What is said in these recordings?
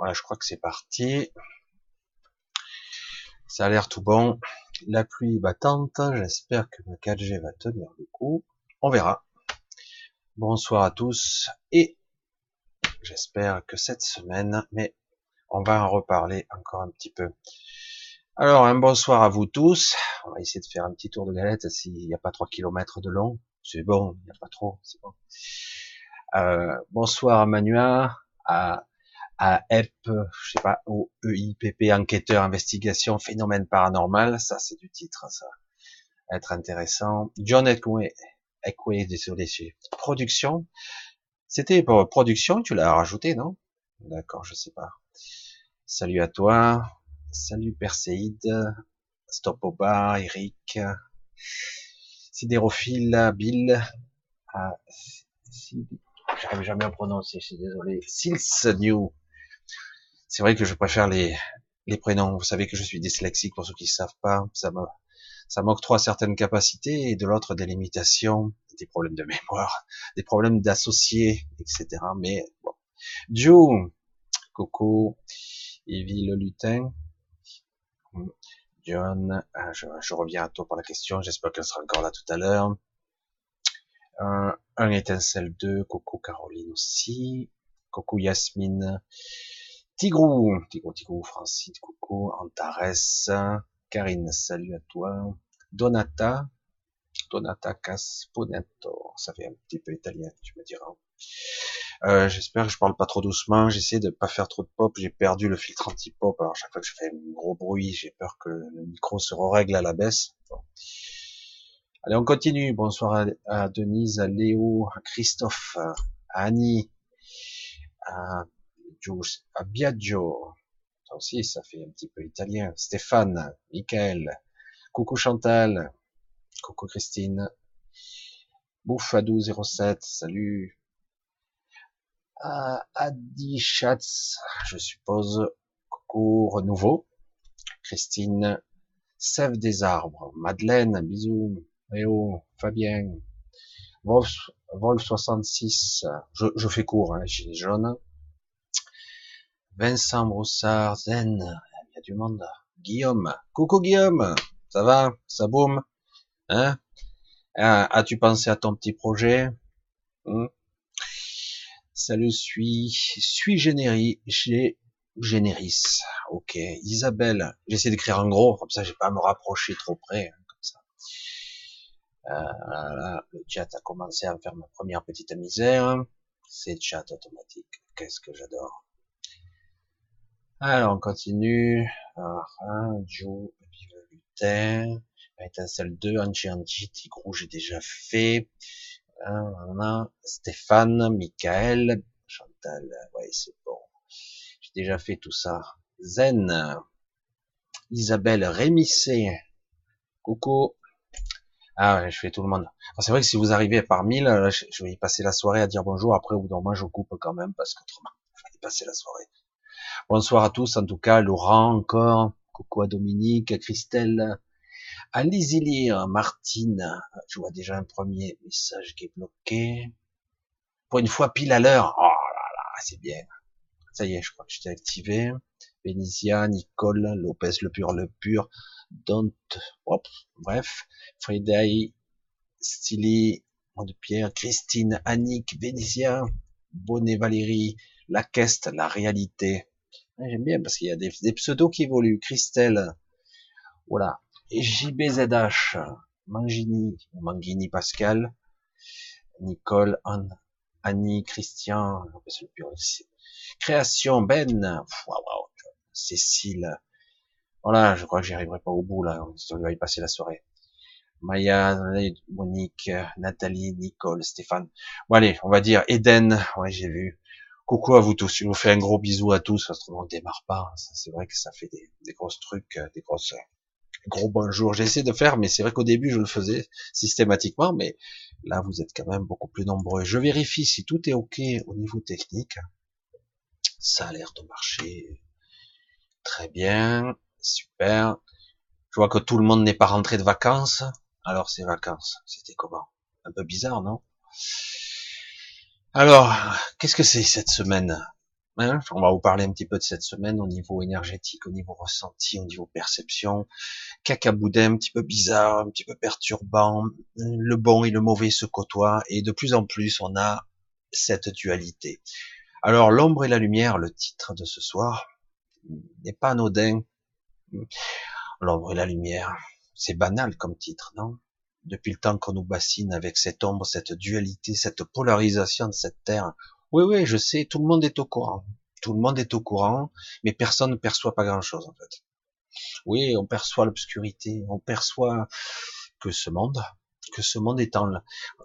Voilà, je crois que c'est parti. Ça a l'air tout bon. La pluie battante. J'espère que le 4G va tenir le coup. On verra. Bonsoir à tous et j'espère que cette semaine, mais on va en reparler encore un petit peu. Alors, un bonsoir à vous tous. On va essayer de faire un petit tour de galette s'il n'y a pas 3 km de long. C'est bon, il n'y a pas trop. Euh, bonsoir à Manua, à, à EP, je sais pas, au EIPP, enquêteur, investigation, phénomène paranormal. Ça, c'est du titre, ça. Être intéressant. John Equay, Equay, désolé, production. C'était pour production, tu l'as rajouté, non? D'accord, je sais pas. Salut à toi. Salut Perséide. Stop bar, Eric. Sidérophile, Bill. Ah, J'arrive jamais à prononcer, je suis désolé. Sils New. C'est vrai que je préfère les, les prénoms. Vous savez que je suis dyslexique pour ceux qui ne savent pas. Ça me, ça m'octroie certaines capacités et de l'autre des limitations, des problèmes de mémoire, des problèmes d'associés, etc. Mais bon. Joe, Coco, Evie le lutin, John, ah, je, je, reviens à toi pour la question, j'espère qu'elle sera encore là tout à l'heure. Un, un étincelle 2, Coco Caroline aussi, Coco Yasmine, Tigrou, Tigrou, Tigrou, Francine, Coco, Antares, Karine, salut à toi, Donata, Donata Casponetto, ça fait un petit peu italien, tu me diras. Euh, J'espère que je parle pas trop doucement. J'essaie de pas faire trop de pop. J'ai perdu le filtre anti-pop. Alors chaque fois que je fais un gros bruit, j'ai peur que le micro se règle à la baisse. Bon. Allez, on continue. Bonsoir à, Denise, à Léo, à Christophe, à Annie, à, à Biagio. Ça aussi, ça fait un petit peu italien. Stéphane, Michael, coucou Chantal, coucou Christine, Bouffadou07, salut. À Adi Schatz, je suppose, coucou Renouveau, Christine, Sève des arbres, Madeleine, bisous, Léo, Fabien, Wolf, Wolf 66, je, je fais court, hein, gilet jaune, Vincent Broussard, Zen, il y a du monde, Guillaume, coucou Guillaume, ça va, ça boum, hein, ah, As-tu pensé à ton petit projet? Hmm? Salut, suis, suis généri, généris. Ok, Isabelle. J'essaie d'écrire en gros, comme ça, j'ai pas à me rapprocher trop près, hein, comme ça. Euh, le chat a commencé à faire ma première petite misère. C'est chat automatique. Qu'est-ce que j'adore. Alors, on continue. Alors, hein, Joe, Lutin. Étincelle 2, Angie Angie, Tigrou, j'ai déjà fait. On a Stéphane, Michael, Chantal, ouais, c'est bon. J'ai déjà fait tout ça. Zen, Isabelle Rémissé, coucou. Ah je fais tout le monde. C'est vrai que si vous arrivez par mille, je vais y passer la soirée à dire bonjour. Après, au bout d'un moment, je coupe quand même parce qu'autrement, je vais y passer la soirée. Bonsoir à tous, en tout cas, Laurent encore. Coucou à Dominique, à Christelle, Allez-y lire, Martine. Je vois déjà un premier message qui est bloqué. Pour une fois pile à l'heure. Oh là là, c'est bien. Ça y est, je crois que je t'ai activé. Benicia, Nicole, Lopez, le pur, le pur. Don't, hop, bref. Friday, Stilly, de Pierre, Christine, Annick, Benicia, Bonnet, Valérie, La Queste, La Réalité. J'aime bien parce qu'il y a des, pseudos qui évoluent. Christelle, voilà. JBZH, Mangini, Mangini Pascal, Nicole, Anne, Annie, Christian, Création, Ben, Cécile. Voilà, je crois que j'y arriverai pas au bout, là. On va y passer la soirée. Maya, Monique, Nathalie, Nicole, Stéphane. Bon, allez, on va dire Eden. Ouais, j'ai vu. Coucou à vous tous. Je vous fais un gros bisou à tous. Parce qu'on démarre pas. C'est vrai que ça fait des, des gros trucs, des grosses gros bonjour. J'essaie de faire, mais c'est vrai qu'au début, je le faisais systématiquement, mais là, vous êtes quand même beaucoup plus nombreux. Je vérifie si tout est OK au niveau technique. Ça a l'air de marcher très bien. Super. Je vois que tout le monde n'est pas rentré de vacances. Alors, ces vacances, c'était comment? Un peu bizarre, non? Alors, qu'est-ce que c'est cette semaine? Hein, on va vous parler un petit peu de cette semaine au niveau énergétique, au niveau ressenti, au niveau perception. Cacaboudin un petit peu bizarre, un petit peu perturbant. Le bon et le mauvais se côtoient et de plus en plus on a cette dualité. Alors l'ombre et la lumière, le titre de ce soir, n'est pas anodin. L'ombre et la lumière, c'est banal comme titre, non? Depuis le temps qu'on nous bassine avec cette ombre, cette dualité, cette polarisation de cette terre. Oui, oui, je sais, tout le monde est au courant. Tout le monde est au courant, mais personne ne perçoit pas grand-chose en fait. Oui, on perçoit l'obscurité, on perçoit que ce monde, que ce monde est en,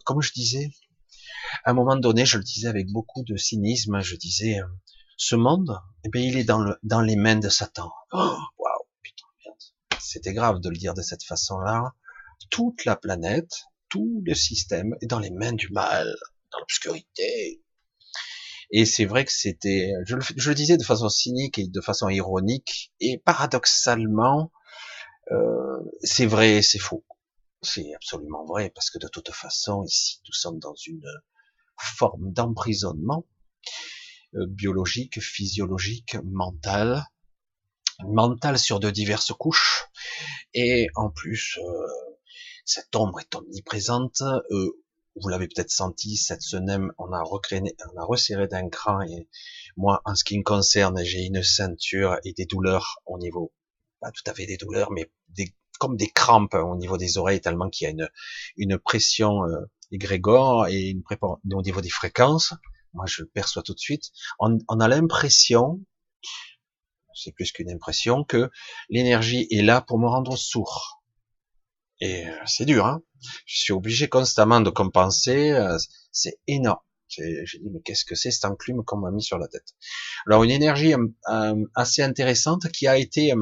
comme je disais, à un moment donné, je le disais avec beaucoup de cynisme, je disais, euh, ce monde, eh bien, il est dans, le, dans les mains de Satan. Oh, putain, merde. C'était grave de le dire de cette façon-là. Toute la planète, tout le système est dans les mains du mal, dans l'obscurité. Et c'est vrai que c'était, je, le disais de façon cynique et de façon ironique, et paradoxalement, euh, c'est vrai et c'est faux. C'est absolument vrai, parce que de toute façon, ici, nous sommes dans une forme d'emprisonnement euh, biologique, physiologique, mental, mental sur de diverses couches, et en plus, euh, cette ombre est omniprésente. Euh, vous l'avez peut-être senti, cette semaine, on a recréé, on a resserré d'un cran, et moi, en ce qui me concerne, j'ai une ceinture et des douleurs au niveau, pas tout à fait des douleurs, mais des, comme des crampes au niveau des oreilles, tellement qu'il y a une, une pression égrégore et une au niveau des fréquences, moi je le perçois tout de suite, on, on a l'impression, c'est plus qu'une impression, que l'énergie est là pour me rendre sourd. Et euh, c'est dur, hein je suis obligé constamment de compenser, euh, c'est énorme. J'ai dit, mais qu'est-ce que c'est cette enclume qu'on m'a mis sur la tête? Alors une énergie euh, assez intéressante qui a été...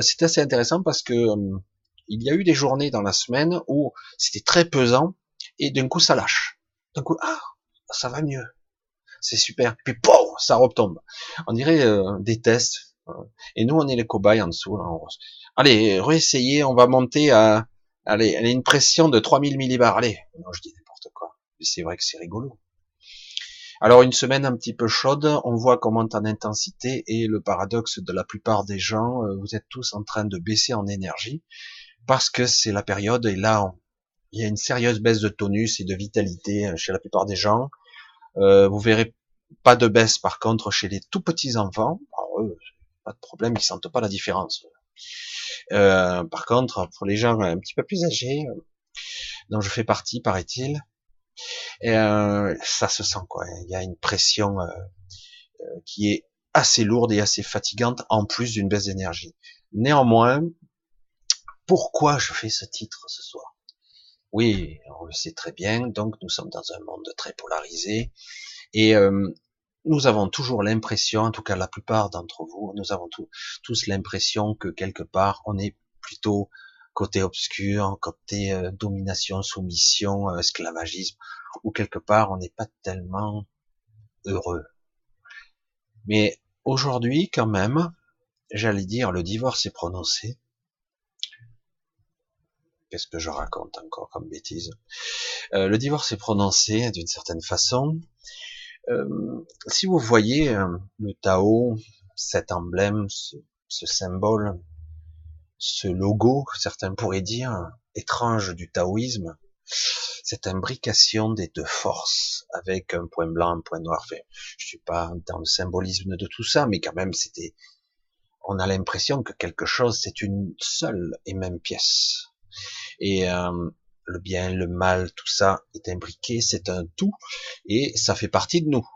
c'est assez intéressant parce que il y a eu des journées dans la semaine où c'était très pesant et d'un coup ça lâche. D'un coup, ah, ça va mieux. C'est super. Puis, pouf, ça retombe. On dirait euh, des tests. Et nous, on est les cobayes en dessous. Là, Allez, réessayez, on va monter à, allez, une pression de 3000 millibars. Allez, non, je dis n'importe quoi. Mais c'est vrai que c'est rigolo. Alors, une semaine un petit peu chaude, on voit comment en intensité et le paradoxe de la plupart des gens, euh, vous êtes tous en train de baisser en énergie parce que c'est la période et là, il y a une sérieuse baisse de tonus et de vitalité euh, chez la plupart des gens. Euh, vous verrez pas de baisse par contre chez les tout petits enfants. eux, pas de problème, ils sentent pas la différence. Euh, par contre, pour les gens un petit peu plus âgés, euh, dont je fais partie, paraît-il, euh, ça se sent quoi. Il y a une pression qui est assez lourde et assez fatigante en plus d'une baisse d'énergie. Néanmoins, pourquoi je fais ce titre ce soir? Oui, on le sait très bien, donc nous sommes dans un monde très polarisé, et euh, nous avons toujours l'impression, en tout cas la plupart d'entre vous, nous avons tous l'impression que quelque part on est plutôt côté obscur, côté euh, domination, soumission, euh, esclavagisme, ou quelque part on n'est pas tellement heureux. Mais aujourd'hui, quand même, j'allais dire, le divorce est prononcé, Qu'est-ce que je raconte encore comme bêtise? Euh, Le divorce est prononcé d'une certaine façon. Euh, si vous voyez euh, le Tao, cet emblème, ce, symbole, ce logo, certains pourraient dire, étrange du taoïsme, cette imbrication des deux forces avec un point blanc, un point noir. Enfin, je suis pas dans le symbolisme de tout ça, mais quand même, c'était, on a l'impression que quelque chose, c'est une seule et même pièce. Et euh, le bien, le mal, tout ça est imbriqué, c'est un tout, et ça fait partie de nous.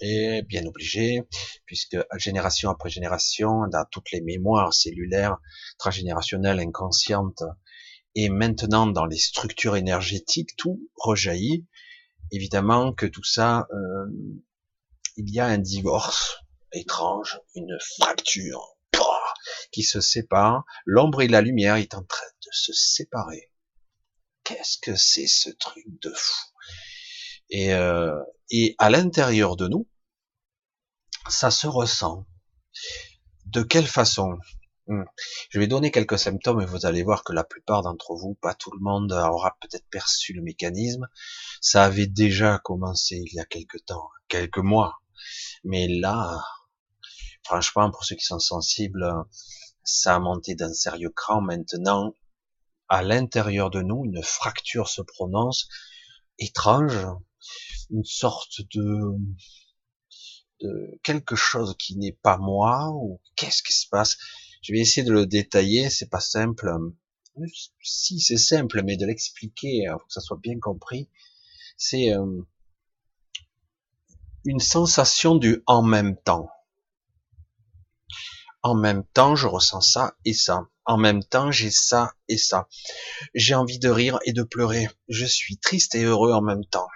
Et bien obligé, puisque génération après génération, dans toutes les mémoires cellulaires, transgénérationnelles, inconscientes, et maintenant dans les structures énergétiques, tout rejaillit. Évidemment que tout ça, euh, il y a un divorce étrange, une fracture qui se séparent. L'ombre et la lumière est en train de se séparer. Qu'est-ce que c'est ce truc de fou et, euh, et à l'intérieur de nous, ça se ressent. De quelle façon? Hmm. Je vais donner quelques symptômes et vous allez voir que la plupart d'entre vous, pas tout le monde, aura peut-être perçu le mécanisme. Ça avait déjà commencé il y a quelques temps, quelques mois. Mais là, franchement, pour ceux qui sont sensibles, ça a monté d'un sérieux cran. Maintenant, à l'intérieur de nous, une fracture se prononce, étrange, une sorte de, quelque chose qui n'est pas moi, ou qu'est-ce qui se passe? Je vais essayer de le détailler, c'est pas simple. Si c'est simple, mais de l'expliquer, pour que ça soit bien compris, c'est euh, une sensation du en même temps. En même temps, je ressens ça et ça. En même temps, j'ai ça et ça. J'ai envie de rire et de pleurer. Je suis triste et heureux en même temps.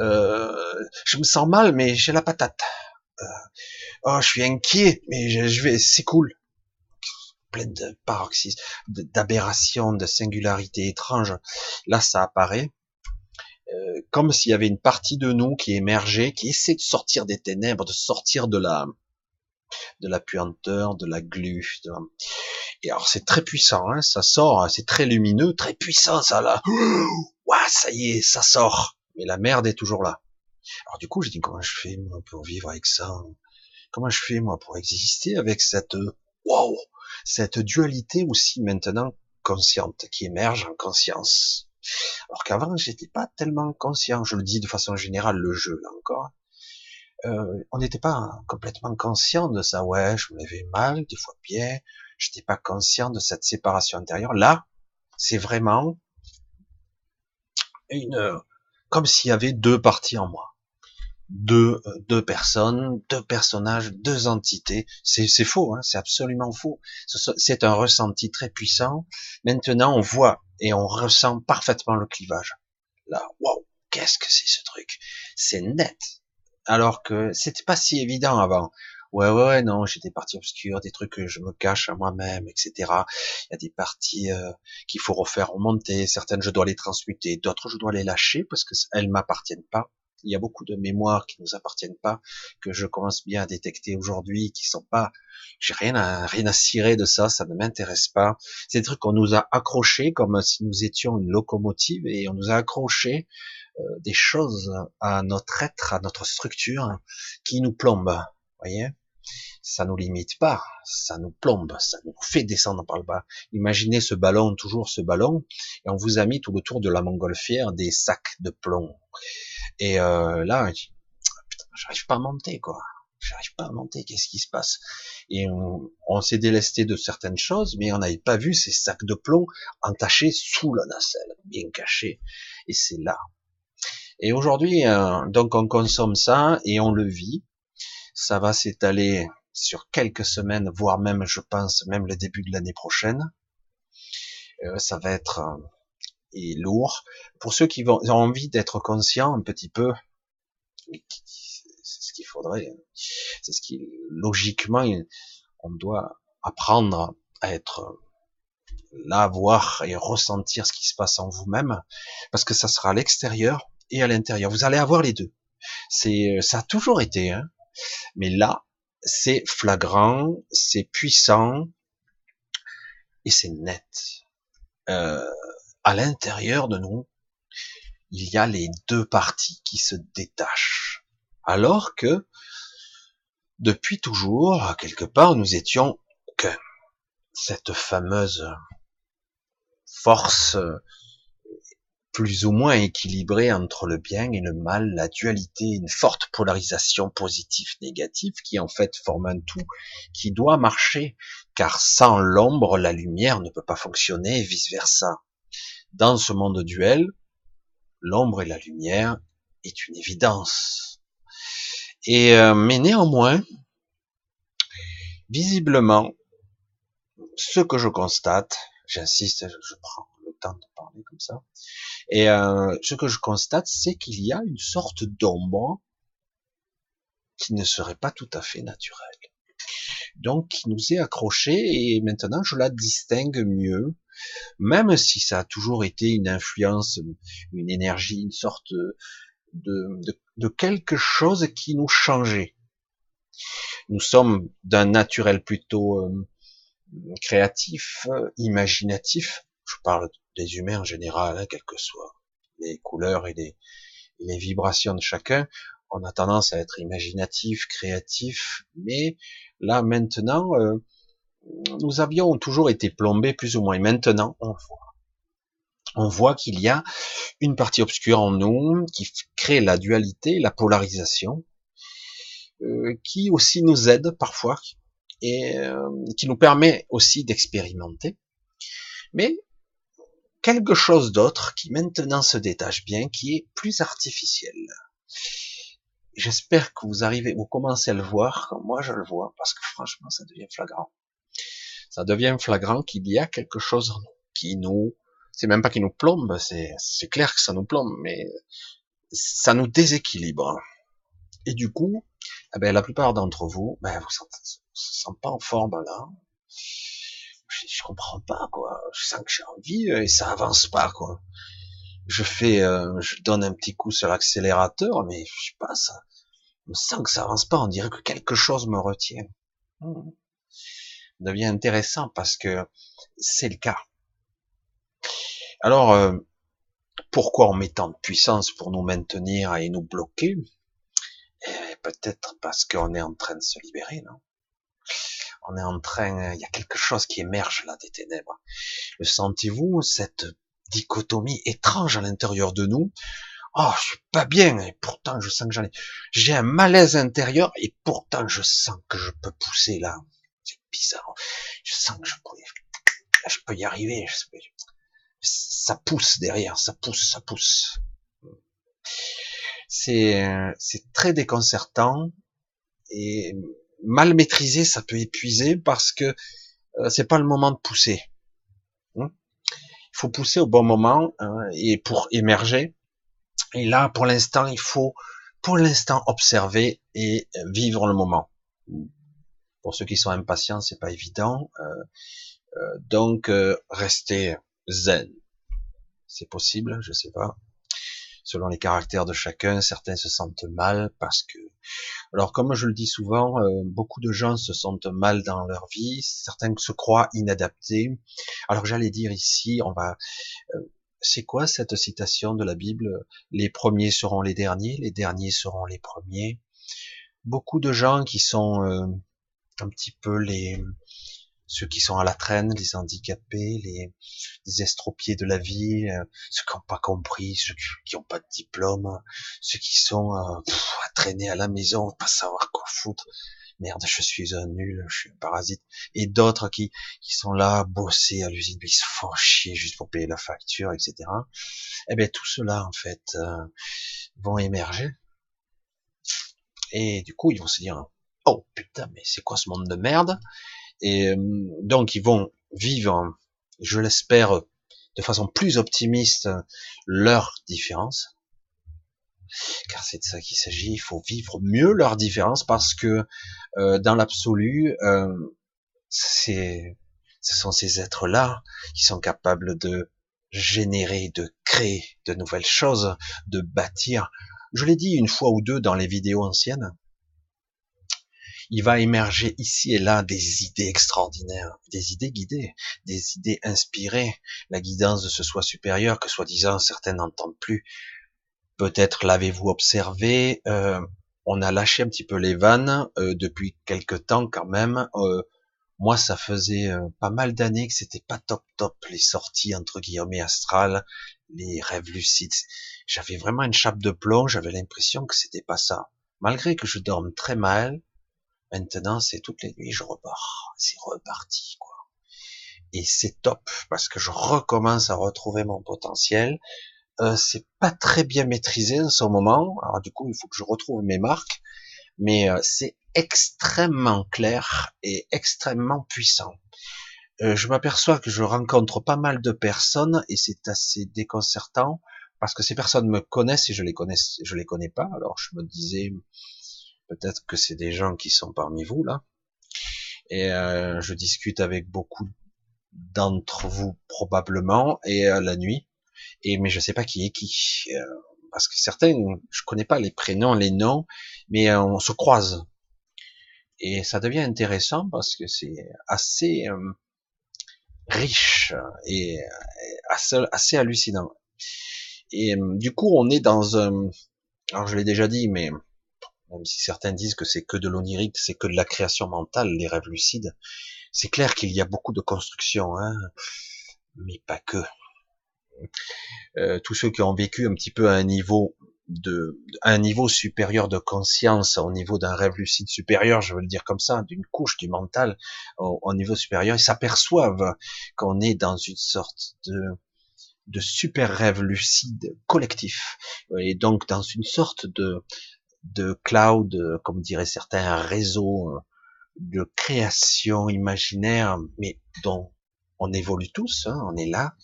Euh, je me sens mal, mais j'ai la patate. Euh, oh, je suis inquiet, mais je, vais, c'est cool. Plein de paroxysmes, d'aberrations, de singularités étranges. Là, ça apparaît. Euh, comme s'il y avait une partie de nous qui émergeait, qui essaie de sortir des ténèbres, de sortir de la, de la puanteur, de la glu. Et alors c'est très puissant, hein, ça sort, c'est très lumineux, très puissant ça là. Ouah, ça y est, ça sort. Mais la merde est toujours là. Alors du coup, je dis comment je fais moi pour vivre avec ça? Comment je fais moi pour exister avec cette wow, cette dualité aussi maintenant consciente qui émerge en conscience? Alors qu'avant, j'étais pas tellement conscient. Je le dis de façon générale, le jeu là encore euh, on n'était pas complètement conscient de ça. Ouais, je me levais mal, des fois bien. J'étais pas conscient de cette séparation intérieure. Là, c'est vraiment une, comme s'il y avait deux parties en moi. Deux, euh, deux personnes, deux personnages, deux entités. C'est, c'est faux, hein, c'est absolument faux. C'est un ressenti très puissant. Maintenant, on voit et on ressent parfaitement le clivage. Là, waouh, qu'est-ce que c'est ce truc? C'est net alors que c'était pas si évident avant. Ouais, ouais, non, j'ai des parties obscures, des trucs que je me cache à moi-même, etc. Il y a des parties euh, qu'il faut refaire remonter, certaines je dois les transmuter, d'autres je dois les lâcher parce que elles m'appartiennent pas. Il y a beaucoup de mémoires qui nous appartiennent pas, que je commence bien à détecter aujourd'hui, qui sont pas, j'ai rien à, rien à cirer de ça, ça ne m'intéresse pas. C'est des trucs qu'on nous a accrochés comme si nous étions une locomotive et on nous a accrochés des choses à notre être, à notre structure, qui nous plombent. Voyez, ça nous limite pas, ça nous plombe, ça nous fait descendre par le bas. Imaginez ce ballon, toujours ce ballon, et on vous a mis tout le tour de la montgolfière des sacs de plomb. Et euh, là, j'arrive pas à monter, quoi. J'arrive pas à monter. Qu'est-ce qui se passe? Et on, on s'est délesté de certaines choses, mais on n'avait pas vu ces sacs de plomb entachés sous la nacelle, bien cachés. Et c'est là et aujourd'hui, euh, donc on consomme ça et on le vit. Ça va s'étaler sur quelques semaines, voire même, je pense, même le début de l'année prochaine. Euh, ça va être euh, lourd. Pour ceux qui vont, ont envie d'être conscients un petit peu, c'est ce qu'il faudrait, c'est ce qui, logiquement, on doit apprendre à être là, voir et ressentir ce qui se passe en vous-même, parce que ça sera à l'extérieur, et à l'intérieur. Vous allez avoir les deux. C'est, euh, ça a toujours été, hein. mais là, c'est flagrant, c'est puissant et c'est net. Euh, à l'intérieur de nous, il y a les deux parties qui se détachent, alors que depuis toujours, quelque part, nous étions que cette fameuse force plus ou moins équilibré entre le bien et le mal, la dualité, une forte polarisation positive-négative qui en fait forme un tout qui doit marcher, car sans l'ombre, la lumière ne peut pas fonctionner et vice-versa. Dans ce monde duel, l'ombre et la lumière est une évidence. Et euh, mais néanmoins, visiblement, ce que je constate, j'insiste, je prends temps de parler comme ça, et euh, ce que je constate, c'est qu'il y a une sorte d'ombre qui ne serait pas tout à fait naturelle. Donc, qui nous est accrochée et maintenant je la distingue mieux, même si ça a toujours été une influence, une énergie, une sorte de, de, de quelque chose qui nous changeait. Nous sommes d'un naturel plutôt euh, créatif, imaginatif. Je parle des humains en général, hein, quelles que soient les couleurs et les, les vibrations de chacun, on a tendance à être imaginatif, créatif, mais là maintenant, euh, nous avions toujours été plombés plus ou moins. Maintenant, on voit. On voit qu'il y a une partie obscure en nous qui crée la dualité, la polarisation, euh, qui aussi nous aide parfois et euh, qui nous permet aussi d'expérimenter. Mais quelque chose d'autre qui maintenant se détache bien, qui est plus artificiel. J'espère que vous arrivez, vous commencez à le voir, comme moi je le vois, parce que franchement, ça devient flagrant. Ça devient flagrant qu'il y a quelque chose en nous, qui nous, c'est même pas qui nous plombe, c'est, c'est clair que ça nous plombe, mais ça nous déséquilibre. Et du coup, eh ben, la plupart d'entre vous, ben, vous sentez, vous sentez pas en forme là. Je, je, comprends pas, quoi. Je sens que j'ai envie et ça avance pas, quoi. Je fais, euh, je donne un petit coup sur l'accélérateur, mais je sais pas, ça, me sens que ça avance pas, on dirait que quelque chose me retient. Ça devient intéressant parce que c'est le cas. Alors, euh, pourquoi on met tant de puissance pour nous maintenir et nous bloquer? Eh, Peut-être parce qu'on est en train de se libérer, non? On est en train, il y a quelque chose qui émerge là des ténèbres. Le sentez-vous cette dichotomie étrange à l'intérieur de nous? Oh, je suis pas bien, et pourtant je sens que j'en ai. J'ai un malaise intérieur, et pourtant je sens que je peux pousser là. C'est bizarre. Je sens que je peux, je peux y arriver. Ça pousse derrière, ça pousse, ça pousse. C'est, c'est très déconcertant et mal maîtrisé, ça peut épuiser parce que euh, c'est pas le moment de pousser. Hein? Il faut pousser au bon moment hein, et pour émerger et là, pour l'instant, il faut, pour l'instant, observer et vivre le moment. Pour ceux qui sont impatients, c'est pas évident. Euh, euh, donc, euh, rester zen. C'est possible, je sais pas. Selon les caractères de chacun, certains se sentent mal parce que, alors comme je le dis souvent, beaucoup de gens se sentent mal dans leur vie, certains se croient inadaptés. Alors j'allais dire ici, on va c'est quoi cette citation de la Bible? Les premiers seront les derniers, les derniers seront les premiers. Beaucoup de gens qui sont euh, un petit peu les ceux qui sont à la traîne, les handicapés, les, estropiés de la vie, euh, ceux qui n'ont pas compris, ceux qui n'ont pas de diplôme, ceux qui sont euh, à traîner à la maison, pas savoir quoi foutre merde, je suis un nul, je suis un parasite, et d'autres qui, qui sont là, bosser à l'usine, ils se font chier juste pour payer la facture, etc. Eh bien, tout cela, en fait, euh, vont émerger. Et du coup, ils vont se dire, oh putain, mais c'est quoi ce monde de merde? Et euh, donc, ils vont vivre, je l'espère, de façon plus optimiste, leur différence car c'est de ça qu'il s'agit. Il faut vivre mieux leurs différences parce que euh, dans l'absolu, euh, c'est, ce sont ces êtres-là qui sont capables de générer, de créer de nouvelles choses, de bâtir. Je l'ai dit une fois ou deux dans les vidéos anciennes. Il va émerger ici et là des idées extraordinaires, des idées guidées, des idées inspirées, la guidance de ce soi supérieur que soi-disant certains n'entendent plus, Peut-être l'avez-vous observé, euh, on a lâché un petit peu les vannes euh, depuis quelque temps quand même. Euh, moi, ça faisait pas mal d'années que c'était pas top top les sorties entre guillemets astrales, les rêves lucides. J'avais vraiment une chape de plomb. J'avais l'impression que c'était pas ça. Malgré que je dorme très mal, maintenant c'est toutes les nuits je repars. C'est reparti quoi. Et c'est top parce que je recommence à retrouver mon potentiel. Euh, c'est pas très bien maîtrisé en ce moment. Alors du coup, il faut que je retrouve mes marques, mais euh, c'est extrêmement clair et extrêmement puissant. Euh, je m'aperçois que je rencontre pas mal de personnes et c'est assez déconcertant parce que ces personnes me connaissent et je les connais, je les connais pas. Alors je me disais peut-être que c'est des gens qui sont parmi vous là. Et je discute avec beaucoup d'entre vous probablement et la nuit. Et mais je sais pas qui est qui euh, parce que certains je connais pas les prénoms les noms mais euh, on se croise. Et ça devient intéressant parce que c'est assez euh, riche et assez, assez hallucinant. Et du coup on est dans un alors je l'ai déjà dit mais même si certains disent que c'est que de l'onirique, c'est que de la création mentale, les rêves lucides. C'est clair qu'il y a beaucoup de construction, hein, mais pas que. Euh, tous ceux qui ont vécu un petit peu à un niveau de à un niveau supérieur de conscience, au niveau d'un rêve lucide supérieur, je veux le dire comme ça, d'une couche du mental au, niveau supérieur, ils s'aperçoivent qu'on est dans une sorte de de super rêve lucide collectif et donc dans une sorte de de cloud, comme diraient certains, un réseau euh, de création imaginaire, mais dont on évolue tous, hein, on est là,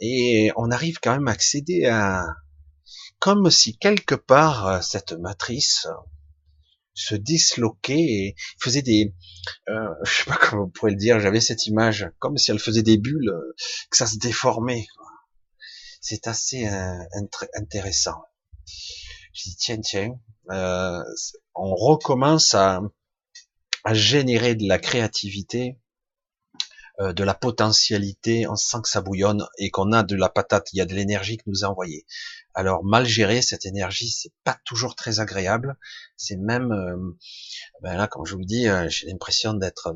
et on arrive quand même à accéder à, comme si quelque part euh, cette matrice se disloquait et faisait des, euh, je sais pas comment on pourrait le dire, j'avais cette image, comme si elle faisait des bulles, que ça se déformait. C'est assez euh, intéressant. Je dis tiens tiens, euh, on recommence à, générer de la créativité euh, de la potentialité, on sent que ça bouillonne et qu'on a de la patate, il y a de l'énergie qui nous a envoyé. Alors mal gérer cette énergie, c'est pas toujours très agréable. C'est même, euh, ben là, comme je vous le dis, j'ai l'impression d'être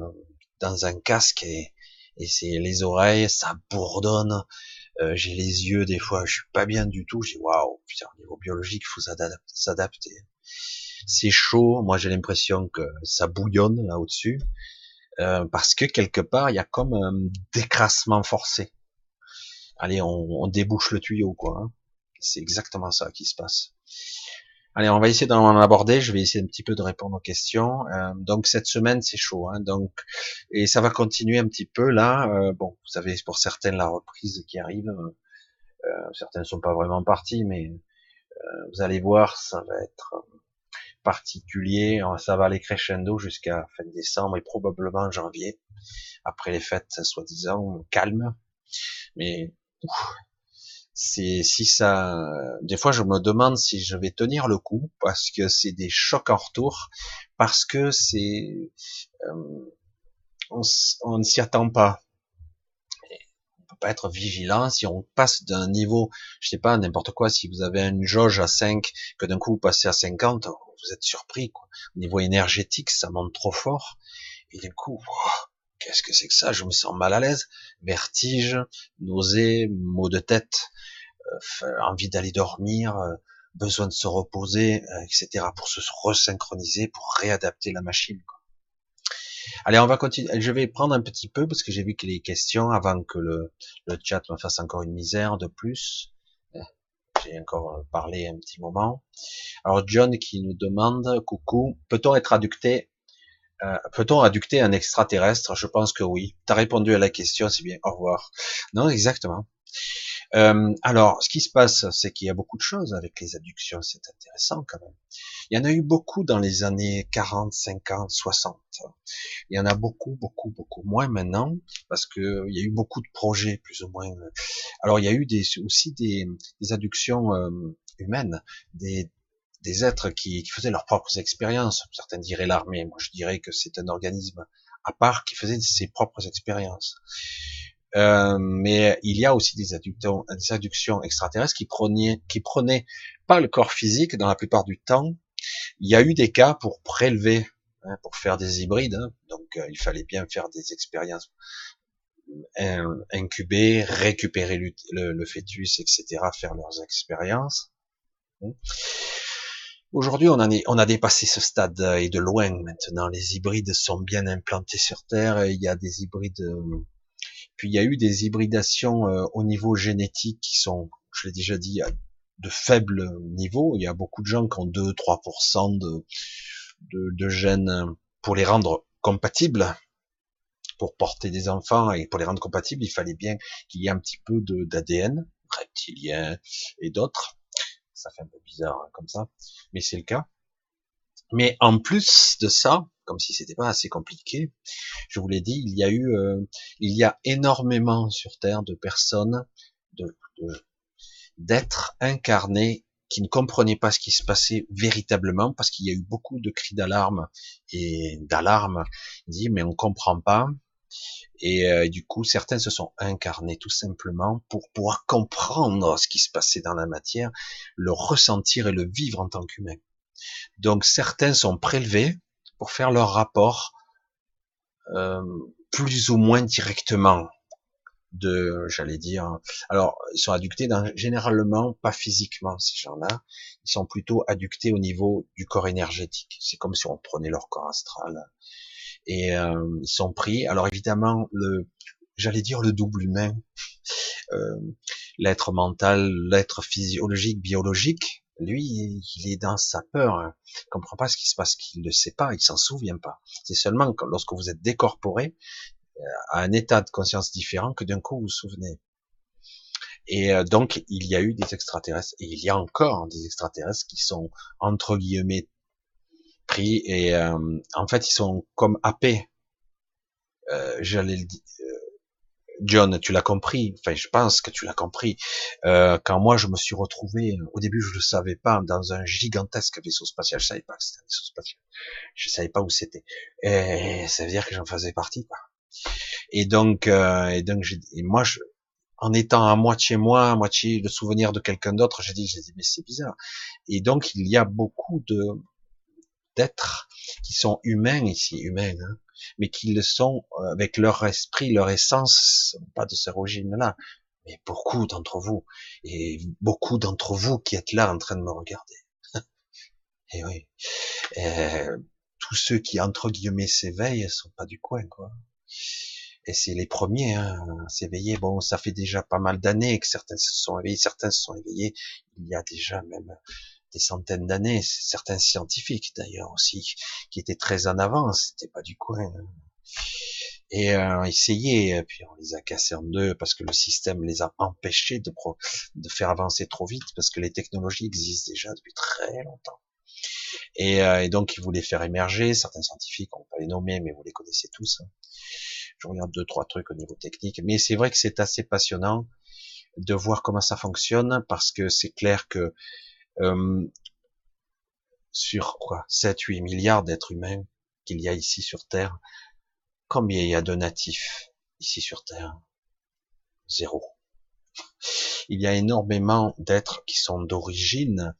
dans un casque et, et c'est les oreilles, ça bourdonne. J'ai les yeux des fois, je suis pas bien du tout. J'ai waouh, putain, au niveau biologique, faut s'adapter. C'est chaud. Moi, j'ai l'impression que ça bouillonne là au-dessus. Euh, parce que quelque part, il y a comme un décrassement forcé. Allez, on, on débouche le tuyau, quoi. Hein. C'est exactement ça qui se passe. Allez, on va essayer d'en aborder. Je vais essayer un petit peu de répondre aux questions. Euh, donc cette semaine, c'est chaud. Hein, donc et ça va continuer un petit peu là. Euh, bon, vous savez, pour certaines la reprise qui arrive. Euh, certains ne sont pas vraiment partis, mais vous allez voir, ça va être particulier. Ça va aller crescendo jusqu'à fin décembre et probablement janvier, après les fêtes soi-disant calmes. Mais c'est si ça, des fois je me demande si je vais tenir le coup parce que c'est des chocs en retour, parce que c'est, euh, on, on ne s'y attend pas pas être vigilant si on passe d'un niveau, je sais pas, n'importe quoi, si vous avez une jauge à 5, que d'un coup vous passez à 50, vous êtes surpris, quoi. Au niveau énergétique, ça monte trop fort. Et d'un coup, qu'est-ce que c'est que ça? Je me sens mal à l'aise. Vertige, nausée, maux de tête, envie d'aller dormir, euh, besoin de se reposer, euh, etc. pour se resynchroniser, pour réadapter la machine. Quoi. Allez, on va continuer. Je vais prendre un petit peu parce que j'ai vu que les questions avant que le, chat me fasse encore une misère de plus. J'ai encore euh, parlé un petit moment. Alors John qui nous demande, coucou, peut-on être adducté euh, Peut-on adducter un extraterrestre? Je pense que oui. Tu as répondu à la question, c'est bien. Au revoir. Non, exactement. Euh, alors, ce qui se passe, c'est qu'il y a beaucoup de choses avec les adductions, c'est intéressant quand même. Il y en a eu beaucoup dans les années 40, 50, 60. Il y en a beaucoup, beaucoup, beaucoup moins maintenant, parce que il y a eu beaucoup de projets, plus ou moins. Alors, il y a eu des, aussi des, des adductions euh, humaines, des, des êtres qui, qui, faisaient leurs propres expériences. Certains diraient l'armée, moi je dirais que c'est un organisme à part qui faisait ses propres expériences. Euh, mais il y a aussi des adductions, des adductions extraterrestres qui prenaient, qui prenaient pas le corps physique dans la plupart du temps. Il y a eu des cas pour prélever, hein, pour faire des hybrides. Hein. donc euh, il fallait bien faire des expériences euh, incuber, récupérer le, le, fœtus, etc., faire leurs expériences. Aujourd'hui, on, est, on a dépassé ce stade et de loin maintenant. Les hybrides sont bien implantés sur Terre. Il y a des hybrides puis il y a eu des hybridations euh, au niveau génétique qui sont, je l'ai déjà dit, à de faibles niveaux. Il y a beaucoup de gens qui ont 2-3% de, de, de gènes pour les rendre compatibles, pour porter des enfants et pour les rendre compatibles, il fallait bien qu'il y ait un petit peu d'ADN reptilien et d'autres. Ça fait un peu bizarre hein, comme ça, mais c'est le cas. Mais en plus de ça, comme si c'était pas assez compliqué. Je vous l'ai dit, il y a eu, euh, il y a énormément sur Terre de personnes, de, d'êtres incarnés qui ne comprenaient pas ce qui se passait véritablement parce qu'il y a eu beaucoup de cris d'alarme et d'alarme. Dit mais on comprend pas. Et, euh, du coup, certains se sont incarnés tout simplement pour pouvoir comprendre ce qui se passait dans la matière, le ressentir et le vivre en tant qu'humain. Donc certains sont prélevés pour faire leur rapport euh, plus ou moins directement de, j'allais dire, alors ils sont adductés dans, généralement pas physiquement ces gens-là, ils sont plutôt adductés au niveau du corps énergétique. C'est comme si on prenait leur corps astral et euh, ils sont pris. Alors évidemment le, j'allais dire le double humain, euh, l'être mental, l'être physiologique, biologique, lui, il est dans sa peur, hein. il comprend pas ce qui se passe, qu'il ne sait pas, il s'en souvient pas. C'est seulement lorsque vous êtes décorporé euh, à un état de conscience différent que d'un coup vous vous souvenez. Et euh, donc, il y a eu des extraterrestres, et il y a encore des extraterrestres qui sont, entre guillemets, pris, et euh, en fait, ils sont comme happés. Euh, J'allais le dire, John, tu l'as compris. Enfin, je pense que tu l'as compris. Euh, quand moi, je me suis retrouvé, au début, je ne savais pas, dans un gigantesque vaisseau spatial. Je savais pas que c'était un vaisseau spatial. Je savais pas où c'était. Et ça veut dire que j'en faisais partie. Quoi. Et donc, euh, et donc, et moi, je, en étant à moitié moi, à moitié le souvenir de quelqu'un d'autre, j'ai dit, j'ai dit, mais c'est bizarre. Et donc, il y a beaucoup de d'êtres qui sont humains ici, humains, hein, mais qui le sont euh, avec leur esprit, leur essence, pas de ces origines-là, mais beaucoup d'entre vous, et beaucoup d'entre vous qui êtes là en train de me regarder. et oui, tous ceux qui entre guillemets s'éveillent sont pas du coin, quoi. Et c'est les premiers hein, à s'éveiller. Bon, ça fait déjà pas mal d'années que certains se sont éveillés, certains se sont éveillés. Il y a déjà même des centaines d'années, certains scientifiques d'ailleurs aussi, qui étaient très en avance, c'était pas du coin. Hein. Et euh, essayer, et puis on les a cassés en deux parce que le système les a empêchés de, faire avancer trop vite parce que les technologies existent déjà depuis très longtemps. Et, euh, et donc ils voulaient faire émerger certains scientifiques, on peut pas les nommer, mais vous les connaissez tous. Hein. Je regarde deux trois trucs au niveau technique, mais c'est vrai que c'est assez passionnant de voir comment ça fonctionne parce que c'est clair que euh, sur quoi? 7-8 milliards d'êtres humains qu'il y a ici sur Terre, combien il y a de natifs ici sur Terre? Zéro. Il y a énormément d'êtres qui sont d'origine,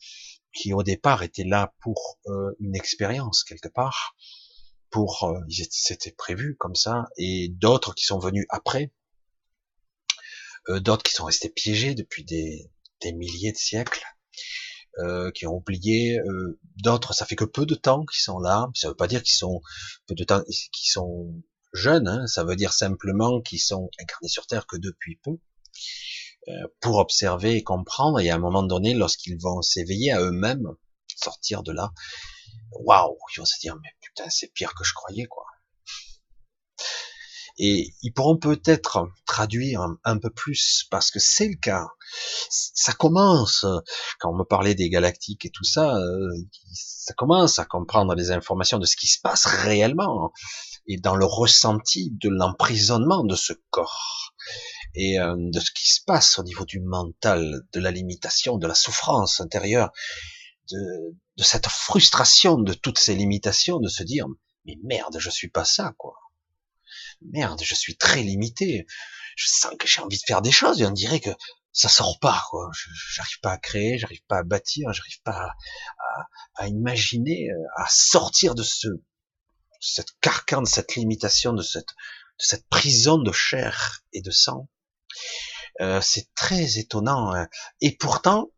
qui au départ étaient là pour euh, une expérience quelque part, pour euh, c'était prévu comme ça, et d'autres qui sont venus après, euh, d'autres qui sont restés piégés depuis des, des milliers de siècles, euh, qui ont oublié, euh, d'autres ça fait que peu de temps qu'ils sont là, ça veut pas dire qu'ils sont peu de temps, qu'ils sont jeunes, hein. ça veut dire simplement qu'ils sont incarnés sur Terre que depuis peu, euh, pour observer et comprendre, et à un moment donné, lorsqu'ils vont s'éveiller à eux-mêmes, sortir de là, waouh, ils vont se dire, mais putain, c'est pire que je croyais, quoi. Et ils pourront peut-être traduire un, peu plus, parce que c'est le cas. Ça commence, quand on me parlait des galactiques et tout ça, euh, ça commence à comprendre les informations de ce qui se passe réellement, et dans le ressenti de l'emprisonnement de ce corps, et euh, de ce qui se passe au niveau du mental, de la limitation, de la souffrance intérieure, de, de cette frustration de toutes ces limitations, de se dire, mais merde, je suis pas ça, quoi merde, je suis très limité. Je sens que j'ai envie de faire des choses et on dirait que ça sort pas, quoi. J'arrive pas à créer, j'arrive pas à bâtir, j'arrive pas à, imaginer, à sortir de ce, cette carcan, de cette limitation, de cette, de cette prison de chair et de sang. Euh, c'est très étonnant. Hein. Et pourtant,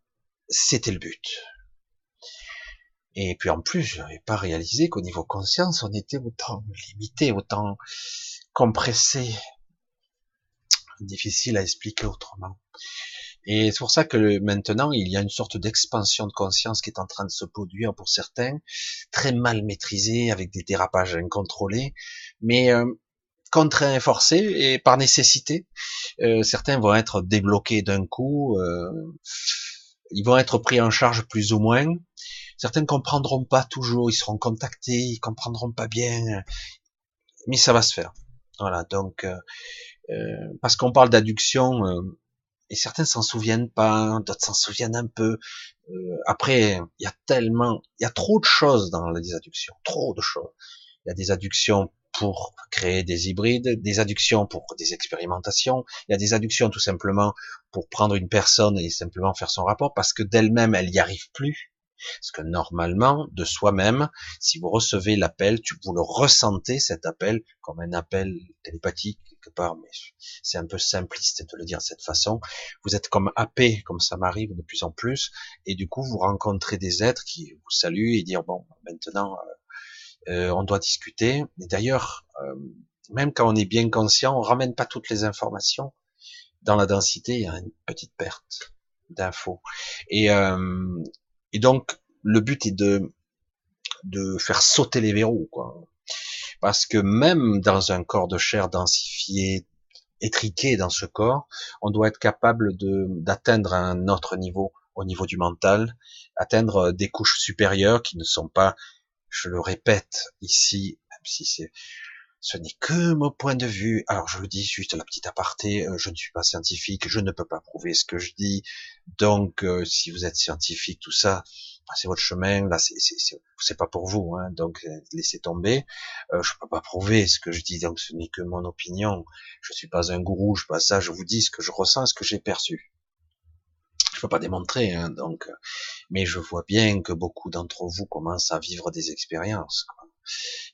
c'était le but. Et puis en plus, je n'avais pas réalisé qu'au niveau conscience, on était autant limité, autant compressé, difficile à expliquer autrement. Et c'est pour ça que maintenant, il y a une sorte d'expansion de conscience qui est en train de se produire pour certains, très mal maîtrisée, avec des dérapages incontrôlés, mais euh, contraints et forcés, et par nécessité. Euh, certains vont être débloqués d'un coup, euh, ils vont être pris en charge plus ou moins. Certains ne comprendront pas toujours, ils seront contactés, ils comprendront pas bien, mais ça va se faire. Voilà, donc euh, euh, parce qu'on parle d'adduction, euh, et certains s'en souviennent pas, d'autres s'en souviennent un peu. après, il y a tellement, il y a trop de choses dans les adductions, trop de choses. Il y a des adductions pour créer des hybrides, des adductions pour des expérimentations, il y a des adductions tout simplement pour prendre une personne et simplement faire son rapport parce que d'elle-même elle n'y arrive plus. Parce que normalement, de soi-même, si vous recevez l'appel, vous le ressentez cet appel comme un appel télépathique quelque part, mais c'est un peu simpliste de le dire de cette façon. Vous êtes comme happé, comme ça m'arrive de plus en plus, et du coup vous rencontrez des êtres qui vous saluent et dire bon, maintenant euh, euh on doit discuter. Et d'ailleurs, euh, même quand on est bien conscient, on ramène pas toutes les informations. Dans la densité, il y a une petite perte d'infos. Et, euh, et donc, le but est de, de faire sauter les verrous, quoi. Parce que même dans un corps de chair densifié, étriqué dans ce corps, on doit être capable de, d'atteindre un autre niveau, au niveau du mental, atteindre des couches supérieures qui ne sont pas, je le répète ici, même si c'est, ce n'est que mon point de vue. Alors je le dis juste la petite aparté, euh, je ne suis pas scientifique, je ne peux pas prouver ce que je dis. Donc euh, si vous êtes scientifique, tout ça, passez votre chemin. Là, c'est c'est pas pour vous, hein, donc euh, laissez tomber. Euh, je peux pas prouver ce que je dis, donc ce n'est que mon opinion. Je suis pas un gourou, je pas ça. Je vous dis ce que je ressens, ce que j'ai perçu. Je peux pas démontrer, hein, donc. Mais je vois bien que beaucoup d'entre vous commencent à vivre des expériences.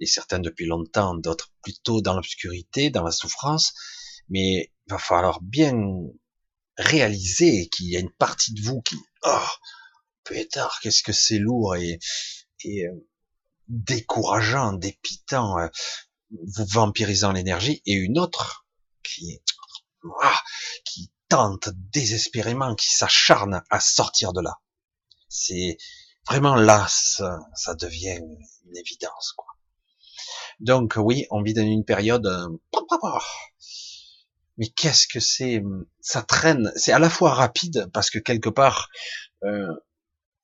Et certains depuis longtemps, d'autres plutôt dans l'obscurité, dans la souffrance, mais il va falloir bien réaliser qu'il y a une partie de vous qui, oh, pétard, qu'est-ce que c'est lourd et, et euh, décourageant, dépitant, euh, vous vampirisant l'énergie, et une autre qui, qui tente désespérément, qui s'acharne à sortir de là. C'est vraiment là, ça devient une évidence, quoi. Donc oui, on vit dans une période. Euh, mais qu'est-ce que c'est Ça traîne. C'est à la fois rapide parce que quelque part, euh,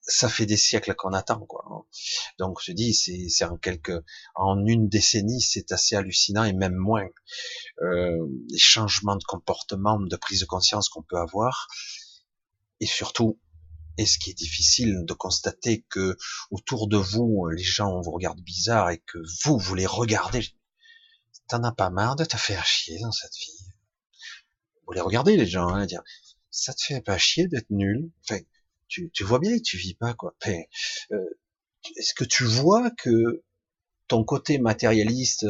ça fait des siècles qu'on attend, quoi. Donc je dis, c'est, c'est en quelques, en une décennie, c'est assez hallucinant et même moins. Euh, les changements de comportement, de prise de conscience qu'on peut avoir, et surtout et ce qui est difficile de constater que autour de vous, les gens vous regardent bizarre et que vous, vous les regardez. T'en as pas marre de te faire chier dans cette vie? Vous les regardez, les gens, hein, dire, ça te fait pas chier d'être nul? Enfin, tu, tu vois bien que tu vis pas, quoi. Enfin, euh, est-ce que tu vois que ton côté matérialiste,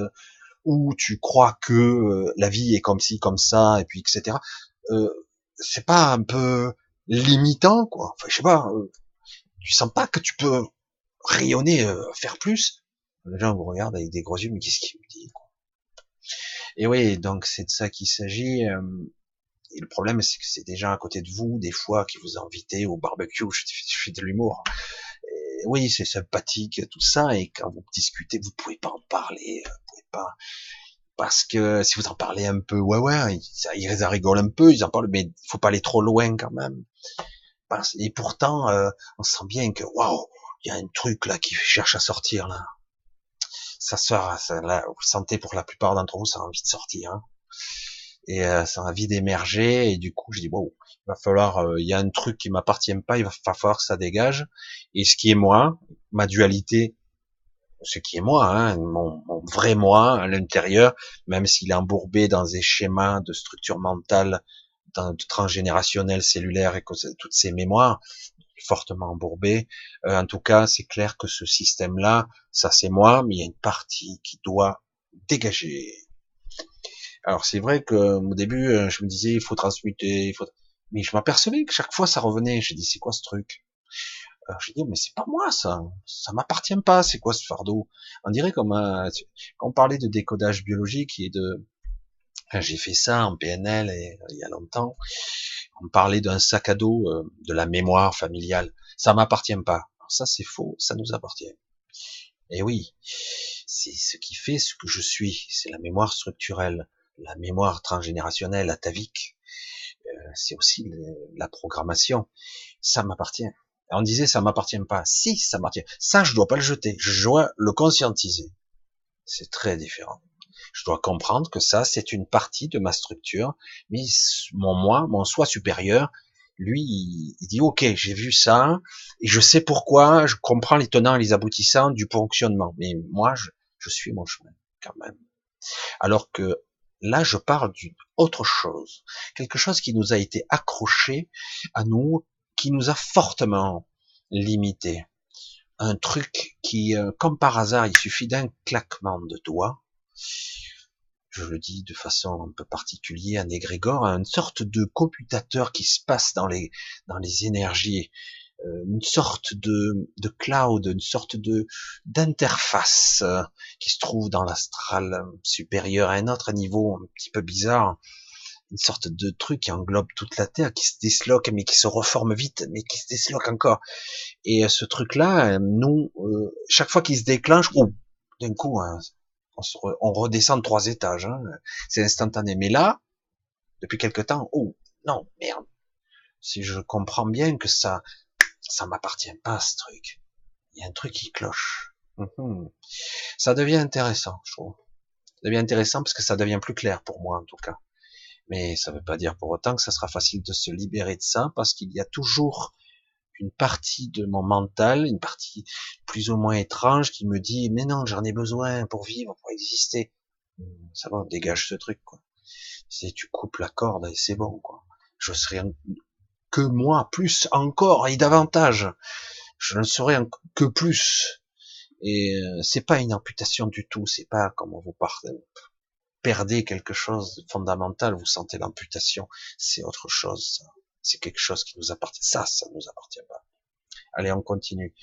où tu crois que euh, la vie est comme ci, comme ça, et puis etc., euh, c'est pas un peu limitant, quoi. Enfin, je sais pas, euh, tu sens pas que tu peux rayonner, euh, faire plus. Les gens vous regardent avec des gros yeux, mais qu'est-ce qu'il me dit, quoi? Et oui, donc c'est de ça qu'il s'agit. Euh, et le problème, c'est que c'est déjà à côté de vous, des fois, qui vous invitent au barbecue, je, fais de l'humour. Oui, c'est sympathique, tout ça, et quand vous discutez, vous pouvez pas en parler, vous pouvez pas, parce que si vous en parlez un peu, ouais, ouais, ils, ils rigolent un peu, ils en parlent, mais faut pas aller trop loin quand même. Et pourtant, euh, on sent bien que, waouh, il y a un truc là qui cherche à sortir là. Ça sort, ça, là, vous sentez pour la plupart d'entre vous, ça a envie de sortir. Hein. Et euh, ça a envie d'émerger. Et du coup, je dis, wow, il va falloir, euh, il y a un truc qui m'appartient pas, il va falloir que ça dégage. Et ce qui est moi, ma dualité, ce qui est moi, hein, mon, vrai moi à l'intérieur, même s'il est embourbé dans des schémas de structure mentale, dans, transgénérationnelle, cellulaire et toutes ces mémoires fortement embourbées. Euh, en tout cas, c'est clair que ce système-là, ça c'est moi, mais il y a une partie qui doit dégager. Alors c'est vrai que au début, euh, je me disais il faut transmuter, il faut, mais je m'apercevais que chaque fois ça revenait. J'ai dit c'est quoi ce truc? Alors je dis mais c'est pas moi ça, ça m'appartient pas. C'est quoi ce fardeau? On dirait comme un, quand on parlait de décodage biologique et de, j'ai fait ça en PNL et, il y a longtemps. On parlait d'un sac à dos euh, de la mémoire familiale. Ça m'appartient pas. Alors ça c'est faux, ça nous appartient. Et oui, c'est ce qui fait ce que je suis. C'est la mémoire structurelle, la mémoire transgénérationnelle, atavique. Euh, c'est aussi la programmation. Ça m'appartient on disait ça m'appartient pas. Si, ça m'appartient. Ça, je dois pas le jeter. Je dois le conscientiser. C'est très différent. Je dois comprendre que ça, c'est une partie de ma structure, mais mon moi, mon soi supérieur, lui, il dit ok, j'ai vu ça et je sais pourquoi, je comprends les tenants et les aboutissants du fonctionnement. Mais moi, je, je suis mon chemin quand même. Alors que là, je parle d'une autre chose, quelque chose qui nous a été accroché à nous qui nous a fortement limité. un truc qui, euh, comme par hasard, il suffit d'un claquement de doigts, je le dis de façon un peu particulière, un égrégore, une sorte de computateur qui se passe dans les, dans les énergies, euh, une sorte de, de cloud, une sorte de d'interface euh, qui se trouve dans l'astral supérieur à un autre niveau un petit peu bizarre, une sorte de truc qui englobe toute la Terre, qui se disloque, mais qui se reforme vite, mais qui se disloque encore. Et euh, ce truc-là, nous, chaque fois qu'il se déclenche, ou d'un coup, hein, on, redescend de trois étages, hein. c'est instantané. Mais là, depuis quelque temps, oh non, merde. Si je comprends bien que ça, ça m'appartient pas ce truc. Il y a un truc qui cloche. Mhm. Ça devient intéressant, je trouve. Ça devient intéressant parce que ça devient plus clair pour moi en tout cas. Mais ça ne veut pas dire pour autant que ça sera facile de se libérer de ça parce qu'il y a toujours une partie de mon mental, une partie plus ou moins étrange qui me dit mais non j'en ai besoin pour vivre, pour exister. Ça va, dégage ce truc quoi. Si tu coupes la corde et c'est bon quoi. Je serai que moi plus encore et davantage. Je ne serai que plus. Et euh, c'est pas une amputation du tout. C'est pas comme vous partez perdez quelque chose de fondamental, vous sentez l'amputation. C'est autre chose. C'est quelque chose qui nous appartient. Ça, ça nous appartient pas. Allez, on continue.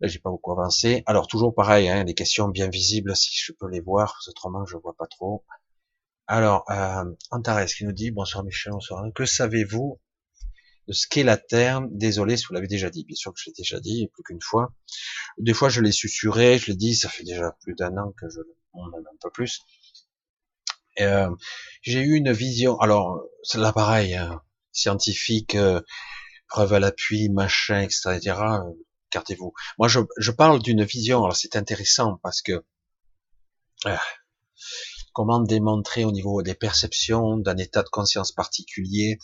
Là, j'ai pas beaucoup avancé. Alors, toujours pareil, hein, les questions bien visibles, si je peux les voir, autrement, je vois pas trop. Alors, euh, Antares qui nous dit, bonsoir Michel, bonsoir. Que savez-vous de ce qu'est la Terre? Désolé si vous l'avez déjà dit. Bien sûr que je l'ai déjà dit, plus qu'une fois. Des fois, je l'ai susurré, je l'ai dit, ça fait déjà plus d'un an que je, même un peu plus. Euh, j'ai eu une vision. Alors, c'est là pareil. Hein, scientifique, euh, preuve à l'appui, machin, etc. Euh, gardez-vous. Moi, je, je parle d'une vision. Alors, c'est intéressant parce que euh, comment démontrer au niveau des perceptions, d'un état de conscience particulier,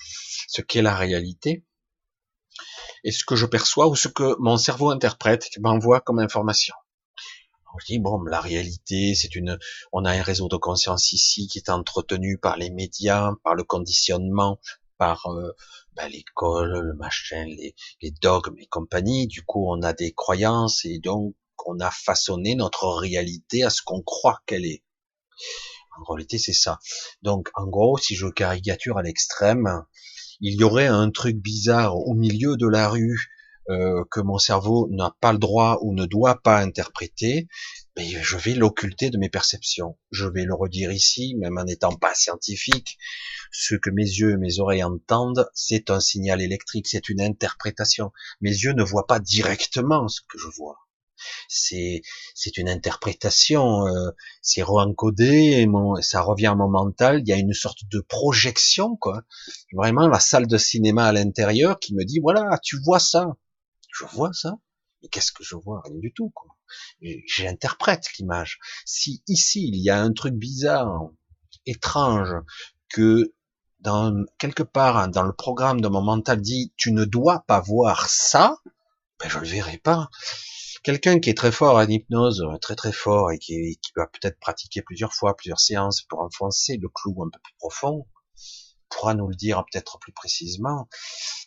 ce qu'est la réalité et ce que je perçois ou ce que mon cerveau interprète, m'envoie comme information. Je dis bon, la réalité, c'est une, on a un réseau de conscience ici qui est entretenu par les médias, par le conditionnement, par euh, bah, l'école, le machin, les, les dogmes et compagnie. Du coup, on a des croyances et donc on a façonné notre réalité à ce qu'on croit qu'elle est. En réalité, c'est ça. Donc, en gros, si je caricature à l'extrême, il y aurait un truc bizarre au milieu de la rue euh, que mon cerveau n'a pas le droit ou ne doit pas interpréter, mais je vais l'occulter de mes perceptions. Je vais le redire ici, même en n'étant pas scientifique. Ce que mes yeux et mes oreilles entendent, c'est un signal électrique, c'est une interprétation. Mes yeux ne voient pas directement ce que je vois. C'est une interprétation, euh, c'est re-encodé, ça revient à mon mental. Il y a une sorte de projection, quoi. Vraiment la salle de cinéma à l'intérieur qui me dit voilà, tu vois ça. Je vois ça. Mais qu'est-ce que je vois? Rien du tout. J'interprète l'image. Si ici il y a un truc bizarre, étrange, que dans quelque part dans le programme de mon mental dit tu ne dois pas voir ça, ben je le verrai pas. Quelqu'un qui est très fort en hypnose, très très fort et qui, qui va peut-être pratiquer plusieurs fois, plusieurs séances pour enfoncer le clou un peu plus profond, pourra nous le dire peut-être plus précisément.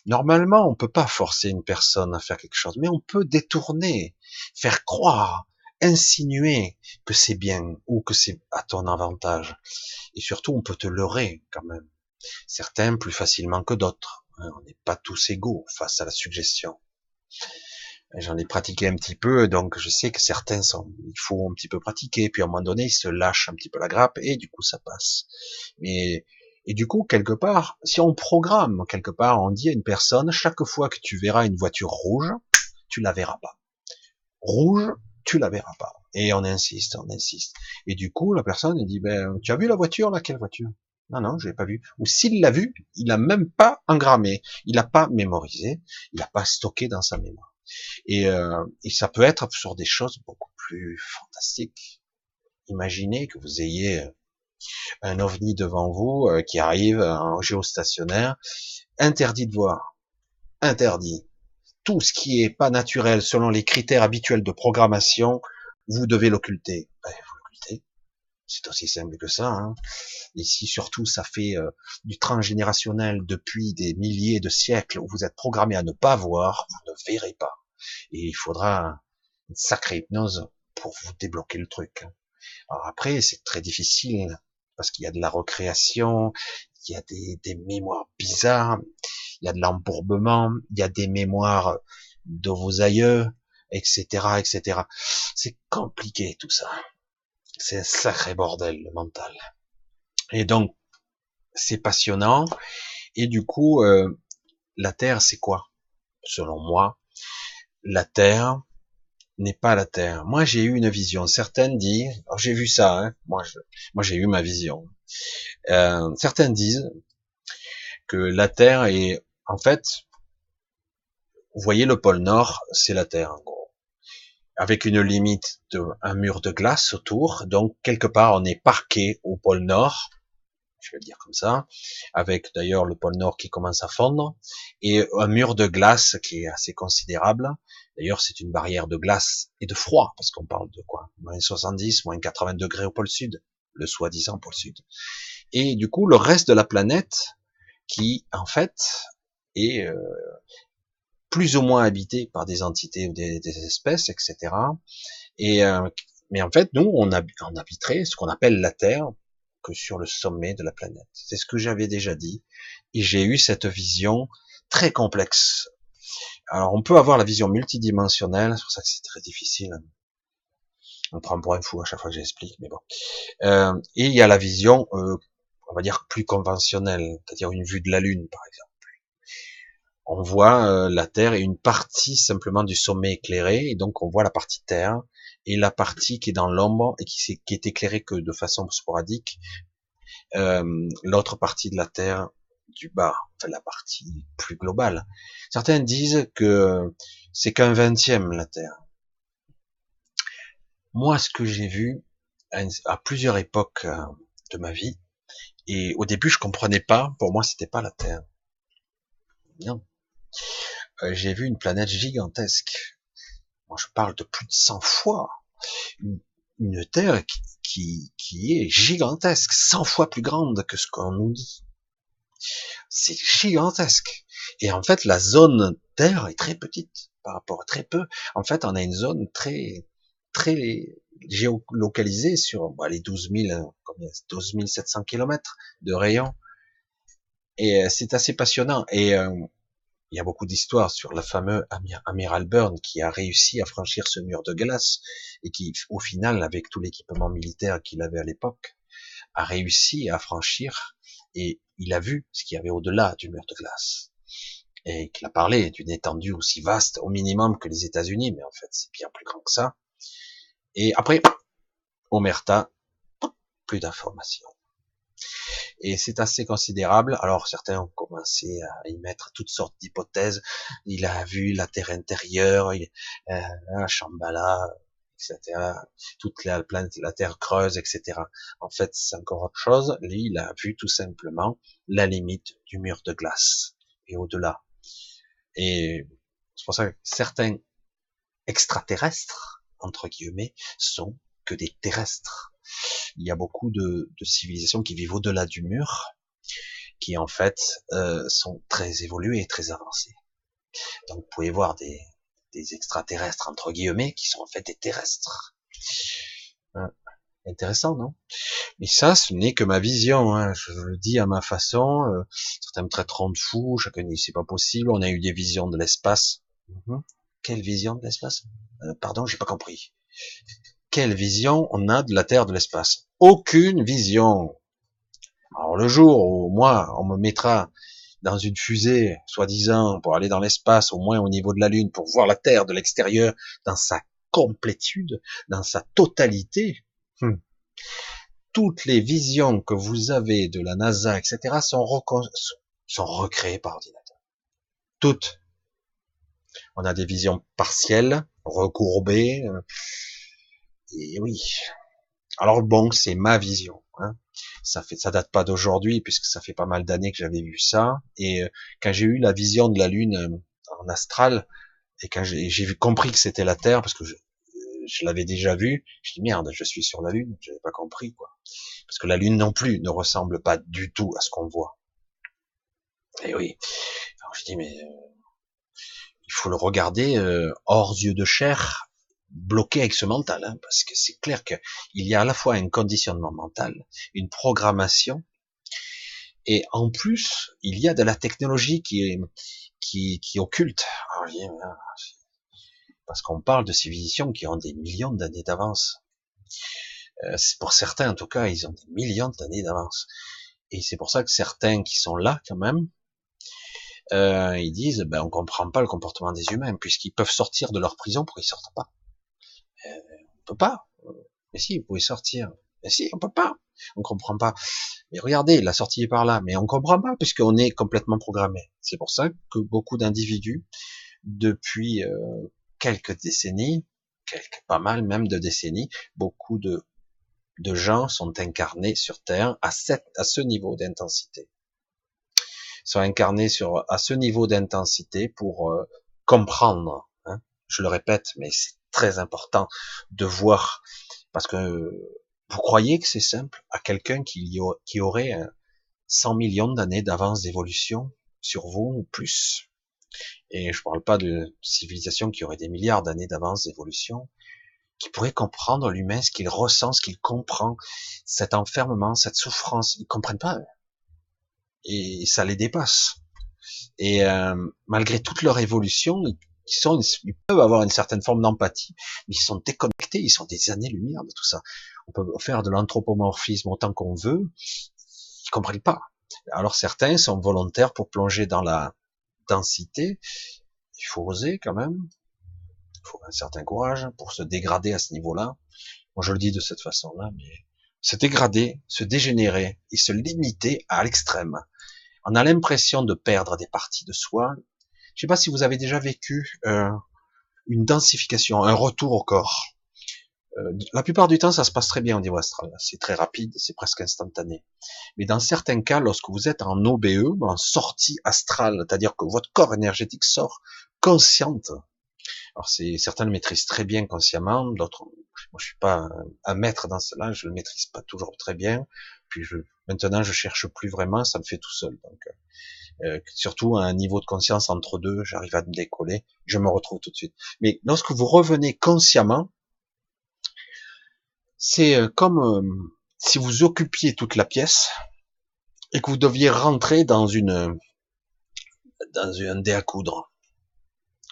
Normalement, on peut pas forcer une personne à faire quelque chose, mais on peut détourner, faire croire, insinuer que c'est bien ou que c'est à ton avantage. Et surtout, on peut te leurrer quand même. Certains plus facilement que d'autres. Hein, on n'est pas tous égaux face à la suggestion. J'en ai pratiqué un petit peu, donc je sais que certains sont, il faut un petit peu pratiquer, puis à un moment donné, ils se lâchent un petit peu la grappe et du coup ça passe. Mais et du coup, quelque part, si on programme, quelque part, on dit à une personne, chaque fois que tu verras une voiture rouge, tu la verras pas. Rouge, tu la verras pas. Et on insiste, on insiste. Et du coup, la personne, dit, ben, tu as vu la voiture, là, quelle voiture? Non, non, je l'ai pas vu. Ou s'il l'a vu, il n'a même pas engrammé, il n'a pas mémorisé, il n'a pas stocké dans sa mémoire. Et, euh, et ça peut être sur des choses beaucoup plus fantastiques. Imaginez que vous ayez un ovni devant vous euh, qui arrive en géostationnaire, interdit de voir, interdit. Tout ce qui est pas naturel selon les critères habituels de programmation, vous devez l'occulter. Ben, vous l'occultez. C'est aussi simple que ça. Hein. Ici, surtout, ça fait euh, du transgénérationnel depuis des milliers de siècles où vous êtes programmé à ne pas voir, vous ne verrez pas. Et il faudra une sacrée hypnose pour vous débloquer le truc. Alors après, c'est très difficile parce qu'il y a de la recréation, il y a des, des mémoires bizarres, il y a de l'embourbement, il y a des mémoires de vos aïeux, etc., etc. C'est compliqué tout ça. C'est un sacré bordel le mental. Et donc, c'est passionnant. Et du coup, euh, la Terre, c'est quoi? Selon moi, la Terre n'est pas la Terre. Moi, j'ai eu une vision. Certaines disent, j'ai vu ça. Hein, moi, moi, j'ai eu ma vision. Euh, certains disent que la Terre est, en fait, vous voyez le pôle Nord, c'est la Terre, en gros, avec une limite de un mur de glace autour. Donc quelque part, on est parqué au pôle Nord je vais le dire comme ça, avec d'ailleurs le pôle Nord qui commence à fondre, et un mur de glace qui est assez considérable. D'ailleurs, c'est une barrière de glace et de froid, parce qu'on parle de quoi? Moins 70, moins 80 degrés au pôle Sud, le soi-disant pôle Sud. Et du coup, le reste de la planète, qui en fait est euh, plus ou moins habité par des entités ou des, espèces, etc. Et euh, mais en fait, nous, on, on habiterait ce qu'on appelle la Terre, que sur le sommet de la planète. C'est ce que j'avais déjà dit. Et j'ai eu cette vision très complexe. Alors, on peut avoir la vision multidimensionnelle, c'est pour ça que c'est très difficile. On prend pour un fou à chaque fois que j'explique, mais bon. Euh, et il y a la vision, euh, on va dire, plus conventionnelle, c'est-à-dire une vue de la Lune, par exemple. On voit euh, la Terre et une partie simplement du sommet éclairé, et donc on voit la partie Terre, et la partie qui est dans l'ombre et qui, est éclairée que de façon sporadique, euh, l'autre partie de la Terre du bas, enfin la partie plus globale. Certains disent que c'est qu'un vingtième la Terre. Moi, ce que j'ai vu à, plusieurs époques euh, de ma vie, et au début je comprenais pas, pour moi c'était pas la Terre. Non. Euh, j'ai vu une planète gigantesque moi je parle de plus de 100 fois, une, Terre qui, qui, est gigantesque, 100 fois plus grande que ce qu'on nous dit. C'est gigantesque. Et en fait, la zone Terre est très petite par rapport à très peu. En fait, on a une zone très, très géolocalisée sur les 12 000, combien, 12 700 kilomètres de rayon. Et euh, c'est assez passionnant. Et euh, il y a beaucoup d'histoires sur le fameux amiral Byrne qui a réussi à franchir ce mur de glace et qui, au final, avec tout l'équipement militaire qu'il avait à l'époque, a réussi à franchir et il a vu ce qu'il y avait au-delà du mur de glace. Et qu'il a parlé d'une étendue aussi vaste, au minimum, que les États-Unis, mais en fait, c'est bien plus grand que ça. Et après, Omerta, plus d'informations. Et c'est assez considérable. Alors certains ont commencé à y mettre toutes sortes d'hypothèses. Il a vu la Terre intérieure, il, euh, Shambhala, etc. Toute la planète, la Terre creuse, etc. En fait, c'est encore autre chose. Lui, il a vu tout simplement la limite du mur de glace et au-delà. Et c'est pour ça que certains extraterrestres, entre guillemets, sont que des terrestres il y a beaucoup de, civilisations qui vivent au-delà du mur, qui en fait euh, sont très évoluées et très avancées. Donc vous pouvez voir des, extraterrestres entre guillemets qui sont en fait des terrestres. Hein. Intéressant, non? Mais ça, ce n'est que ma vision. Hein. Je le dis à ma façon. Euh, certains me traiteront de fou. Chacun dit c'est pas possible. On a eu des visions de l'espace. Mhm. Quelle vision de l'espace? Euh, Pardon, j'ai pas compris quelle vision on a de la Terre, de l'espace? Aucune vision. Alors le jour où moi, on me mettra dans une fusée, soi-disant, pour aller dans l'espace, au moins au niveau de la Lune, pour voir la Terre de l'extérieur dans sa complétude, dans sa totalité, hmm. toutes les visions que vous avez de la NASA, etc., sont, sont recréées par ordinateur. Toutes. On a des visions partielles, recourbées, euh, et oui. Alors bon, c'est ma vision. Hein. Ça fait, ça date pas d'aujourd'hui puisque ça fait pas mal d'années que j'avais vu ça. Et euh, quand j'ai eu la vision de la Lune euh, en astral et quand j'ai compris que c'était la Terre parce que je, je l'avais déjà vu, je dis merde, je suis sur la Lune. J'avais pas compris quoi. Parce que la Lune non plus ne ressemble pas du tout à ce qu'on voit. Et oui. Alors je dis mais euh, il faut le regarder euh, hors yeux de chair, bloqué avec ce mental, hein, parce que c'est clair qu'il y a à la fois un conditionnement mental, une programmation, et en plus, il y a de la technologie qui qui, qui occulte. Parce qu'on parle de civilisations qui ont des millions d'années d'avance. Euh, pour certains, en tout cas, ils ont des millions d'années d'avance. Et c'est pour ça que certains qui sont là, quand même, euh, ils disent, ben, on comprend pas le comportement des humains, puisqu'ils peuvent sortir de leur prison, pour ils sortent pas peut pas. Mais si, vous pouvez sortir. Mais si, on peut pas. On comprend pas. Mais regardez, la sortie est par là. Mais on comprend pas, puisqu'on est complètement programmé. C'est pour ça que beaucoup d'individus, depuis euh, quelques décennies, quelques, pas mal même de décennies, beaucoup de gens sont incarnés sur Terre à ce niveau d'intensité. Sont incarnés sur, à ce niveau d'intensité pour euh, comprendre. Hein. Je le répète, mais c'est très important de voir, parce que vous croyez que c'est simple à quelqu'un qui, qui aurait 100 millions d'années d'avance d'évolution sur vous ou plus? Et je parle pas de civilisation qui aurait des milliards d'années d'avance d'évolution qui pourrait comprendre l'humain, ce qu'il ressent, ce qu'il comprend, cet enfermement, cette souffrance. Ils comprennent pas. Et ça les dépasse. Et euh, malgré toute leur évolution, sont, ils peuvent avoir une certaine forme d'empathie, mais ils sont déconnectés, ils sont des années-lumière de tout ça. On peut faire de l'anthropomorphisme autant qu'on veut, ils comprennent pas. Alors certains sont volontaires pour plonger dans la densité. Il faut oser quand même. Il faut un certain courage pour se dégrader à ce niveau-là. Moi, je le dis de cette façon-là, mais se dégrader, se dégénérer et se limiter à l'extrême. On a l'impression de perdre des parties de soi. Je sais pas si vous avez déjà vécu euh, une densification, un retour au corps. Euh, la plupart du temps, ça se passe très bien au niveau astral. C'est très rapide, c'est presque instantané. Mais dans certains cas, lorsque vous êtes en OBE, en sortie astrale, c'est-à-dire que votre corps énergétique sort consciente, alors c'est certains le maîtrisent très bien consciemment, d'autres, moi je suis pas un, maître dans cela, je le maîtrise pas toujours très bien. Puis je, maintenant je cherche plus vraiment, ça me fait tout seul. Donc euh, surtout à un niveau de conscience entre deux, j'arrive à me décoller, je me retrouve tout de suite. Mais lorsque vous revenez consciemment, c'est euh, comme euh, si vous occupiez toute la pièce et que vous deviez rentrer dans une dans un dé à coudre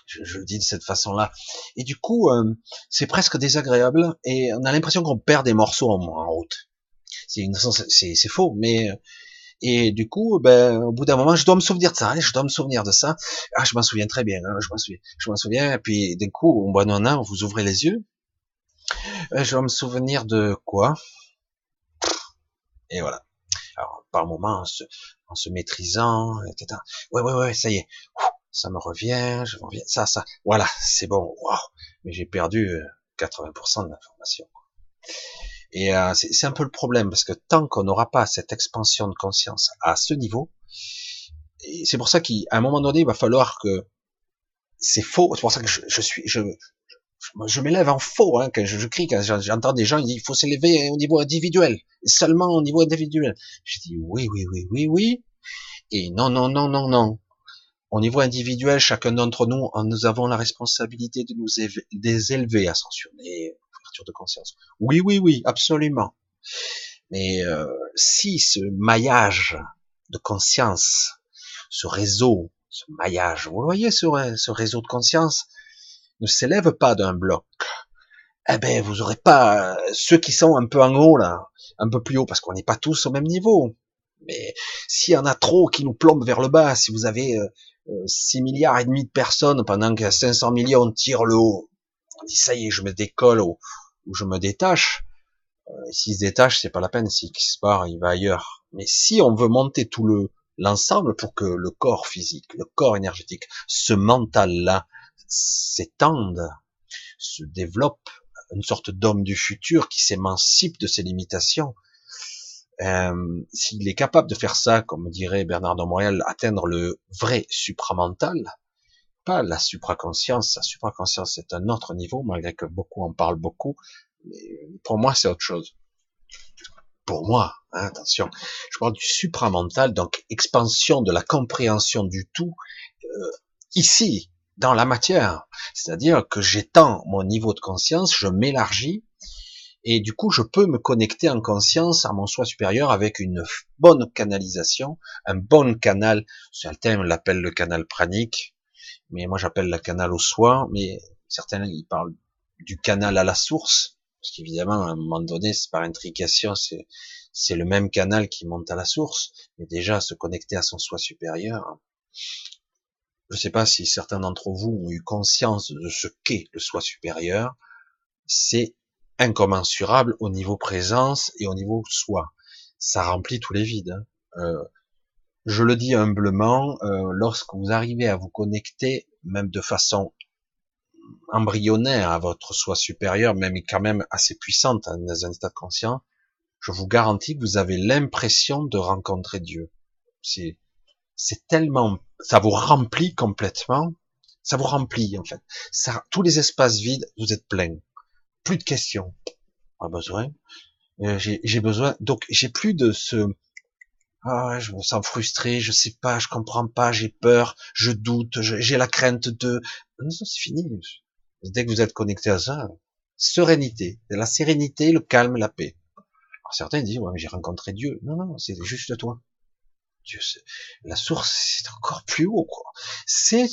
je, le dis de cette façon-là. Et du coup, euh, c'est presque désagréable et on a l'impression qu'on perd des morceaux en, route. C'est une c'est faux, mais et du coup, ben, au bout d'un moment, je dois me souvenir de ça. je dois me souvenir de ça. Ah, je m'en souviens très bien. Hein, je m'en souviens. Je m'en souviens. Et puis, d'un coup, bout d'un an, vous ouvrez les yeux. Euh, je dois me souvenir de quoi? Et voilà. Alors, par moment, en se, en se maîtrisant, etc. Ouais, ouais, ouais, ça y est ça me revient, je reviens, ça, ça, voilà, c'est bon, waouh, mais j'ai perdu 80% euh, de l'information. Et euh, c'est un peu le problème, parce que tant qu'on n'aura pas cette expansion de conscience à ce niveau, c'est pour ça qu'à un moment donné, il va falloir que c'est faux. C'est pour ça que je, je suis, je, je, m'élève en faux hein, quand je, je crie, quand j'entends des gens, ils disent il faut s'élever au niveau individuel, seulement au niveau individuel. Je dis oui, oui, oui, oui, oui, et non, non, non, non, non. Au niveau individuel, chacun d'entre nous, nous avons la responsabilité de nous des élever, ascensionner, de conscience. Oui, oui, oui, absolument. Mais euh, si ce maillage de conscience, ce réseau, ce maillage, vous voyez ce, réseau de conscience, ne s'élève pas d'un bloc, eh ben vous aurez pas euh, ceux qui sont un peu en haut là, un peu plus haut, parce qu'on n'est pas tous au même niveau. Mais s'il y en a trop qui nous plombent vers le bas, si vous avez euh, 6 milliards et demi de personnes pendant que 500 millions tirent le haut. On dit ça y est, je me décolle ou, je me détache. Euh, S'il se détache, c'est pas la peine. S'il se part, il va ailleurs. Mais si on veut monter tout le l'ensemble pour que le corps physique, le corps énergétique, ce mental-là s'étende, se développe, une sorte d'homme du futur qui s'émancipe de ses limitations, euh, s'il est capable de faire ça, comme dirait Bernard de Montréal, atteindre le vrai supramental, la supraconscience, la supraconscience c'est un autre niveau, malgré que beaucoup en parlent beaucoup, mais pour moi c'est autre chose. Pour moi, hein, attention, je parle du supramental, donc expansion de la compréhension du tout, euh, ici, dans la matière. C'est-à-dire que j'étends mon niveau de conscience, je m'élargis, et du coup, je peux me connecter en conscience à mon soi supérieur avec une bonne canalisation, un bon canal. Certains l'appellent le canal pranique, mais moi j'appelle le canal au soi, mais certains ils parlent du canal à la source, parce qu'évidemment, à un moment donné, c'est par intrication, c'est, c'est le même canal qui monte à la source, mais déjà se connecter à son soi supérieur. Je ne sais pas si certains d'entre vous ont eu conscience de ce qu'est le soi supérieur. C'est incommensurable au niveau présence et au niveau soi. Ça remplit tous les vides. Hein. Euh, je le dis humblement, euh, lorsque vous arrivez à vous connecter, même de façon embryonnaire à votre soi supérieur, même quand même assez puissante hein, dans un état de conscience, je vous garantis que vous avez l'impression de rencontrer Dieu. C'est, c'est tellement, ça vous remplit complètement, ça vous remplit en fait. Ça, tous les espaces vides, vous êtes plein plus de questions. Pas besoin. Euh, j'ai besoin. Donc j'ai plus de ce. Ah, je me sens frustré, je sais pas, je comprends pas, j'ai peur, je doute, j'ai la crainte de. Non, c'est fini. Dès que vous êtes connecté à ça, sérénité, la sérénité, le calme, la paix. Alors certains disent ouais, j'ai rencontré Dieu. Non, non, c'est juste toi. Dieu, la source, c'est encore plus haut. quoi. C'est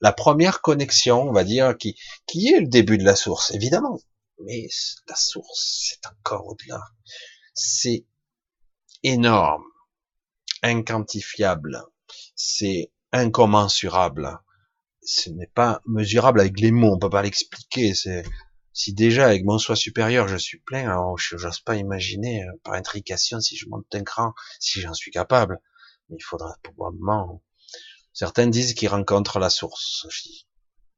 la première connexion, on va dire, qui, qui est le début de la source, évidemment mais la source, c'est encore au-delà. C'est énorme, inquantifiable, c'est incommensurable. Ce n'est pas mesurable avec les mots, on peut pas l'expliquer. C'est si déjà avec mon soi supérieur je suis plein, alors je n'ose pas imaginer euh, par intrication si je monte un cran, si j'en suis capable. Mais il faudra probablement. Certains disent qu'ils rencontrent la source. Je,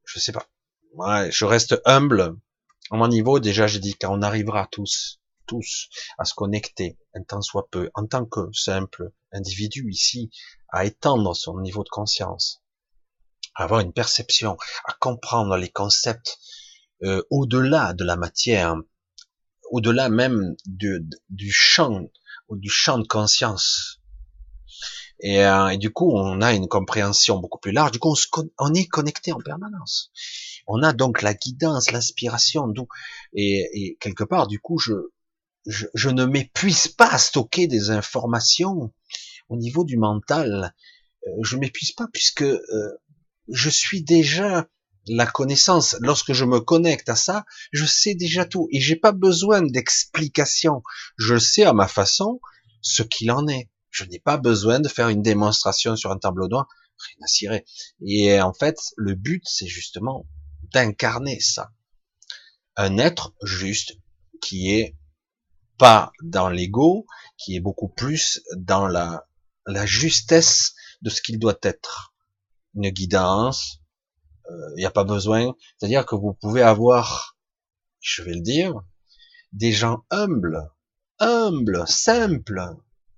je sais pas. Ouais, je reste humble à mon niveau, déjà, j'ai dit quand on arrivera tous, tous, à se connecter, un temps soit peu, en tant que simple individu ici, à étendre son niveau de conscience, à avoir une perception, à comprendre les concepts euh, au-delà de la matière, au-delà même du, du champ, du champ de conscience. Et, euh, du coup, on a une compréhension beaucoup plus large. Du coup, on, on est connecté en permanence. On a donc la guidance, l'inspiration, d'où et, et, quelque part, du coup, je, je, je ne m'épuise pas à stocker des informations au niveau du mental. Euh, je m'épuise pas puisque euh, je suis déjà la connaissance. Lorsque je me connecte à ça, je sais déjà tout et j'ai pas besoin d'explication. Je sais à ma façon ce qu'il en est. Je n'ai pas besoin de faire une démonstration sur un tableau noir, rien à cirer. Et en fait, le but, c'est justement d'incarner ça. Un être juste qui est pas dans l'ego, qui est beaucoup plus dans la, la justesse de ce qu'il doit être. Une guidance, il euh, n'y a pas besoin. C'est-à-dire que vous pouvez avoir, je vais le dire, des gens humbles, humbles, simples,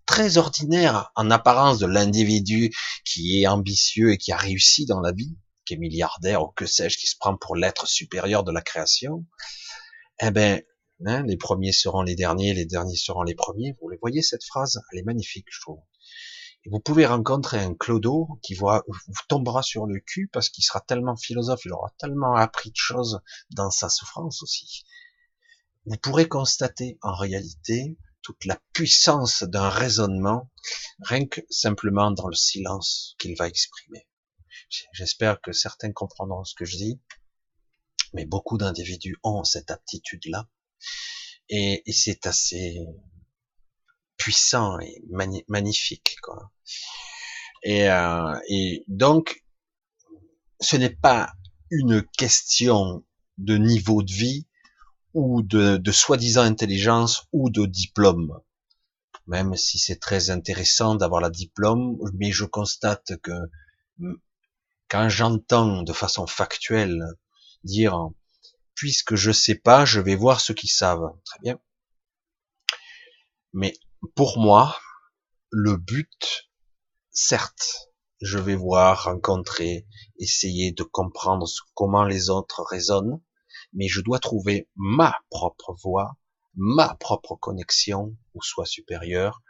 très ordinaires en apparence de l'individu qui est ambitieux et qui a réussi dans la vie, qui est milliardaire ou que sais-je, qui se prend pour l'être supérieur de la création, eh ben, hein, les premiers seront les derniers, les derniers seront les premiers. Vous les voyez cette phrase Elle est magnifique, je trouve. Vous pouvez rencontrer un clodo qui vous tombera sur le cul parce qu'il sera tellement philosophe, il aura tellement appris de choses dans sa souffrance aussi. Vous pourrez constater en réalité toute la puissance d'un raisonnement rien que simplement dans le silence qu'il va exprimer. J'espère que certains comprendront ce que je dis, mais beaucoup d'individus ont cette aptitude-là, et, c'est assez puissant et magnifique. Quoi. Et, euh, et donc, ce n'est pas une question de niveau de vie ou de, de soi-disant intelligence ou de diplôme. Même si c'est très intéressant d'avoir la diplôme, mais je constate que quand j'entends de façon factuelle dire puisque je sais pas, je vais voir ceux qui savent. Très bien. Mais pour moi, le but, certes, je vais voir, rencontrer, essayer de comprendre comment les autres raisonnent, mais je dois trouver ma propre voie, ma propre connexion ou soit supérieur.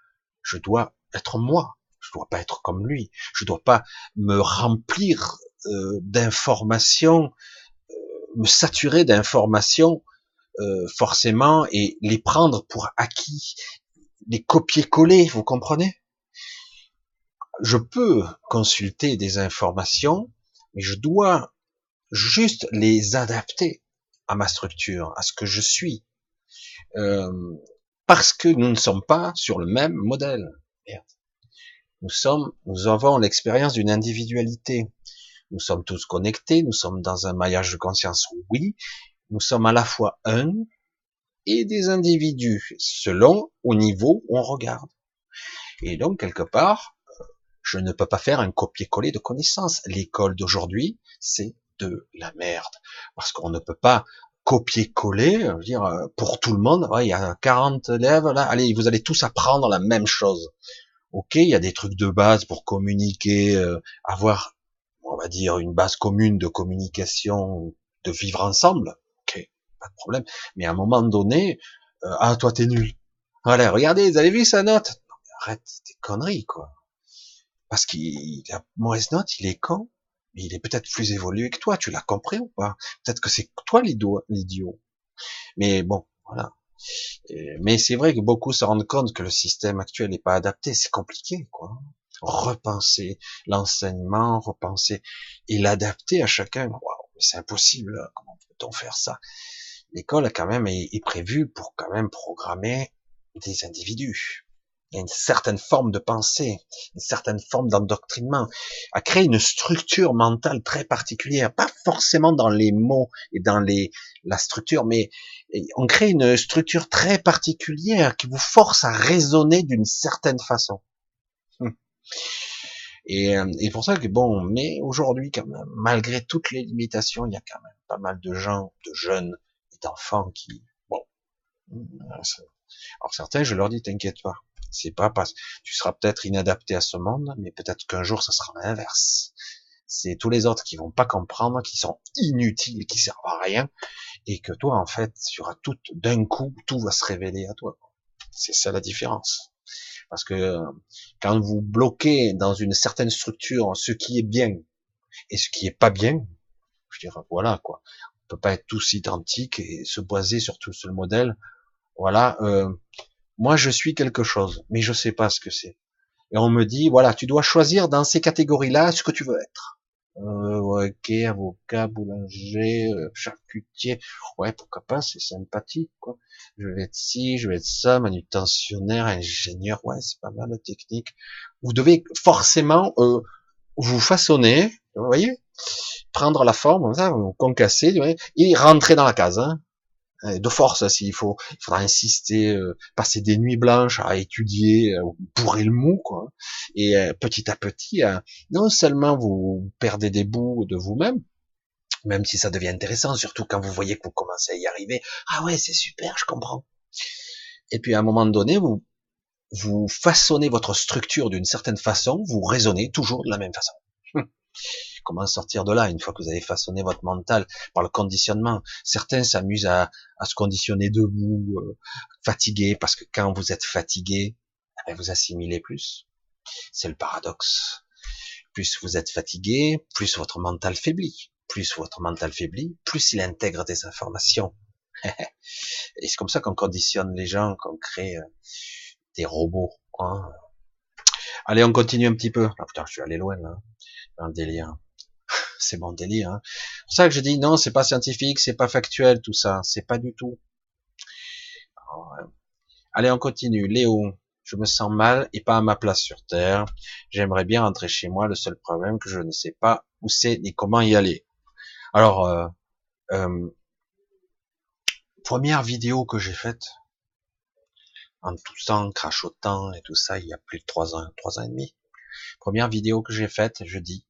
Je dois être moi. Je dois pas être comme lui. Je dois pas me remplir euh, d'informations, me saturer d'informations euh, forcément et les prendre pour acquis, les copier-coller, vous comprenez? Je peux consulter des informations, mais je dois juste les adapter à ma structure, à ce que je suis, euh, parce que nous ne sommes pas sur le même modèle. Nous sommes, nous avons l'expérience d'une individualité. Nous sommes tous connectés, nous sommes dans un maillage de conscience, oui. Nous sommes à la fois un et des individus, selon au niveau où on regarde. Et donc, quelque part, je ne peux pas faire un copier-coller de connaissances. L'école d'aujourd'hui, c'est de la merde. Parce qu'on ne peut pas copier-coller, dire, euh, pour tout le monde, il y a 40 élèves, là, allez, vous allez tous apprendre la même chose. Ok, il y a des trucs de base pour communiquer, euh, avoir, on va dire, une base commune de communication, de vivre ensemble. Ok, pas de problème. Mais à un moment donné, euh, ah, toi, t'es nul. Allez, regardez, vous avez vu sa note? arrête tes conneries, quoi. Parce qu'il a mauvaise note, il est con mais il est peut-être plus évolué que toi, tu l'as compris ou pas? Peut-être que c'est toi l'idiot. Mais bon, voilà. Mais c'est vrai que beaucoup se rendent compte que le système actuel n'est pas adapté, c'est compliqué, quoi. Repenser l'enseignement, repenser et l'adapter à chacun. Waouh, c'est impossible. Comment peut-on faire ça? L'école quand même est, est prévue pour quand même programmer des individus il y a une certaine forme de pensée, une certaine forme d'endoctrinement, à créer une structure mentale très particulière, pas forcément dans les mots et dans les, la structure, mais on crée une structure très particulière qui vous force à raisonner d'une certaine façon. Et, euh, et pour ça que bon, mais aujourd'hui quand même, malgré toutes les limitations, il y a quand même pas mal de gens, de jeunes et d'enfants qui, bon, hum, alors certains, je leur dis, t'inquiète pas, c'est pas parce tu seras peut-être inadapté à ce monde, mais peut-être qu'un jour ça sera l'inverse. C'est tous les autres qui vont pas comprendre, qui sont inutiles, qui servent à rien, et que toi en fait, tu auras tout d'un coup, tout va se révéler à toi. C'est ça la différence. Parce que quand vous bloquez dans une certaine structure ce qui est bien et ce qui est pas bien, je dirais voilà quoi. On peut pas être tous identiques et se baser sur tout ce modèle. Voilà. Euh, moi, je suis quelque chose, mais je sais pas ce que c'est. Et on me dit, voilà, tu dois choisir dans ces catégories-là ce que tu veux être. Euh, ok, avocat, boulanger, euh, charcutier. Ouais, pourquoi pas, c'est sympathique, quoi. Je vais être ci, je vais être ça, manutentionnaire, ingénieur. Ouais, c'est pas mal la technique. Vous devez forcément euh, vous façonner, vous voyez, prendre la forme, comme ça, vous concasser, et rentrer dans la case. Hein de force s'il faut il faudra insister euh, passer des nuits blanches à étudier euh, bourrer le mou quoi. Et euh, petit à petit non seulement vous perdez des bouts de vous-même même si ça devient intéressant surtout quand vous voyez que vous commencez à y arriver ah ouais c'est super je comprends et puis à un moment donné vous vous façonnez votre structure d'une certaine façon vous raisonnez toujours de la même façon Comment sortir de là une fois que vous avez façonné votre mental par le conditionnement? Certains s'amusent à, se conditionner debout, euh, fatigué, parce que quand vous êtes fatigué, eh ben, vous assimilez plus. C'est le paradoxe. Plus vous êtes fatigué, plus votre mental faiblit. Plus votre mental faiblit, plus il intègre des informations. Et c'est comme ça qu'on conditionne les gens, qu'on crée euh, des robots. Hein. Allez, on continue un petit peu. Ah putain, je suis allé loin là, le délire c'est mon délire. Hein. C'est pour ça que je dis non, c'est pas scientifique, c'est pas factuel, tout ça, c'est pas du tout. Euh, allez, on continue. Léo, je me sens mal et pas à ma place sur Terre. J'aimerais bien rentrer chez moi. Le seul problème que je ne sais pas où c'est ni comment y aller. Alors, euh, euh, première vidéo que j'ai faite en toussant, crachotant et tout ça, il y a plus de trois ans, trois ans et demi. Première vidéo que j'ai faite, je dis,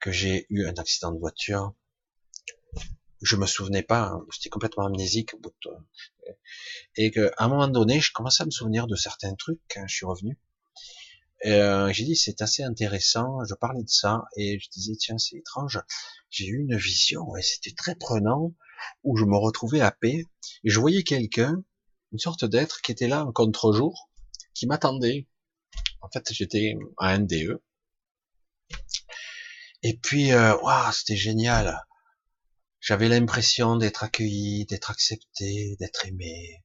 que j'ai eu un accident de voiture. Je me souvenais pas, hein, j'étais complètement amnésique et que à un moment donné, je commençais à me souvenir de certains trucs quand je suis revenu. Euh, j'ai dit c'est assez intéressant. Je parlais de ça et je disais tiens c'est étrange. J'ai eu une vision et c'était très prenant où je me retrouvais à paix et je voyais quelqu'un, une sorte d'être qui était là en contre-jour, qui m'attendait. En fait j'étais à un DE Et puis, euh, waouh, c'était génial. J'avais l'impression d'être accueilli, d'être accepté, d'être aimé.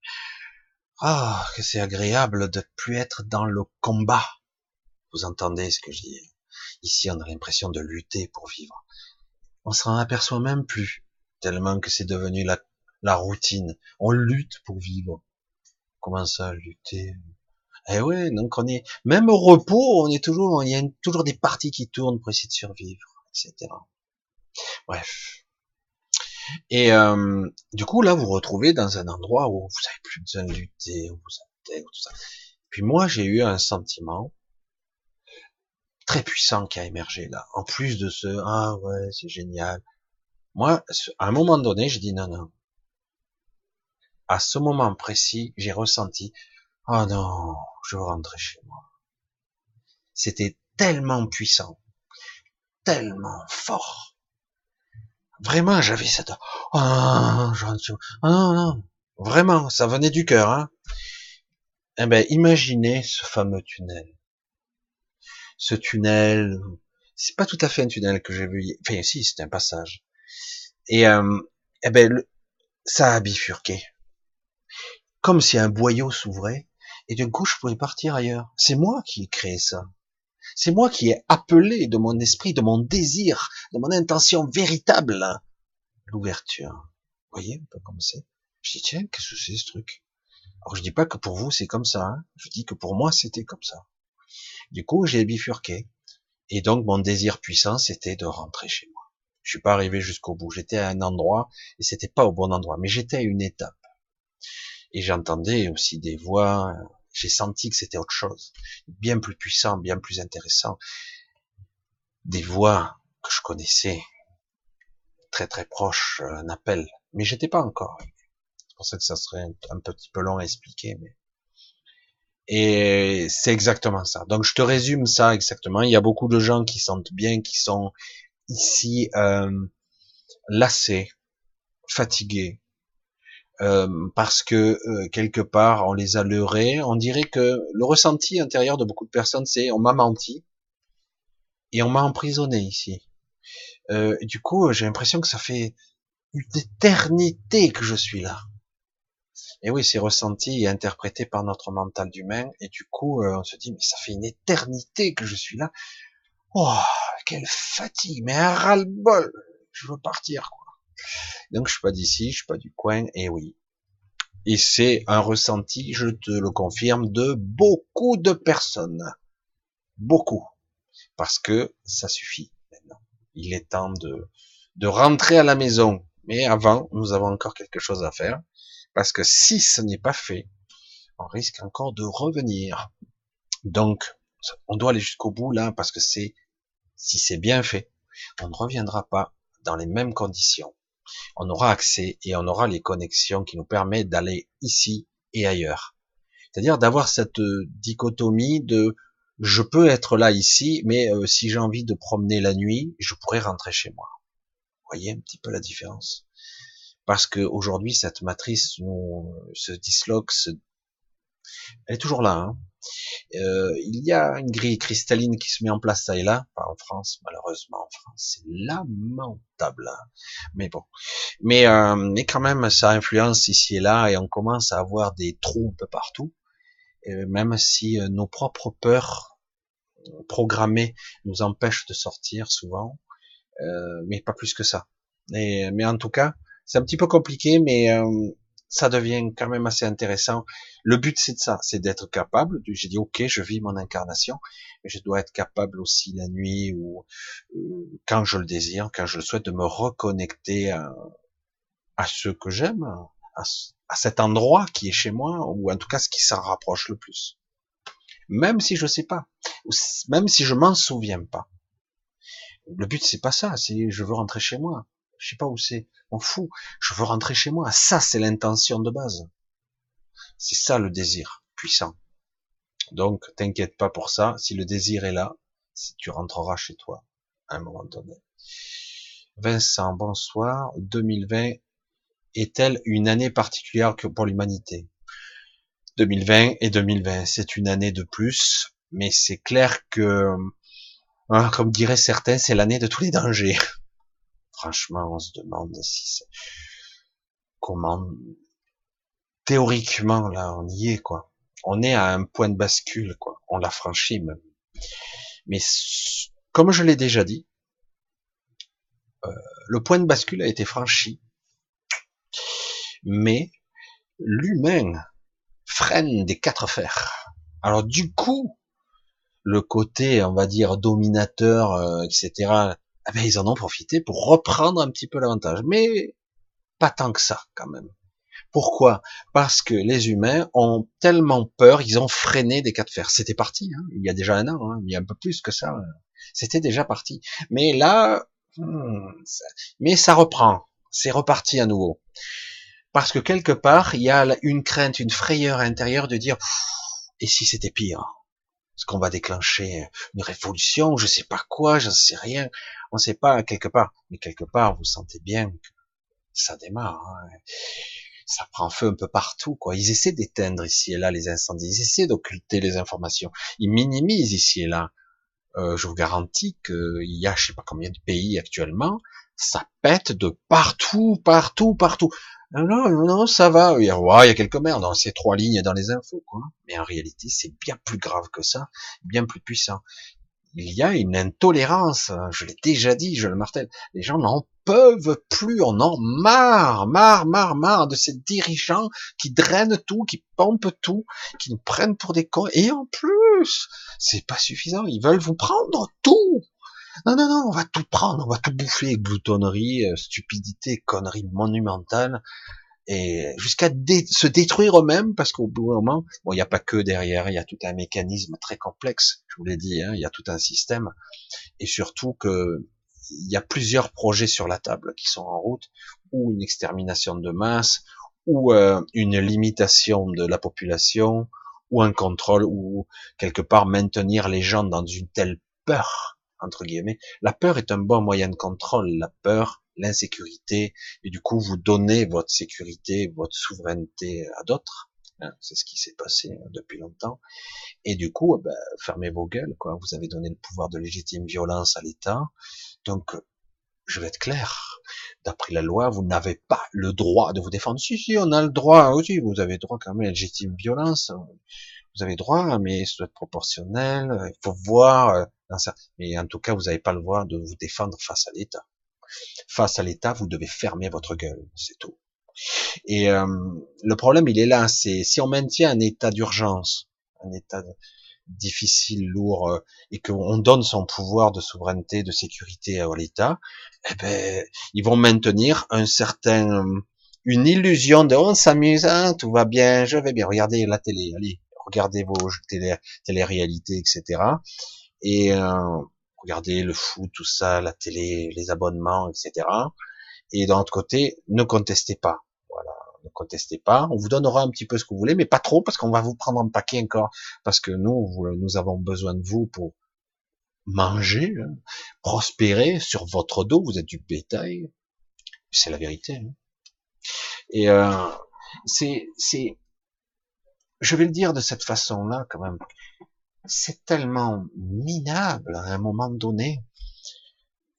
Ah, que c'est agréable de plus être dans le combat. Vous entendez ce que je dis Ici, on a l'impression de lutter pour vivre. On s'en aperçoit même plus, tellement que c'est devenu la, la routine. On lutte pour vivre. Comment ça, lutter? Eh ouais, donc on est, même au repos, on est toujours, il y a toujours des parties qui tournent pour essayer de survivre, etc. Bref. Et euh, du coup, là, vous vous retrouvez dans un endroit où vous avez plus besoin de lutter, où vous êtes, tout ça. Puis moi, j'ai eu un sentiment très puissant qui a émergé là. En plus de ce ah ouais, c'est génial. Moi, à un moment donné, j'ai dit non non. À ce moment précis, j'ai ressenti oh non, je veux rentrer chez moi. C'était tellement puissant, tellement fort. Vraiment, j'avais cette oh non, non, non, vraiment, ça venait du cœur. Hein. Eh ben, imaginez ce fameux tunnel ce tunnel. C'est pas tout à fait un tunnel que j'ai vu. Enfin, si, c'est un passage. Et euh, eh ben, ça a bifurqué, comme si un boyau s'ouvrait. Et d'un coup, je pouvais partir ailleurs. C'est moi qui ai créé ça. C'est moi qui ai appelé de mon esprit, de mon désir, de mon intention véritable, l'ouverture. Vous voyez un peu comme c'est? Je dis tiens, qu'est-ce que c'est ce truc? Alors je dis pas que pour vous c'est comme ça. Hein. Je dis que pour moi c'était comme ça. Du coup, j'ai bifurqué. Et donc, mon désir puissant, c'était de rentrer chez moi. Je suis pas arrivé jusqu'au bout. J'étais à un endroit, et c'était pas au bon endroit, mais j'étais à une étape. Et j'entendais aussi des voix, j'ai senti que c'était autre chose. Bien plus puissant, bien plus intéressant. Des voix que je connaissais, très très proches, un appel. Mais j'étais pas encore. C'est pour ça que ça serait un, un petit peu long à expliquer, mais et c'est exactement ça. Donc je te résume ça exactement. Il y a beaucoup de gens qui sentent bien, qui sont ici euh, lassés, fatigués, euh, parce que euh, quelque part on les a leurrés. On dirait que le ressenti intérieur de beaucoup de personnes, c'est on m'a menti et on m'a emprisonné ici. Euh, du coup, j'ai l'impression que ça fait une éternité que je suis là. Et oui, c'est ressenti et interprété par notre mental d'humain. Et du coup, euh, on se dit, mais ça fait une éternité que je suis là. Oh, quelle fatigue, mais un ras-le-bol. Je veux partir, quoi. Donc, je suis pas d'ici, je suis pas du coin. Et oui. Et c'est un ressenti, je te le confirme, de beaucoup de personnes. Beaucoup. Parce que ça suffit maintenant. Il est temps de, de rentrer à la maison. Mais avant, nous avons encore quelque chose à faire. Parce que si ce n'est pas fait, on risque encore de revenir. Donc, on doit aller jusqu'au bout là, parce que c'est, si c'est bien fait, on ne reviendra pas dans les mêmes conditions. On aura accès et on aura les connexions qui nous permettent d'aller ici et ailleurs. C'est-à-dire d'avoir cette euh, dichotomie de je peux être là ici, mais euh, si j'ai envie de promener la nuit, je pourrais rentrer chez moi. Vous voyez un petit peu la différence? Parce que aujourd'hui cette matrice se disloque, elle est toujours là. Hein. Euh, il y a une grille cristalline qui se met en place ça et là, pas en France malheureusement en France, c'est lamentable. Hein. Mais bon, mais euh, mais quand même ça influence ici et là et on commence à avoir des trous un peu partout, même si euh, nos propres peurs programmées nous empêchent de sortir souvent, euh, mais pas plus que ça. Et, mais en tout cas, c'est un petit peu compliqué, mais euh, ça devient quand même assez intéressant. Le but, c'est de ça, c'est d'être capable. J'ai dit, ok, je vis mon incarnation, mais je dois être capable aussi la nuit ou euh, quand je le désire, quand je le souhaite, de me reconnecter à, ce que j'aime, à, cet endroit qui est chez moi, ou en tout cas ce qui s'en rapproche le plus. Même si je sais pas, même si je m'en souviens pas. Le but, c'est pas ça, c'est je veux rentrer chez moi. Je sais pas où c'est. On fout. Je veux rentrer chez moi. Ça, c'est l'intention de base. C'est ça le désir puissant. Donc, t'inquiète pas pour ça. Si le désir est là, tu rentreras chez toi à un moment donné. Vincent, bonsoir. 2020 est-elle une année particulière pour l'humanité? 2020 et 2020, c'est une année de plus, mais c'est clair que Ah, comme diraient certains, c'est l'année de tous les dangers. Franchement, on se demande si c'est... comment théoriquement là, on y est quoi. On est à un point de bascule quoi. On l'a franchi même. Mais comme je l'ai déjà dit, euh, le point de bascule a été franchi. Mais l'humain freine des quatre fers. Alors du coup, le côté, on va dire, dominateur, euh, etc., eh ben, ils en ont profité pour reprendre un petit peu l'avantage. Mais pas tant que ça, quand même. Pourquoi? Parce que les humains ont tellement peur, ils ont freiné des cas de fer. C'était parti, hein, il y a déjà un an, hein, il y a un peu plus que ça. C'était déjà parti. Mais là, hmm, mais ça reprend, c'est reparti à nouveau. Parce que quelque part, il y a une crainte, une frayeur intérieure de dire, et si c'était pire? Est-ce qu'on va déclencher une révolution, je sais pas quoi, je sais rien, on sait pas quelque part, mais quelque part vous sentez bien que ça démarre, hein. ça prend feu un peu partout, quoi. Ils essaient d'éteindre ici et là les incendies, ils essaient d'occulter les informations, ils minimisent ici et là. Euh, je vous garantis qu'il y a je sais pas combien de pays actuellement, ça pète de partout, partout, partout. Non, non, ça va. Il y a, quelques merdes dans ces trois lignes dans les infos, quoi. Mais en réalité, c'est bien plus grave que ça, bien plus puissant. Il y a une intolérance. Je l'ai déjà dit, je le martèle. Les gens n'en peuvent plus. On en marre, marre, marre, marre de ces dirigeants qui drainent tout, qui pompent tout, qui nous prennent pour des cons. Et en plus, c'est pas suffisant. Ils veulent vous prendre tout. Non, non, non, on va tout prendre, on va tout bouffer, gloutonnerie, euh, stupidité, connerie monumentale, et jusqu'à se détruire eux-mêmes, parce qu'au bout d'un moment, bon, il n'y a pas que derrière, il y a tout un mécanisme très complexe, je vous l'ai dit, hein, il y a tout un système, et surtout que il y a plusieurs projets sur la table qui sont en route, ou une extermination de masse, ou euh, une limitation de la population, ou un contrôle, ou quelque part maintenir les gens dans une telle peur entre guillemets. La peur est un bon moyen de contrôle. La peur, l'insécurité, et du coup, vous donnez votre sécurité, votre souveraineté à d'autres. Hein, c'est ce qui s'est passé euh, depuis longtemps. Et du coup, ben, fermez vos gueules, quoi. Vous avez donné le pouvoir de légitime violence à l'État. Donc, je vais être clair. D'après la loi, vous n'avez pas le droit de vous défendre. Si, si, on a le droit aussi. Vous avez droit quand même à légitime violence. Vous avez droit, mais ça doit être proportionnel. Il faut voir euh, mais en tout cas, vous n'avez pas le droit de vous défendre face à l'État. Face à l'État, vous devez fermer votre gueule, c'est tout. Et euh, le problème, il est là, c'est si on maintient un état d'urgence, un état difficile, lourd, euh, et qu'on donne son pouvoir de souveraineté, de sécurité à l'État, eh ben, ils vont maintenir un certain, une illusion de on s'amuse, hein, tout va bien, je vais bien, regardez la télé, allez, regardez vos télé, télé-réalités, etc et euh, regardez le foot, tout ça, la télé, les abonnements, etc. Et d'un autre côté, ne contestez pas. Voilà, ne contestez pas. On vous donnera un petit peu ce que vous voulez, mais pas trop parce qu'on va vous prendre un paquet encore, parce que nous, nous avons besoin de vous pour manger, hein, prospérer sur votre dos. Vous êtes du bétail. C'est la vérité. Hein. Et euh, c'est, c'est, je vais le dire de cette façon-là quand même c'est tellement minable à un moment donné.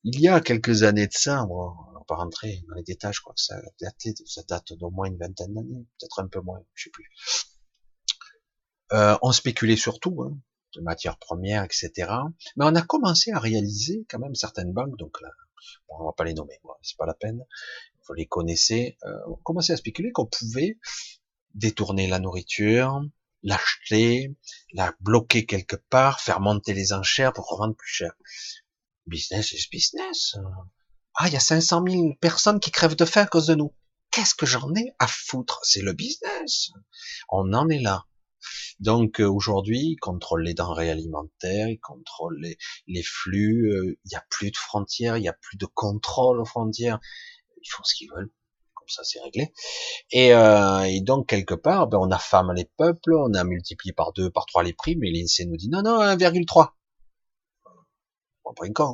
Il y a quelques années de ça, on va pas rentrer dans les détails, je crois que ça date, ça date d'au moins une vingtaine d'années, peut-être un peu moins, je sais plus. Euh, on spéculait surtout, hein, de matières premières, etc. Mais on a commencé à réaliser quand même certaines banques, donc là, bon, on va pas les nommer, c'est pas la peine, vous les connaissez, euh, on commençait à spéculer qu'on pouvait détourner la nourriture, l'acheter, la bloquer quelque part, faire monter les enchères pour revendre plus cher. Business is business. Ah, il y a 500 000 personnes qui crèvent de faim à cause de nous. Qu'est-ce que j'en ai à foutre? C'est le business. On en est là. Donc euh, aujourd'hui, ils contrôlent les denrées alimentaires, ils contrôlent les, flux, euh, il n'y a plus de frontières, il n'y a plus de contrôle aux frontières. Ils font ce qu'ils veulent ça c'est réglé. Et, euh, et, donc quelque part, ben, on affame les peuples, on a multiplié par deux, par trois les prix, mais l'INSEE nous dit non, non, 1,3.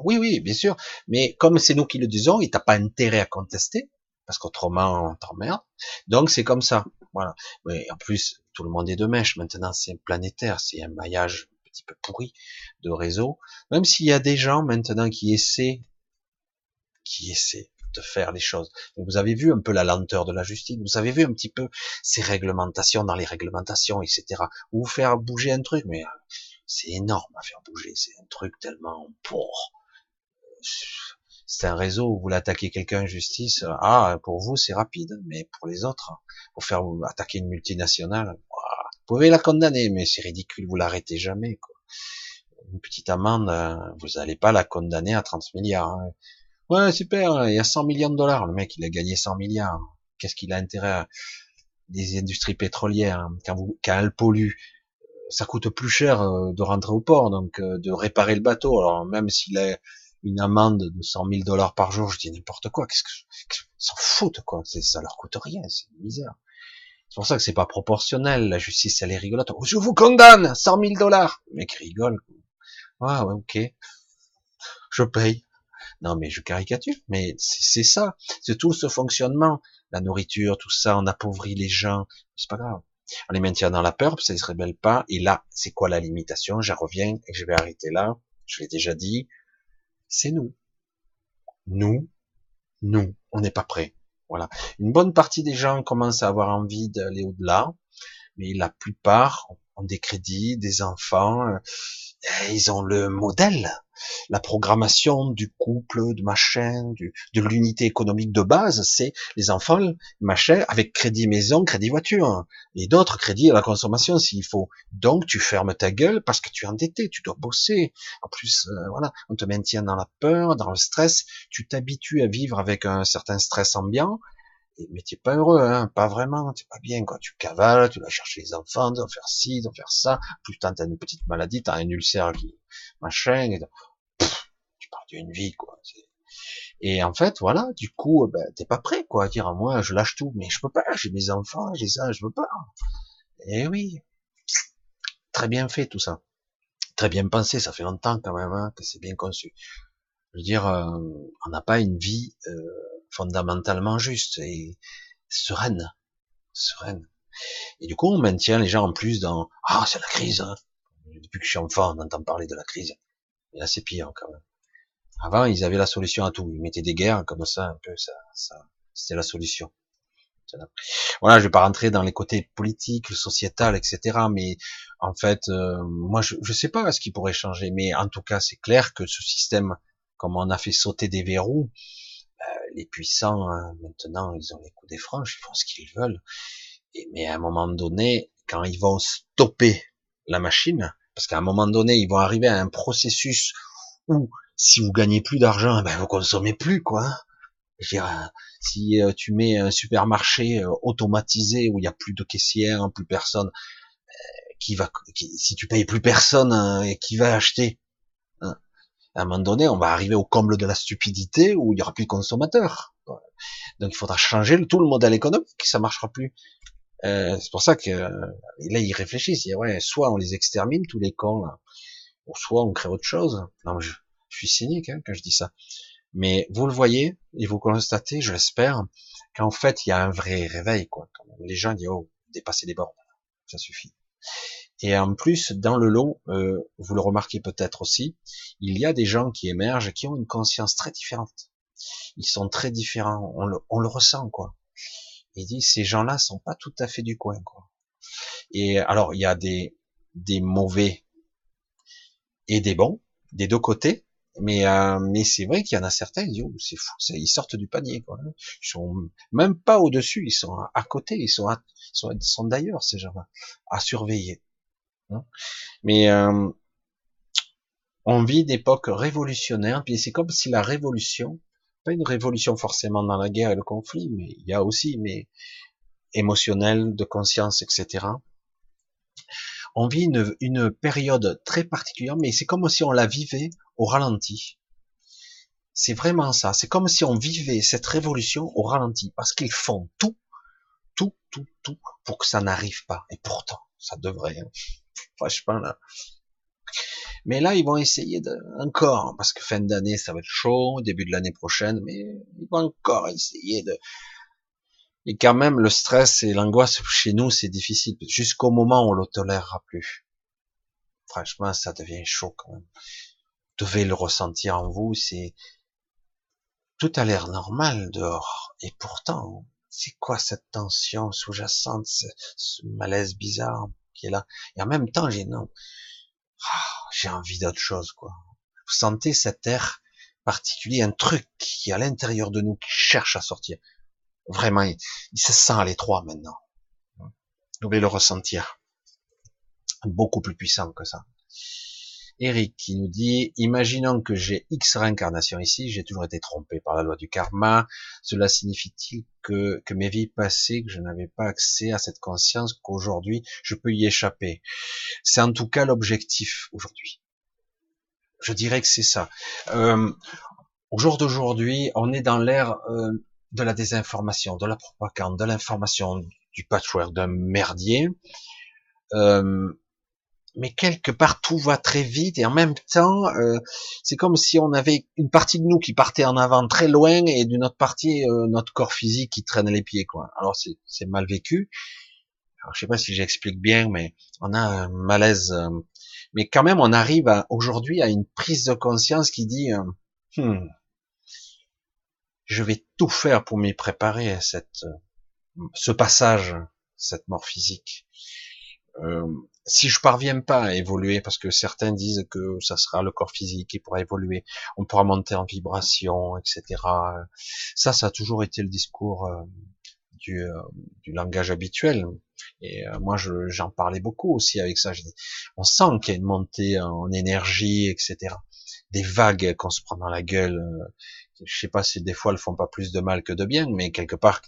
Oui, oui, bien sûr. Mais comme c'est nous qui le disons, il t'a pas intérêt à contester, parce qu'autrement on t'emmerde. Donc c'est comme ça. Voilà. Mais en plus, tout le monde est de mèche. Maintenant, c'est planétaire, c'est un maillage petit peu pourri de réseau. Même s'il y a des gens maintenant qui essaient, qui essaient de faire les choses. vous avez vu un peu la lenteur de la justice, vous avez vu un petit peu ces réglementations dans les réglementations, etc. Ou faire bouger un truc, mais euh, c'est énorme à faire bouger, c'est un truc tellement pour. C'est un réseau où vous l'attaquez quelqu'un en justice, ah, pour vous c'est rapide, mais pour les autres, pour faire attaquer une multinationale, vous pouvez la condamner, mais c'est ridicule, vous l'arrêtez jamais. Quoi. Une petite amende, euh, vous n'allez pas la condamner à 30 milliards. Hein. Ouais, super, il y a 100 millions de dollars. Le mec, il a gagné 100 milliards. Qu'est-ce qu'il a intérêt à des industries pétrolières hein, quand, vous, quand elles polluent? Ça coûte plus cher euh, de rentrer au port, donc euh, de réparer le bateau. Alors même s'il a une amende de 100 000 dollars par jour, je dis n'importe quoi. Qu'est-ce que s'en foutent quoi Ça leur coûte rien, c'est une misère. C'est pour ça que c'est pas proportionnel. La justice, elle est rigolote. Je vous condamne 100 000 dollars. Le mec rigole. Ah ouais, ok. Je paye. Non, mais je caricature, mais c'est ça. C'est tout ce fonctionnement. La nourriture, tout ça, on appauvrit les gens. C'est pas grave. On les maintient dans la peur, parce qu'ils se rebellent pas. Et là, c'est quoi la limitation? J'en reviens et je vais arrêter là. Je l'ai déjà dit. C'est nous. Nous, nous, on n'est pas prêts. Voilà. Une bonne partie des gens commencent à avoir envie d'aller au-delà, mais la plupart ont des crédits, des enfants, euh, ils ont le modèle, la programmation du couple, de machin, du, de l'unité économique de base, c'est les enfants, machin, avec crédit maison, crédit voiture, et d'autres crédits à la consommation s'il faut. Donc tu fermes ta gueule parce que tu es endetté, tu dois bosser. En plus, euh, voilà, on te maintient dans la peur, dans le stress, tu t'habitues à vivre avec un certain stress ambiant, mais t'es pas heureux, hein, pas vraiment, t'es pas bien, quoi. Tu cavales, tu vas chercher les enfants, tu vas faire ci, tu vas faire ça. Putain, t'as une petite maladie, t'as un ulcère qui, machin, et tu parles d'une vie, quoi. Et en fait, voilà, du coup, ben, t'es pas prêt, quoi, à dire, moi, je lâche tout, mais je peux pas, j'ai mes enfants, j'ai ça, je veux pas. Et oui. Très bien fait, tout ça. Très bien pensé, ça fait longtemps, quand même, hein, que c'est bien conçu. Je veux dire, euh, on n'a pas une vie, euh, fondamentalement juste et sereine, sereine. Et du coup, on maintient les gens en plus dans ah c'est la crise. Hein. Depuis que je suis enfant, on entend parler de la crise. Et là, c'est pire quand même. Avant, ils avaient la solution à tout. Ils mettaient des guerres comme ça, un peu. Ça, ça c'était la solution. Voilà, je vais pas rentrer dans les côtés politiques, sociétal, etc. Mais en fait, euh, moi, je, je sais pas ce qui pourrait changer. Mais en tout cas, c'est clair que ce système, comme on a fait sauter des verrous, les puissants, hein, maintenant, ils ont les coups des franches, ils font ce qu'ils veulent. Mais à un moment donné, quand ils vont stopper la machine, parce qu'à un moment donné, ils vont arriver à un processus où, si vous gagnez plus d'argent, ben vous consommez plus, quoi. Si euh, tu mets un supermarché euh, automatisé où il y a plus de caissières, plus personne, euh, qui va, si tu payes plus personne, et qui va acheter à un moment donné, on va arriver au comble de la stupidité où il y aura plus de consommateurs. Donc il faudra changer tout le modèle économique, ça marchera plus. Euh, c'est pour ça que là ils réfléchissent. Ouais, soit on les extermine tous les cons là, ou soit on crée autre chose. Je suis cynique hein, quand je dis ça. Mais vous le voyez et vous constatez, je l'espère, qu'en fait il y a un vrai réveil. Quoi. Les gens disent oh dépasser les bornes, ça suffit. Et en plus, dans le lot, euh, vous le remarquez peut-être aussi, il y a des gens qui émergent qui ont une conscience très différente. Ils sont très différents, on le, on le ressent quoi. Il dit ces gens-là sont pas tout à fait du coin quoi. Et alors il y a des des mauvais et des bons des deux côtés, mais euh, mais c'est vrai qu'il y en a certains ils disent oh, c'est fou, ils sortent du panier quoi. Ils sont même pas au dessus, ils sont à côté, ils sont à, ils sont, d'ailleurs ces gens-là à surveiller. Hein. Mais euh, on vit d'époque révolutionnaire, puis c'est comme si la révolution, pas une révolution forcément dans la guerre et le conflit, mais il y a aussi, mais émotionnel, de conscience, etc. On vit une, période très particulière, mais c'est comme si on la vivait au ralenti. C'est vraiment ça. C'est comme si on vivait cette révolution au ralenti, parce qu'ils font tout, tout, tout, tout, pour que ça n'arrive pas. Et pourtant, ça devrait. Hein franchement là. Mais là, ils vont essayer encore, parce que fin d'année, ça va être chaud, début de l'année prochaine, mais ils vont encore essayer de, et quand même, le stress et l'angoisse chez nous, c'est difficile, jusqu'au moment où on le tolérera plus. franchement, ça devient chaud quand même. Vous devez le ressentir en vous, c'est tout a l'air normal dehors, et pourtant, c'est quoi cette tension sous-jacente, ce, malaise bizarre qui est là? Et en même temps, j'ai non, ah, j'ai envie d'autre chose, quoi. Vous sentez cet air particulier, un truc qui est à l'intérieur de nous qui cherche à sortir. Vraiment, il, se sent à l'étroit maintenant. Vous devez le ressentir. Beaucoup plus puissant que ça. Eric qui nous dit, imaginons que j'ai X réincarnations ici, j'ai toujours été trompé par la loi du karma, cela signifie-t-il que, que mes vies passées, que je n'avais pas accès à cette conscience, qu'aujourd'hui je peux y échapper? C'est en tout cas l'objectif aujourd'hui. Je dirais que c'est ça. Euh, au jour d'aujourd'hui, on est dans l'ère euh, de la désinformation, de la propagande, de l'information, du patchwork, d'un merdier. Euh, mais quelque part tout va très vite et en même temps euh, c'est comme si on avait une partie de nous qui partait en avant très loin et d'une autre partie euh, notre corps physique qui traîne les pieds quoi alors c'est mal vécu alors, je sais pas si j'explique bien mais on a un malaise euh, mais quand même on arrive aujourd'hui à une prise de conscience qui dit hmm, je vais tout faire pour m'y préparer à cette ce passage cette mort physique euh, si je parviens pas à évoluer, parce que certains disent que ça sera le corps physique qui pourra évoluer, on pourra monter en vibration, etc. Ça, ça a toujours été le discours euh, du, euh, du, langage habituel. Et moi, j'en parlais beaucoup aussi avec ça. On sent qu'il y a une montée en énergie, etc. Des vagues qu'on se prend dans la gueule. Je sais pas si des fois elles font pas plus de mal que de bien, mais quelque part,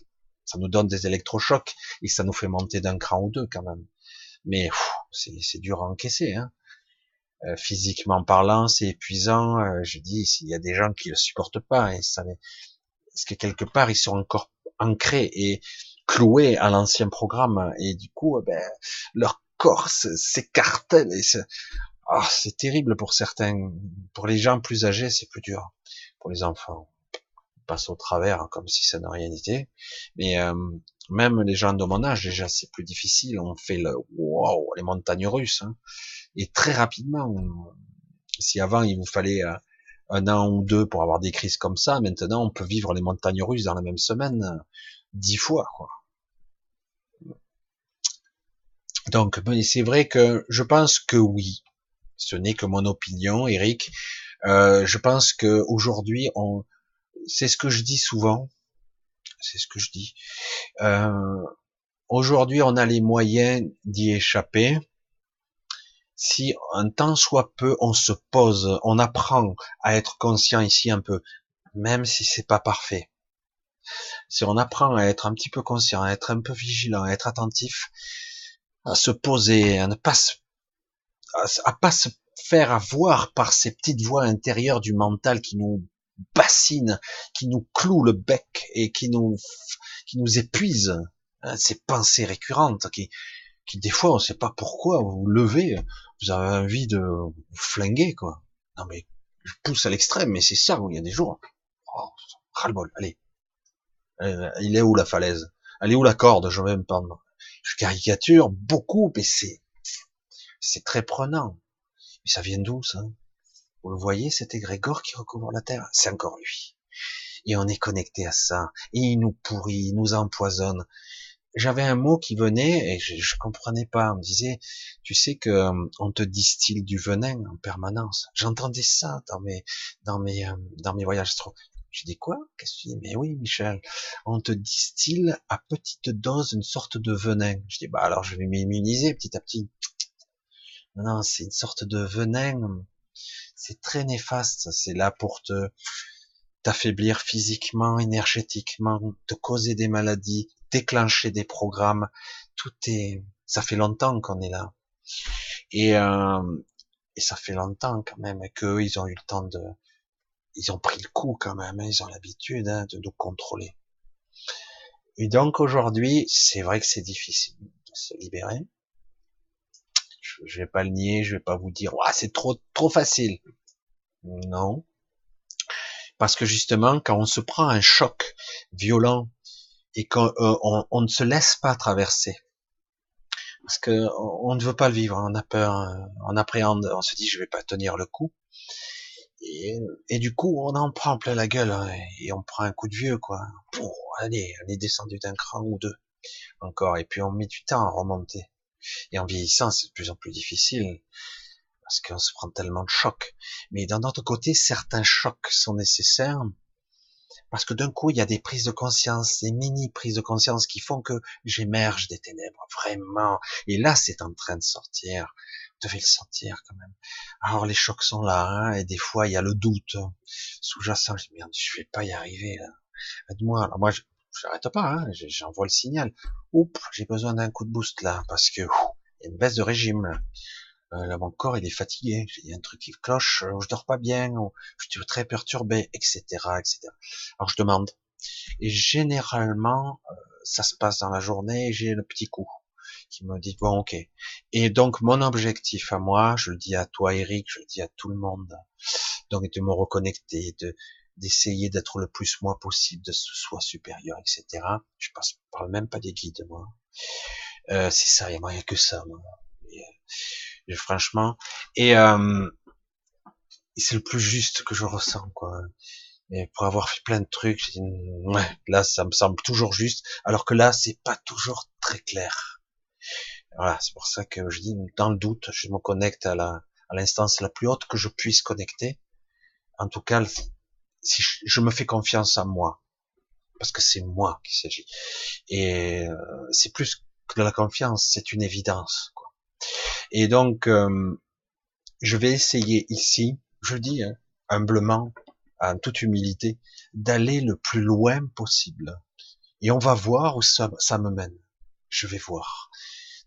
ça nous donne des électrochocs et ça nous fait monter d'un cran ou deux quand même mais c'est dur à encaisser. Hein. Euh, physiquement parlant, c'est épuisant. Euh, je dis, s'il y a des gens qui le supportent pas, et ça, parce que quelque part ils sont encore ancrés et cloués à l'ancien programme, et du coup, euh, ben, leur corps s'écartèle et oh, c'est terrible pour certains. Pour les gens plus âgés, c'est plus dur. Pour les enfants, passe au travers comme si ça n'a rien été. Mais euh, même les gens de mon âge, déjà, c'est plus difficile. On fait le wow, les montagnes russes, hein. et très rapidement. Si avant il vous fallait euh, un an ou deux pour avoir des crises comme ça, maintenant on peut vivre les montagnes russes dans la même semaine dix fois. Quoi. Donc, c'est vrai que je pense que oui. Ce n'est que mon opinion, Eric. Euh, je pense que aujourd'hui, on, c'est ce que je dis souvent. C'est ce que je dis. Euh, aujourd'hui, on a les moyens d'y échapper. Si un temps soit peu, on se pose, on apprend à être conscient ici un peu, même si c'est pas parfait. Si on apprend à être un petit peu conscient, à être un peu vigilant, à être attentif, à se poser, à ne pas se, à pas se faire avoir par ces petites voix intérieures du mental qui nous bassine, qui nous cloue le bec et qui nous, qui nous épuise. Hein, ces pensées récurrentes qui, qui des fois on sait pas pourquoi vous vous levez, vous avez envie de vous flinguer quoi. Non mais je pousse à l'extrême, mais c'est ça. Il y a des jours, oh, ras-le-bol. Allez, euh, il est où la falaise? Elle est où la corde? Je vais me pendre. Je caricature beaucoup, mais c'est c'est très prenant. Mais ça vient d'où ça? Vous le voyez, cet égrégore qui recouvre la Terre, c'est encore lui. Et on est connecté à ça. Et il nous pourrit, il nous empoisonne. J'avais un mot qui venait et je, je comprenais pas. On me disait, tu sais que euh, on te distille du venin en permanence. J'entendais ça dans mes dans mes euh, dans mes voyages. Je dis quoi? Qu'est-ce que tu dis? Mais oui, Michel, on te distille à petite dose une sorte de venin. Je dis bah alors je vais m'immuniser petit à petit. Non, c'est une sorte de venin c'est très néfaste. C'est là pour te t'affaiblir physiquement, énergétiquement, te causer des maladies, déclencher des programmes. Tout est, ça fait longtemps qu'on est là. Et, euh, et ça fait longtemps quand même qu'eux, ils ont eu le temps de, ils ont pris le coup quand même, hein. ils ont l'habitude hein, de nous contrôler. Et donc aujourd'hui, c'est vrai que c'est difficile de se libérer je vais pas le nier, je vais pas vous dire, c'est trop, trop facile. Non. Parce que justement, quand on se prend un choc violent et qu'on euh, on, ne se laisse pas traverser parce que on ne veut pas le vivre, on a peur, on appréhende, on se dit je vais pas tenir le coup. Et, et du coup, on en prend plein la gueule hein, et on prend un coup de vieux, quoi. Pour, allez, on est descendu d'un cran ou deux encore, et puis on met du temps à remonter. Et en vieillissant, c'est de plus en plus difficile parce qu'on se prend tellement de chocs. Mais d'un autre côté, certains chocs sont nécessaires parce que d'un coup, il y a des prises de conscience, des mini prises de conscience qui font que j'émerge des ténèbres, vraiment. Et là, c'est en train de sortir. Vous devez le sentir quand même. Alors les chocs sont là, hein, et des fois, il y a le doute sous-jacent. Je dis, merde, je vais pas y arriver, là. Aide-moi. Alors moi, je, j'arrête pas, hein, j'envoie le signal. Oups, j'ai besoin d'un coup de boost là, parce que il y a une baisse de régime. Euh, là, mon corps il est fatigué, il y a un truc qui cloche, euh, je dors pas bien, je suis très perturbé, etc., etc. Alors je demande. Et généralement, euh, ça se passe dans la journée, j'ai le petit coup qui me dit bon ok. Et donc mon objectif à moi, je le dis à toi Eric, je le dis à tout le monde, donc de me reconnecter, de d'essayer d'être le plus moi possible, de ce soi supérieur, etc. Je passe, parle même pas des guides, moi. Euh, c'est ça, il n'y a que ça, moi. Et, franchement, et, euh, c'est le plus juste que je ressens, quoi. Et pour avoir fait plein de trucs, ouais, là, ça me semble toujours juste, alors que là, c'est pas toujours très clair. Voilà, c'est pour ça que je dis, dans le doute, je me connecte à la, à l'instance la plus haute que je puisse connecter. En tout cas, si je, me fais confiance à moi, parce que c'est moi qu'il s'agit. Et euh, c'est plus que de la confiance, c'est une évidence. Quoi. Et donc, euh, je vais essayer ici, je dis hein, humblement, en toute humilité, d'aller le plus loin possible. Et on va voir où ça, ça me mène. Je vais voir.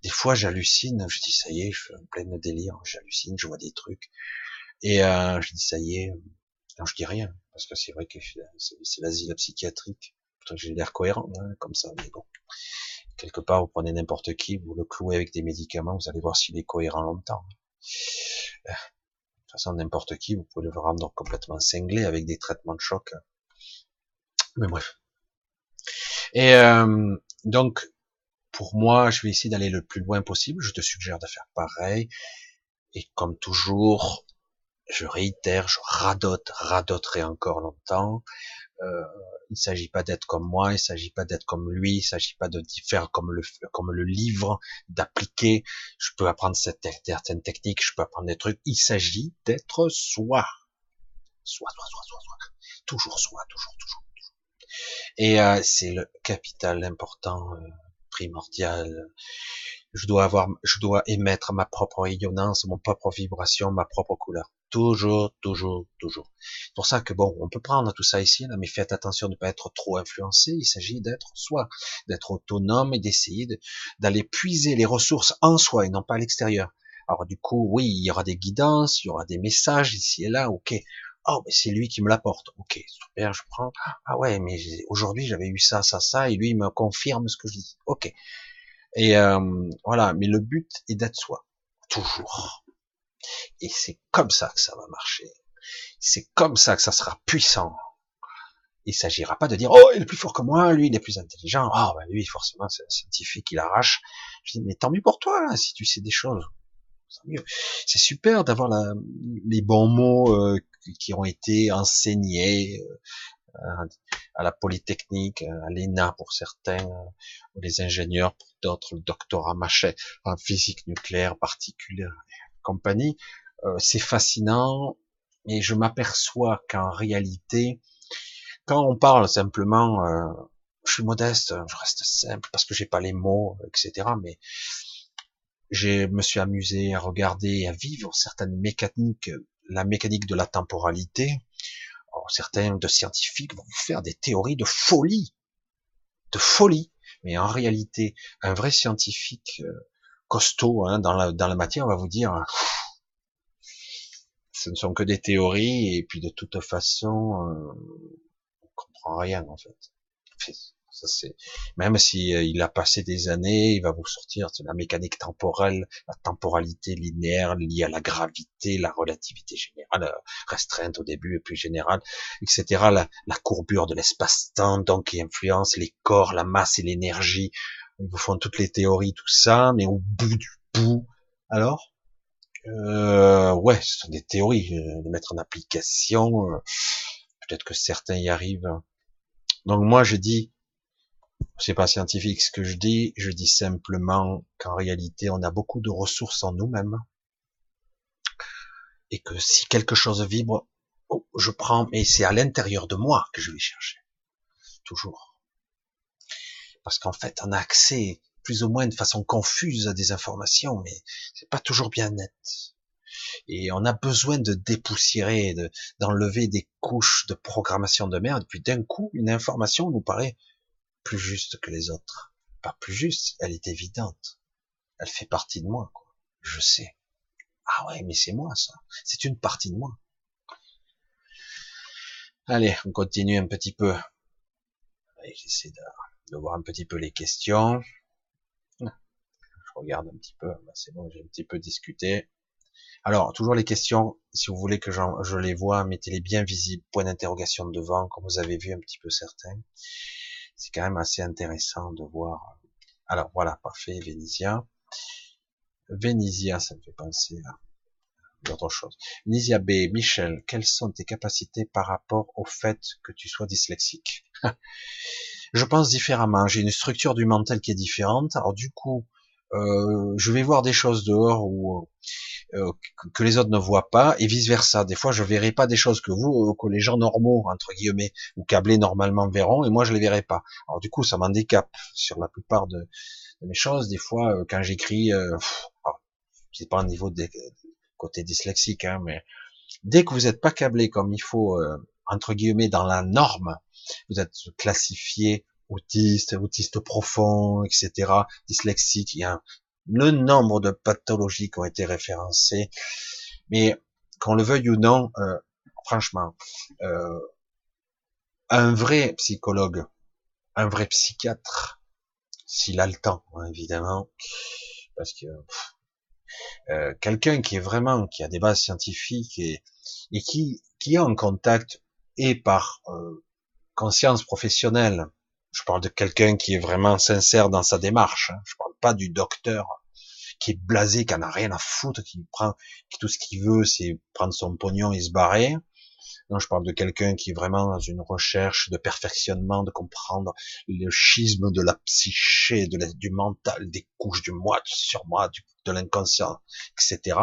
Des fois, j'hallucine, je dis ça y est, je suis en plein délire, j'hallucine, je vois des trucs. Et euh, je dis ça y est, non, je dis rien, parce que c'est vrai que c'est l'asile psychiatrique. J'ai l'air cohérent, hein, comme ça, mais bon. Quelque part, vous prenez n'importe qui, vous le clouez avec des médicaments, vous allez voir s'il est cohérent longtemps. Euh, de toute façon, n'importe qui, vous pouvez le rendre complètement cinglé avec des traitements de choc. Mais bref. Et euh, donc, pour moi, je vais essayer d'aller le plus loin possible. Je te suggère de faire pareil. Et comme toujours, je réitère, je radote, radoterai encore longtemps. Euh, il ne s'agit pas d'être comme moi, il ne s'agit pas d'être comme lui, il ne s'agit pas de faire comme le comme le livre, d'appliquer. Je peux apprendre certaines techniques, je peux apprendre des trucs. Il s'agit d'être soi, soi, soi, soi, soi, soi, toujours soi, toujours, toujours. Et euh, c'est le capital important, euh, primordial. Je dois avoir, je dois émettre ma propre rayonnance, mon propre vibration, ma propre couleur. Toujours, toujours, toujours. C'est pour ça que bon, on peut prendre tout ça ici, là, mais faites attention de ne pas être trop influencé. Il s'agit d'être soi, d'être autonome et d'essayer d'aller puiser les ressources en soi et non pas à l'extérieur. Alors du coup, oui, il y aura des guidances, il y aura des messages ici et là, ok. Oh, mais c'est lui qui me l'apporte. Ok, super, je prends. Ah ouais, mais aujourd'hui j'avais eu ça, ça, ça, et lui il me confirme ce que je dis. Ok. Et euh, voilà, mais le but est d'être soi, toujours. Et c'est comme ça que ça va marcher. C'est comme ça que ça sera puissant. Il s'agira pas de dire, oh, il est plus fort que moi, lui, il est plus intelligent. Ah, oh, ben lui, forcément, c'est un scientifique, il arrache. Je dis, mais tant mieux pour toi, si tu sais des choses. C'est super d'avoir les bons mots euh, qui ont été enseignés euh, à la Polytechnique, à l'ENA pour certains, ou les ingénieurs pour d'autres, le doctorat machet en physique nucléaire, particulière compagnie, euh, c'est fascinant, et je m'aperçois qu'en réalité, quand on parle simplement, euh, je suis modeste, je reste simple parce que j'ai pas les mots, etc. Mais je me suis amusé à regarder à vivre certaines mécaniques, la mécanique de la temporalité. certains de scientifiques vont faire des théories de folie, de folie. Mais en réalité, un vrai scientifique euh, costaud hein, dans, la, dans la matière, on va vous dire, ce ne sont que des théories, et puis de toute façon, euh, on comprend rien en fait. Ça c'est même si euh, il a passé des années, il va vous sortir la mécanique temporelle, la temporalité linéaire liée à la gravité, la relativité générale euh, restreinte au début et puis générale, etc. La, la courbure de l'espace-temps donc qui influence les corps, la masse et l'énergie, Ils vous font toutes les théories, tout ça, mais au bout du bout, alors, euh, ouais, ce sont des théories, euh, les mettre en application. Euh, peut-être que certains y arrivent. Donc moi, je dis, c'est pas scientifique ce que je dis, je dis simplement qu'en réalité, on a beaucoup de ressources en nous-mêmes et que si quelque chose vibre, oh, je prends, mais c'est à l'intérieur de moi que je vais chercher, toujours, parce qu'en fait, on a accès plus ou moins de façon confuse à des informations, mais c'est pas toujours bien net. Et on a besoin de dépoussiérer, d'enlever des couches de programmation de merde. Puis d'un coup, une information nous paraît plus juste que les autres. Pas plus juste, elle est évidente. Elle fait partie de moi, quoi. Je sais. Ah ouais, mais c'est moi, ça. C'est une partie de moi. Allez, on continue un petit peu. J'essaie de, de voir un petit peu les questions regarde un petit peu. Ben, c'est bon, j'ai un petit peu discuté. Alors, toujours les questions, si vous voulez que je les vois, mettez-les bien visibles, point d'interrogation devant, comme vous avez vu un petit peu certains. C'est quand même assez intéressant de voir. Alors voilà, parfait, Vénisia. Vénisia, ça me fait penser à d'autres choses. Vénisia B, Michel, quelles sont tes capacités par rapport au fait que tu sois dyslexique? Je pense différemment. J'ai une structure du mental qui est différente. Alors du coup, euh, je vais voir des choses dehors ou euh, que les autres ne voient pas et vice versa. Des fois, je verrai pas des choses que vous, euh, que les gens normaux entre guillemets ou câblés normalement verront et moi je les verrai pas. Alors du coup, ça m'handicape sur la plupart de, mes choses. Des fois, quand j'écris, c'est pas un niveau de, côté dyslexique, hein, mais dès que vous n'êtes pas câblé comme il faut entre guillemets dans la norme, vous êtes classifié autiste, autiste profond, etc., dyslexique, il y a le nombre de pathologies qui ont été référencées, mais qu'on le veuille ou non, euh, franchement, euh, un vrai psychologue, un vrai psychiatre, s'il a le temps, hein, évidemment, parce que euh, quelqu'un qui est vraiment, qui a des bases scientifiques et, et qui, qui est en contact et par conscience professionnelle je parle de quelqu'un qui est vraiment sincère dans sa démarche. Hein. Je parle pas du docteur qui est blasé, qui en a rien à foutre, qui prend, qui tout ce qu'il veut, c'est prendre son pognon et se barrer. Non, je parle de quelqu'un qui est vraiment dans une recherche de perfectionnement, de comprendre le schisme de la psyché, du mental, des couches du moi, sur moi, de l'inconscient, etc.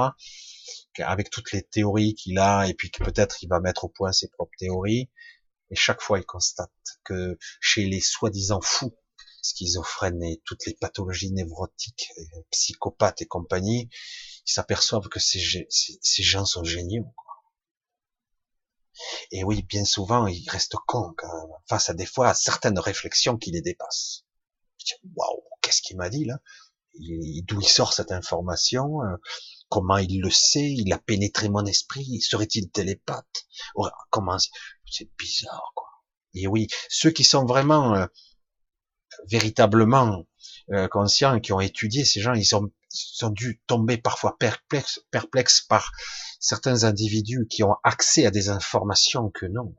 Avec toutes les théories qu'il a, et puis que peut-être il va mettre au point ses propres théories. Et chaque fois, il constate que chez les soi-disant fous, schizophrènes et toutes les pathologies névrotiques, psychopathes et compagnie, ils s'aperçoivent que ces, gens sont géniaux. Et oui, bien souvent, ils restent cons face à des fois à certaines réflexions qui les dépassent. Waouh, qu'est-ce qu'il m'a dit là? D'où il sort cette information euh, Comment il le sait Il a pénétré mon esprit Serait-il télépathe? Comment c'est bizarre, quoi. Et oui, ceux qui sont vraiment euh, véritablement euh, conscients, qui ont étudié ces gens, ils ont, dû tomber parfois perplexes, par certains individus qui ont accès à des informations que non.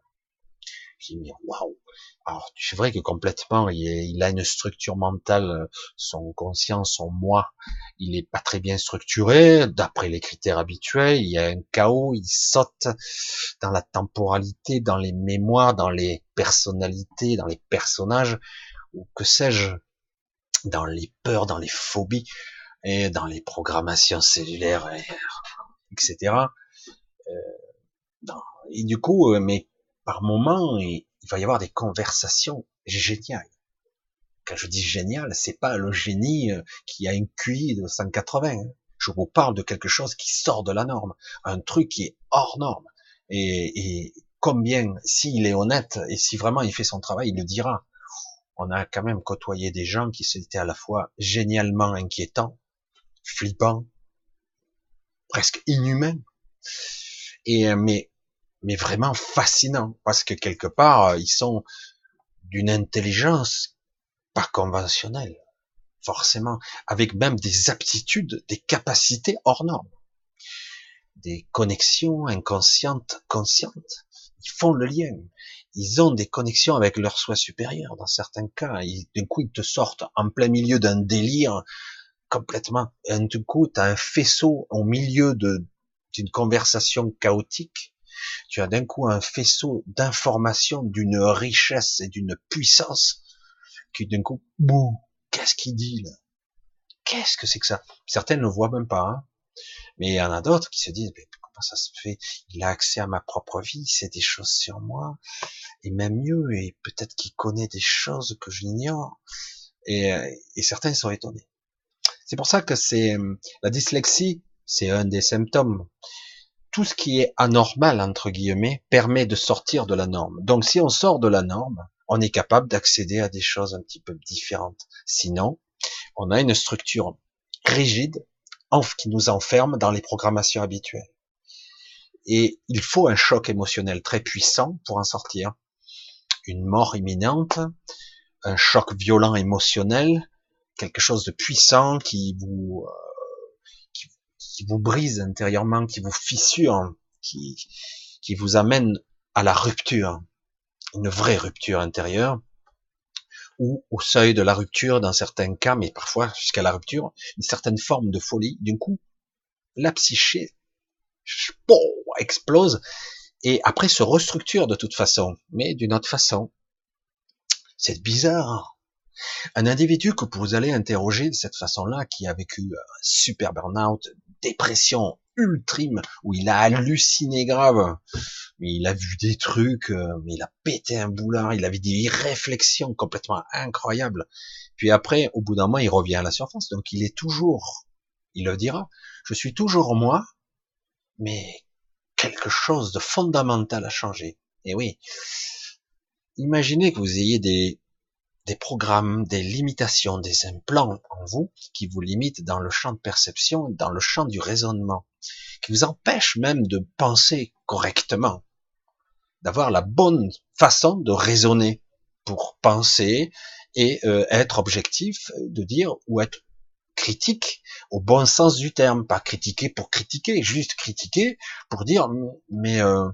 Waouh, alors c'est vrai que complètement, il, a une structure mentale, son conscient, son moi, il est pas très bien structuré d'après les critères habituels. Il y a un chaos, il saute dans la temporalité, dans les mémoires, dans les personnalités, dans les personnages, ou que sais-je, dans les peurs, dans les phobies et dans les programmations cellulaires, etc. Euh, et du coup, euh, mais par moment, il va y avoir des conversations géniales. Quand je dis génial, c'est pas le génie euh, qui a une QI de 180. Hein. Je vous parle de quelque chose qui sort de la norme, un truc qui est hors norme. Et, et combien, s'il est honnête et si vraiment il fait son travail, il le dira. On a quand même côtoyé des gens qui étaient à la fois génialement inquiétants, flippants, presque inhumains. Et euh, mais mais vraiment fascinant parce que quelque part euh, ils sont d'une intelligence pas conventionnelle forcément avec même des aptitudes des capacités hors normes des connexions inconscientes conscientes ils font le lien ils ont des connexions avec leur soi supérieur dans certains cas. D'un coup, ils te sortent en plein milieu d'un délire complètement. D'un coup, tu as un faisceau au milieu d'une conversation chaotique. Tu as d'un coup un faisceau d'informations d'une richesse et d'une puissance qui d'un coup, bouh, qu'est-ce qu'il dit là? Qu'est-ce que c'est que ça? Certains ne voient même pas. Hein mais il y en a d'autres qui se disent, mais comment ça se fait? Il a accès à ma propre vie, c'est des choses sur moi, et même mieux, et peut-être qu'il connaît des choses que j'ignore. Et, euh, et certains sont étonnés. C'est pour ça que c'est la dyslexie, c'est un des symptômes. Tout ce qui est anormal entre guillemets permet de sortir de la norme. Donc si on sort de la norme, on est capable d'accéder à des choses un petit peu différentes. Sinon, on a une structure rigide qui nous enferme dans les programmations habituelles. Et il faut un choc émotionnel très puissant pour en sortir. Une mort imminente, un choc violent émotionnel, quelque chose de puissant qui vous euh, qui, vous brise intérieurement, qui vous fissure, qui qui vous amène à la rupture, une vraie rupture intérieure ou au seuil de la rupture dans certains cas, mais parfois jusqu'à la rupture, une certaine forme de folie. D'un coup, la psyché explose et après se restructure de toute façon, mais d'une autre façon. C'est bizarre. Un individu que vous allez interroger de cette façon-là, qui a vécu un super burn-out, dépression ultime, où il a halluciné grave, il a vu des trucs, euh, il a pété un boulard, il avait des réflexions complètement incroyables. Puis après, au bout d'un mois, il revient à la surface. Donc il est toujours, il le dira, je suis toujours moi, mais quelque chose de fondamental a changé. Et oui, imaginez que vous ayez des, des programmes, des limitations, des implants en vous qui vous limitent dans le champ de perception, dans le champ du raisonnement, qui vous empêchent même de penser correctement, d'avoir la bonne façon de raisonner pour penser et euh, être objectif, de dire ou être critique au bon sens du terme, pas critiquer pour critiquer, juste critiquer pour dire mais euh,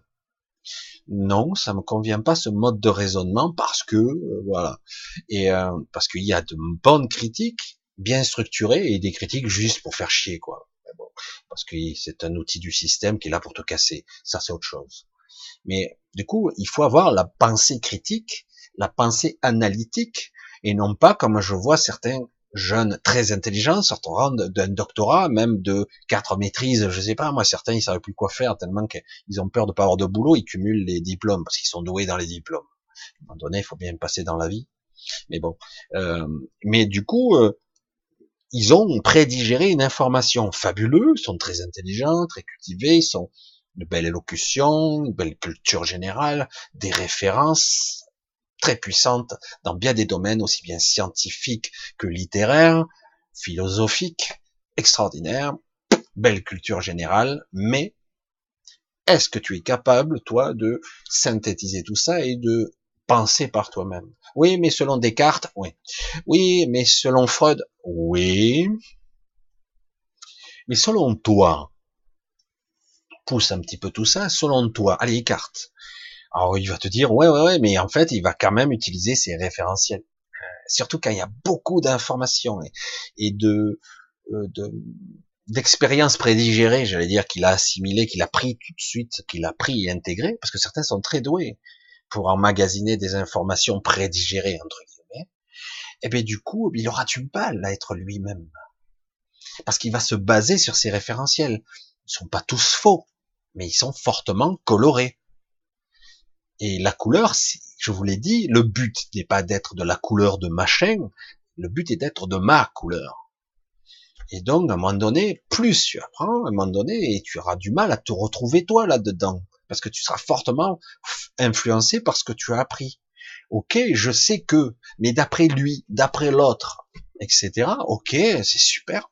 non, ça me convient pas ce mode de raisonnement parce que euh, voilà et euh, parce qu'il y a de bonnes critiques bien structurées et des critiques juste pour faire chier quoi. Parce que c'est un outil du système qui est là pour te casser. Ça c'est autre chose. Mais du coup, il faut avoir la pensée critique, la pensée analytique et non pas comme je vois certains jeunes très intelligents sortant d'un doctorat, même de quatre maîtrises, je sais pas, moi certains ils savent plus quoi faire tellement qu'ils ont peur de pas avoir de boulot, ils cumulent les diplômes parce qu'ils sont doués dans les diplômes. À un moment donné, il faut bien passer dans la vie. Mais bon, euh, mais du coup, euh, ils ont prédigéré une information fabuleuse, sont très intelligents, très cultivés, ils sont de belle élocution, une belle culture générale, des références très puissante dans bien des domaines, aussi bien scientifiques que littéraires, philosophiques, extraordinaires, belle culture générale, mais est-ce que tu es capable, toi, de synthétiser tout ça et de penser par toi-même? Oui, mais selon Descartes, oui. Oui, mais selon Freud, oui. Mais selon toi, pousse un petit peu tout ça, selon toi, allez, Descartes, alors il va te dire ouais ouais ouais, mais en fait il va quand même utiliser ses référentiels. Euh, surtout quand il y a beaucoup d'informations et, de euh, d'expériences prédigérées, j'allais dire qu'il a assimilé, qu'il a pris tout de suite, qu'il a pris et intégré, parce que certains sont très doués pour emmagasiner des informations prédigérées entre guillemets. Et bien du coup, il aura du mal à être lui-même, parce qu'il va se baser sur ses référentiels. Ils sont pas tous faux, mais ils sont fortement colorés. Et la couleur, je vous l'ai dit, le but n'est pas d'être de la couleur de machin, le but est d'être de ma couleur. Et donc, à un moment donné, plus tu apprends, à un moment donné, et tu auras du mal à te retrouver toi là-dedans, parce que tu seras fortement influencé par ce que tu as appris. Ok, je sais que, mais d'après lui, d'après l'autre, etc. Ok, c'est super.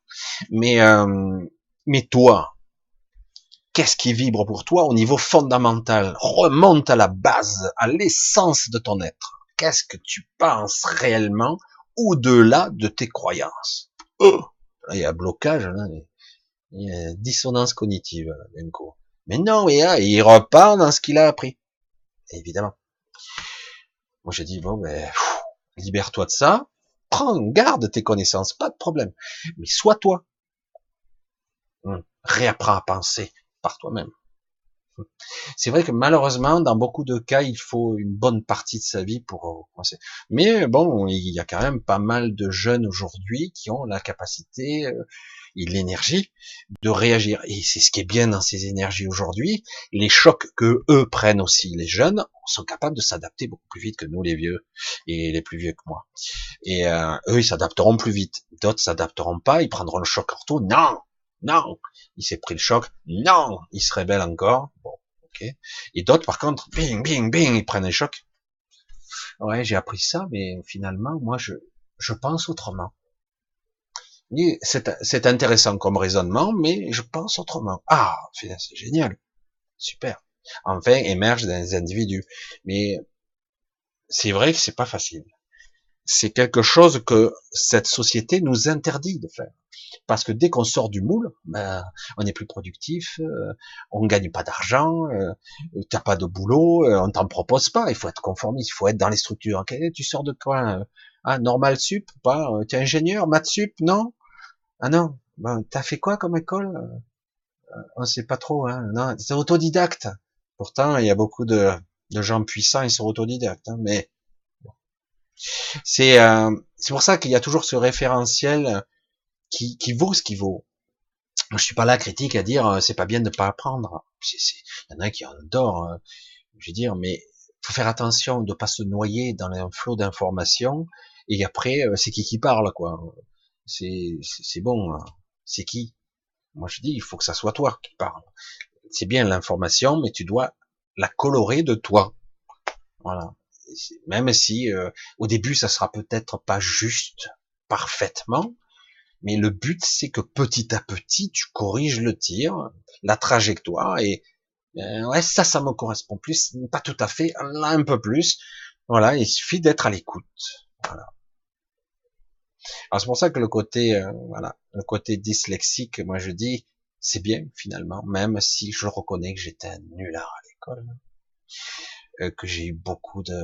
Mais euh, mais toi, qu'est-ce qui vibre pour toi au niveau fondamental? Remonte à la base, à l'essence de ton être. Qu'est-ce que tu penses réellement au-delà de tes croyances? Oh Il y a blocage, là, il y a dissonance cognitive, d'un coup. Mais non, il repart dans ce qu'il a appris. Évidemment. Moi, j'ai dit, bon, ben, libère-toi de ça, prends, garde tes connaissances, pas de problème. Mais sois toi. Hum, réapprends à penser par toi-même. C'est vrai que malheureusement, dans beaucoup de cas, il faut une bonne partie de sa vie pour penser. Mais bon, il y a quand même pas mal de jeunes aujourd'hui qui ont la capacité euh, et l'énergie de réagir. Et c'est ce qui est bien dans ces énergies aujourd'hui. Les chocs que eux prennent aussi, les jeunes, sont capables de s'adapter beaucoup plus vite que nous, les vieux et les plus vieux que moi. Et euh, eux, ils s'adapteront plus vite. D'autres s'adapteront pas, ils prendront le choc retour. Non, non, il s'est pris le choc. Non, il se rebelle encore. Bon, ok. Et d'autres, par contre, bing, bing, bing, ils prennent le choc. Ouais, j'ai appris ça, mais finalement, moi, je, je pense autrement. C'est intéressant comme raisonnement, mais je pense autrement. Ah, c'est génial. Super. Enfin, émergent des individus. Mais c'est vrai que c'est pas facile. C'est quelque chose que cette société nous interdit de faire. Parce que dès qu'on sort du moule, ben, on est plus productif, euh, on gagne pas d'argent, euh, t'as pas de boulot, euh, on t'en propose pas. Il faut être conformiste, il faut être dans les structures. tu sors de quoi Ah, normal sup, pas T'es ingénieur, maths sup, non? Ah non, ben, t'as fait quoi comme école? Euh, On sait pas trop. Hein. Non, c'est autodidacte. Pourtant, il y a beaucoup de, de gens puissants, ils sont autodidactes. Hein, mais c'est euh, c'est pour ça qu'il y a toujours ce référentiel qui, qui vaut ce qui vaut. Moi, je suis pas là critique à dire euh, c'est pas bien de pas apprendre. Il y en a qui en adorent. Hein. Je veux dire, mais faut faire attention de pas se noyer dans un flot d'informations. Et après, c'est qui qui parle, quoi c'est bon. Hein. C'est qui? Moi je dis, il faut que ça soit toi qui parle. C'est bien l'information, mais tu dois la colorer de toi. Voilà. Même si euh, au début ça sera peut-être pas juste parfaitement, mais le but c'est que petit à petit tu corriges le tir, la trajectoire et euh, ouais ça ça me correspond plus, pas tout à fait, là un peu plus. Voilà, il suffit d'être à l'écoute. Voilà. Alors c'est pour ça que le côté, euh, voilà, le côté dyslexique, moi je dis, c'est bien finalement, même si je reconnais que j'étais nulard à l'école, que j'ai eu beaucoup de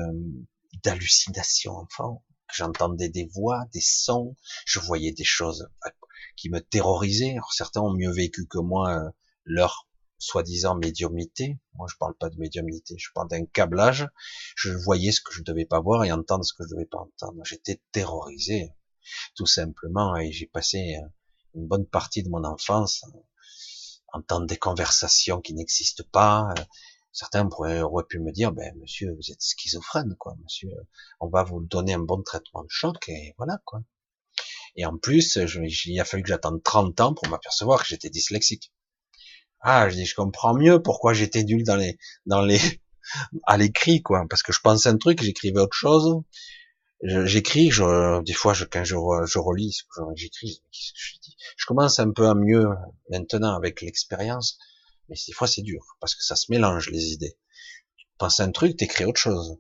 d'hallucinations enfant, que j'entendais des voix, des sons, je voyais des choses euh, qui me terrorisaient. Alors certains ont mieux vécu que moi leur soi-disant médiumnité. Moi, je parle pas de médiumnité, je parle d'un câblage. Je voyais ce que je devais pas voir et entendre ce que je devais pas entendre. J'étais terrorisé tout simplement. Et j'ai passé euh, une bonne partie de mon enfance en entendre des conversations qui n'existent pas. Certains pourraient, auraient pu me dire, ben, monsieur, vous êtes schizophrène, quoi, monsieur. On va vous donner un bon traitement de choc et voilà, quoi. Et en plus, il a fallu que j'attende 30 ans pour m'apercevoir que j'étais dyslexique. Ah, je dis, je comprends mieux pourquoi j'étais nul dans les, dans les, à l'écrit, quoi, parce que je pensais un truc, j'écrivais autre chose, j'écris, je, des fois, je, quand je, je relis ce que j'écris, je, je commence un peu à mieux maintenant avec l'expérience, mais des fois c'est dur parce que ça se mélange les idées. Tu penses un truc, t'écris autre chose,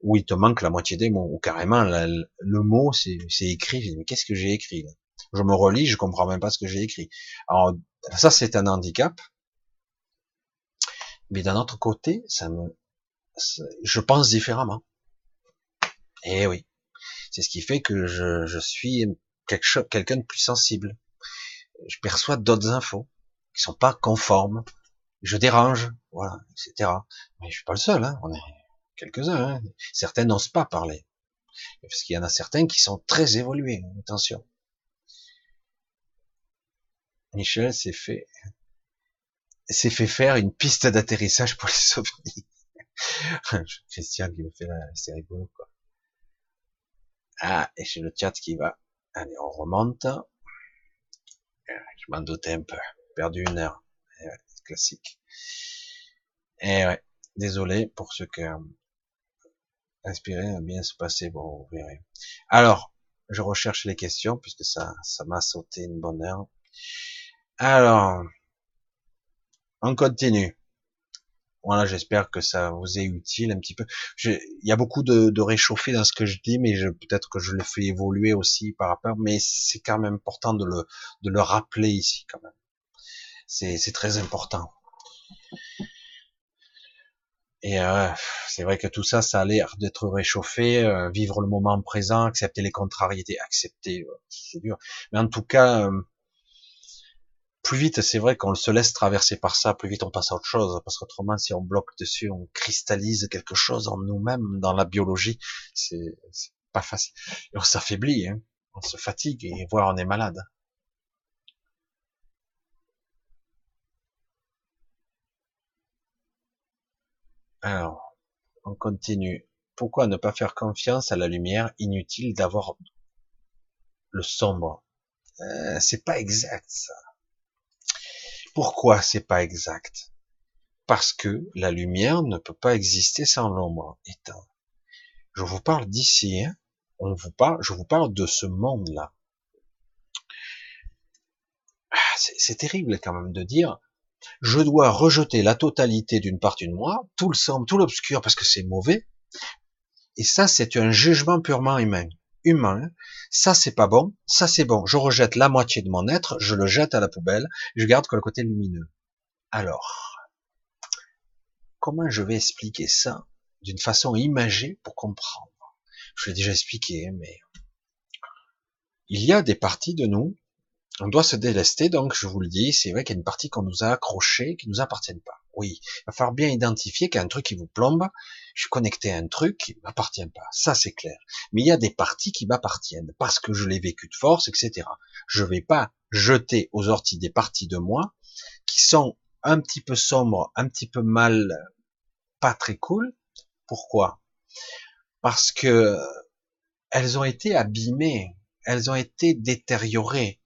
ou il te manque la moitié des mots, ou carrément le mot c'est écrit. mais qu'est-ce que j'ai écrit là? Je me relis, je comprends même pas ce que j'ai écrit. Alors ça c'est un handicap, mais d'un autre côté, ça me, je pense différemment. Eh oui. C'est ce qui fait que je, je suis quelqu'un de plus sensible. Je perçois d'autres infos qui sont pas conformes. Je dérange, voilà, etc. Mais je suis pas le seul, hein. on est quelques-uns. Hein. Certains n'osent pas parler. Parce qu'il y en a certains qui sont très évolués, attention. Michel s'est fait s'est fait faire une piste d'atterrissage pour les ovnis. Christian qui me fait là, c'est rigolo quoi. Ah, et j'ai le chat qui va. Allez, on remonte. Je m'en doutais un peu. Perdu une heure. Classique. Et ouais, désolé pour ceux qui inspiré à bien se passer. Bon, vous verrez. Alors, je recherche les questions puisque ça, ça m'a sauté une bonne heure. Alors, on continue. Voilà, j'espère que ça vous est utile un petit peu. il y a beaucoup de, de réchauffé dans ce que je dis, mais peut-être que je le fais évoluer aussi par rapport. Mais c'est quand même important de le, de le rappeler ici quand même. C'est très important. Et euh, c'est vrai que tout ça, ça a l'air d'être réchauffé, euh, vivre le moment présent, accepter les contrariétés, accepter, euh, c'est dur. Mais en tout cas, plus vite, c'est vrai qu'on se laisse traverser par ça, plus vite on passe à autre chose, parce qu'autrement, si on bloque dessus, on cristallise quelque chose en nous-mêmes, dans la biologie, c'est pas facile. On s'affaiblit, hein. on se fatigue, et voire on est malade. Alors, on continue. Pourquoi ne pas faire confiance à la lumière Inutile d'avoir le sombre? Euh, c'est pas exact ça. Pourquoi c'est pas exact? Parce que la lumière ne peut pas exister sans l'ombre. Étant. Je vous parle d'ici. Hein. On vous parle. Je vous parle de ce monde-là. Ah, c'est terrible quand même de dire je dois rejeter la totalité d'une partie de moi, tout le sombre, tout l'obscur, parce que c'est mauvais. Et ça, c'est un jugement purement humain. Humain. Ça, c'est pas bon. Ça, c'est bon. Je rejette la moitié de mon être, je le jette à la poubelle, je garde que le côté lumineux. Alors, comment je vais expliquer ça d'une façon imagée pour comprendre? Je l'ai déjà expliqué, mais il y a des parties de nous on doit se délester, donc je vous le dis, c'est vrai qu'il y a une partie qu'on nous a accrochée, qui nous appartiennent pas. Oui, il va falloir bien identifier qu'il y a un truc qui vous plombe, je suis connecté à un truc qui m'appartient pas, ça c'est clair. Mais il y a des parties qui m'appartiennent, parce que je l'ai vécu de force, etc. Je vais pas jeter aux orties des parties de moi qui sont un petit peu sombres, un petit peu mal, pas très cool. Pourquoi? Parce que elles ont été abîmées, elles ont été détériorées,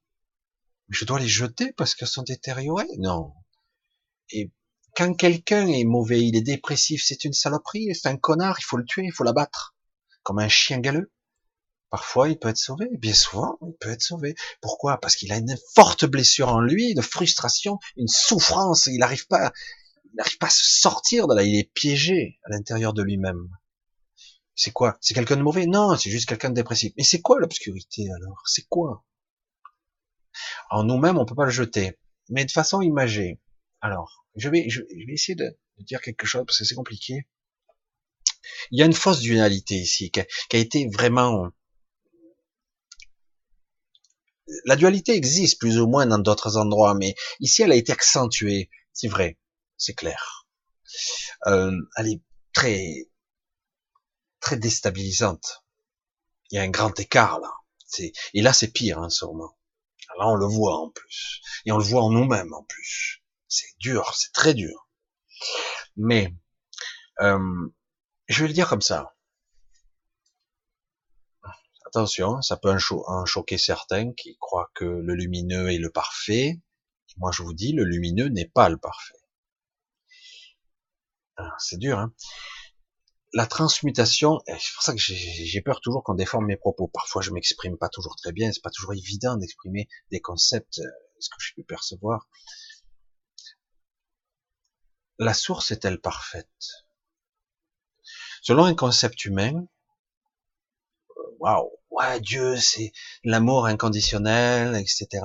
je dois les jeter parce qu'elles sont détériorées Non. Et quand quelqu'un est mauvais, il est dépressif, c'est une saloperie, c'est un connard, il faut le tuer, il faut l'abattre, comme un chien galeux. Parfois, il peut être sauvé. Bien souvent, il peut être sauvé. Pourquoi? Parce qu'il a une forte blessure en lui, une frustration, une souffrance. Il n'arrive pas, n'arrive pas à se sortir de là. Il est piégé à l'intérieur de lui-même. C'est quoi? C'est quelqu'un de mauvais? Non, c'est juste quelqu'un de dépressif. Mais c'est quoi l'obscurité alors? C'est quoi? En nous-mêmes, on peut pas le jeter, mais de façon imagée. Alors, je vais, je, vais essayer de, dire quelque chose parce que c'est compliqué. Il y a une fausse dualité ici qui a, été vraiment. La dualité existe plus ou moins dans d'autres endroits, mais ici elle a été accentuée. C'est vrai, c'est clair. Euh, elle est très très déstabilisante. Il y a un grand écart là. Et là c'est pire, hein, sûrement. Là, on le voit en plus. Et on le voit en nous-mêmes en plus. C'est dur, c'est très dur. Mais, euh, je vais le dire comme ça. Attention, ça peut en, choquer certains qui croient que le lumineux est le parfait. moi, je vous dis, le lumineux n'est pas le parfait. Ah, c'est dur, hein la transmutation, c'est pour ça que j'ai peur toujours qu'on déforme mes propos. Parfois, je m'exprime pas toujours très bien, c'est pas toujours évident d'exprimer des concepts, euh, ce que je peux percevoir. La source est-elle parfaite? Selon un concept humain, euh, waouh, ouais, Dieu, c'est l'amour inconditionnel, etc.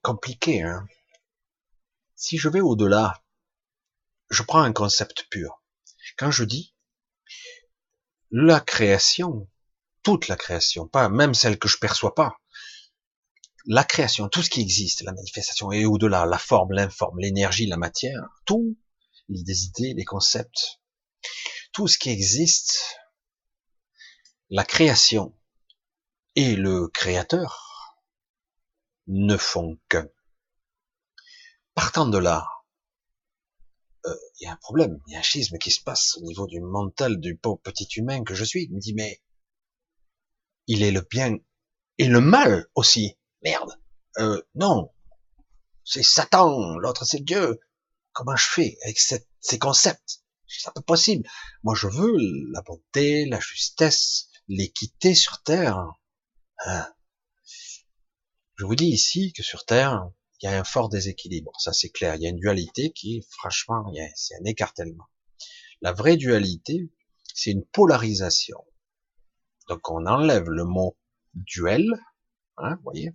Compliqué, hein. Si je vais au-delà, je prends un concept pur. Quand je dis la création, toute la création, pas même celle que je perçois pas, la création, tout ce qui existe, la manifestation et au-delà, la forme, l'informe, l'énergie, la matière, tout, les idées, les concepts, tout ce qui existe, la création et le créateur ne font qu'un. Partant de là, il y a un problème, il y a un schisme qui se passe au niveau du mental du pauvre petit humain que je suis. Il me dit, mais il est le bien et le mal aussi. Merde. Euh, non. C'est Satan, l'autre c'est Dieu. Comment je fais avec ces concepts? C'est pas possible. Moi je veux la bonté, la justesse, l'équité sur Terre. Hein. je vous dis ici que sur Terre, il y a un fort déséquilibre, ça c'est clair. Il y a une dualité qui, franchement, c'est un écartèlement. La vraie dualité, c'est une polarisation. Donc on enlève le mot duel, hein, vous voyez,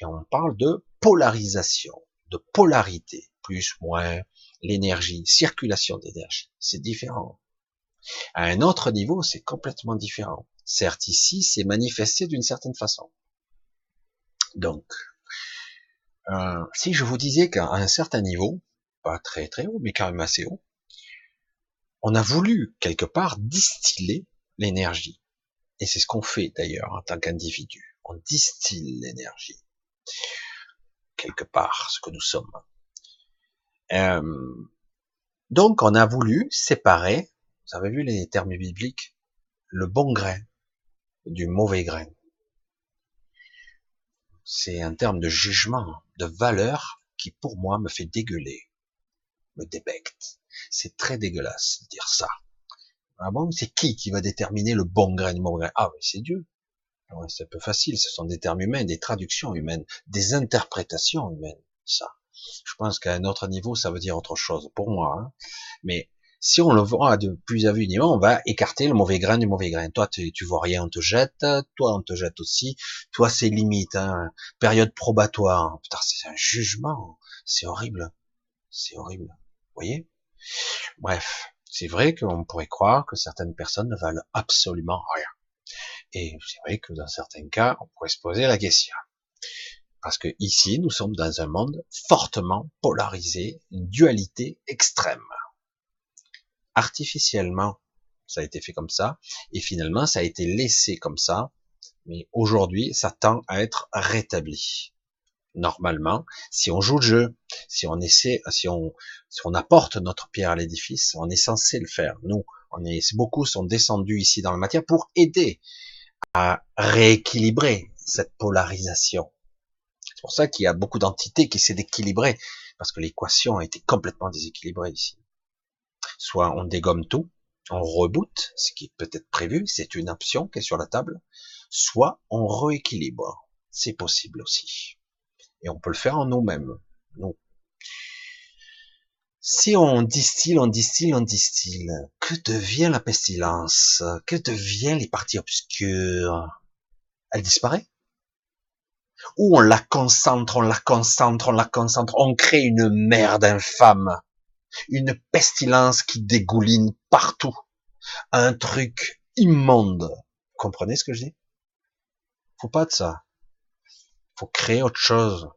et on parle de polarisation, de polarité. plus, moins, l'énergie, circulation d'énergie, c'est différent. À un autre niveau, c'est complètement différent. Certes, ici, c'est manifesté d'une certaine façon. Donc, euh, si je vous disais qu'à un certain niveau, pas très très haut, mais quand même assez haut, on a voulu quelque part distiller l'énergie. Et c'est ce qu'on fait d'ailleurs en tant qu'individu. On distille l'énergie. Quelque part, ce que nous sommes. Euh, donc on a voulu séparer, vous avez vu les termes bibliques, le bon grain du mauvais grain. C'est un terme de jugement, de valeur qui pour moi me fait dégueuler, me débecte. C'est très dégueulasse de dire ça. Ah bon, c'est qui qui va déterminer le bon grain du mauvais grain? Ah oui, c'est Dieu. c'est un peu facile, ce sont des termes humains, des traductions humaines, des interprétations humaines, ça. Je pense qu'à un autre niveau, ça veut dire autre chose pour moi. Hein. Mais si on le voit de plus niveau, on va écarter le mauvais grain du mauvais grain. Toi, tu, tu vois rien, on te jette. Toi, on te jette aussi. Toi, c'est limite. Hein. Période probatoire. Putain, c'est un jugement. C'est horrible. C'est horrible. Vous voyez? Bref, c'est vrai qu'on pourrait croire que certaines personnes ne valent absolument rien. Et c'est vrai que dans certains cas, on pourrait se poser la question. Parce que ici, nous sommes dans un monde fortement polarisé, une dualité extrême artificiellement, ça a été fait comme ça, et finalement, ça a été laissé comme ça, mais aujourd'hui, ça tend à être rétabli. Normalement, si on joue le jeu, si on essaie, si on, si on apporte notre pierre à l'édifice, on est censé le faire. Nous, on est, beaucoup sont descendus ici dans la matière pour aider à rééquilibrer cette polarisation. C'est pour ça qu'il y a beaucoup d'entités qui essaient d'équilibrer, parce que l'équation a été complètement déséquilibrée ici. Soit on dégomme tout, on reboot, ce qui peut-être prévu, c'est une option qui est sur la table, soit on rééquilibre. C'est possible aussi. Et on peut le faire en nous-mêmes. Nous. Si on distille, on distille, on distille, que devient la pestilence? Que devient les parties obscures? Elle disparaît? Ou on la concentre, on la concentre, on la concentre, on crée une merde infâme? Une pestilence qui dégouline partout, un truc immonde. Vous comprenez ce que je dis? Faut pas de ça. Faut créer autre chose.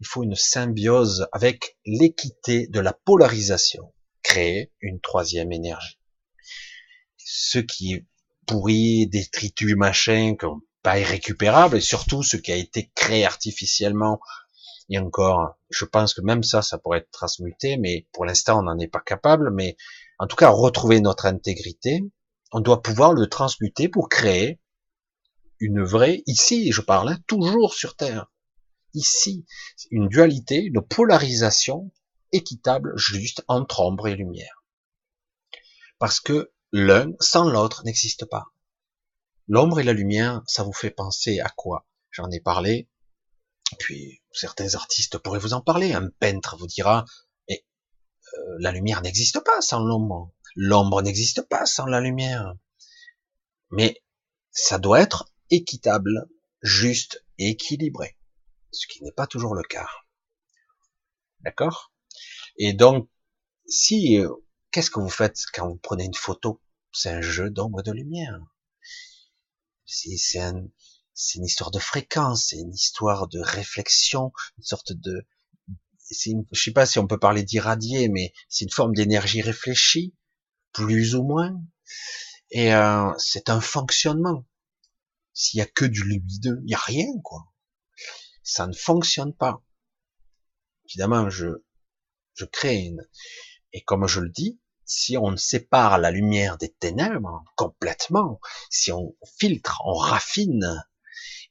Il faut une symbiose avec l'équité de la polarisation. Créer une troisième énergie. Ce qui est pourri, détritus, machin, pas irrécupérable, et surtout ce qui a été créé artificiellement et encore, je pense que même ça, ça pourrait être transmuté, mais pour l'instant, on n'en est pas capable. Mais en tout cas, retrouver notre intégrité, on doit pouvoir le transmuter pour créer une vraie, ici, je parle, hein, toujours sur Terre, ici, une dualité, une polarisation équitable juste entre ombre et lumière. Parce que l'un sans l'autre n'existe pas. L'ombre et la lumière, ça vous fait penser à quoi? J'en ai parlé puis certains artistes pourraient vous en parler. Un peintre vous dira, et euh, la lumière n'existe pas sans l'ombre. L'ombre n'existe pas sans la lumière. Mais ça doit être équitable, juste et équilibré. Ce qui n'est pas toujours le cas. D'accord? Et donc, si, euh, qu'est-ce que vous faites quand vous prenez une photo? C'est un jeu d'ombre et de lumière. Si c'est un, c'est une histoire de fréquence, c'est une histoire de réflexion, une sorte de, c'est une, je sais pas si on peut parler d'irradier, mais c'est une forme d'énergie réfléchie, plus ou moins, et euh, c'est un fonctionnement. S'il y a que du lumineux, il y a rien quoi. Ça ne fonctionne pas. Évidemment, je je crée une, et comme je le dis, si on sépare la lumière des ténèbres complètement, si on filtre, on raffine,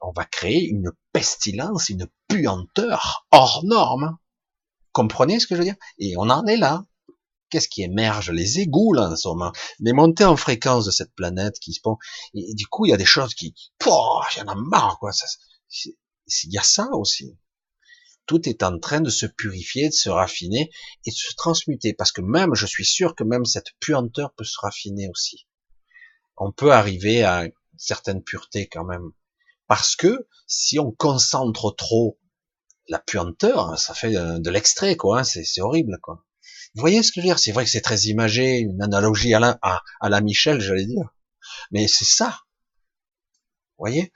on va créer une pestilence, une puanteur hors norme. Comprenez ce que je veux dire? Et on en est là. Qu'est-ce qui émerge? Les égouts, là, en ce moment. Les montées en fréquence de cette planète qui se font. Et du coup, il y a des choses qui... il y en a marre, quoi. Il y a ça aussi. Tout est en train de se purifier, de se raffiner et de se transmuter. Parce que même, je suis sûr que même cette puanteur peut se raffiner aussi. On peut arriver à une certaine pureté quand même. Parce que si on concentre trop la puanteur, ça fait de, l'extrait, quoi. Hein, c'est horrible, quoi. Vous voyez ce que je veux dire? C'est vrai que c'est très imagé, une analogie à la, à, la Michel, j'allais dire. Mais c'est ça. Vous voyez?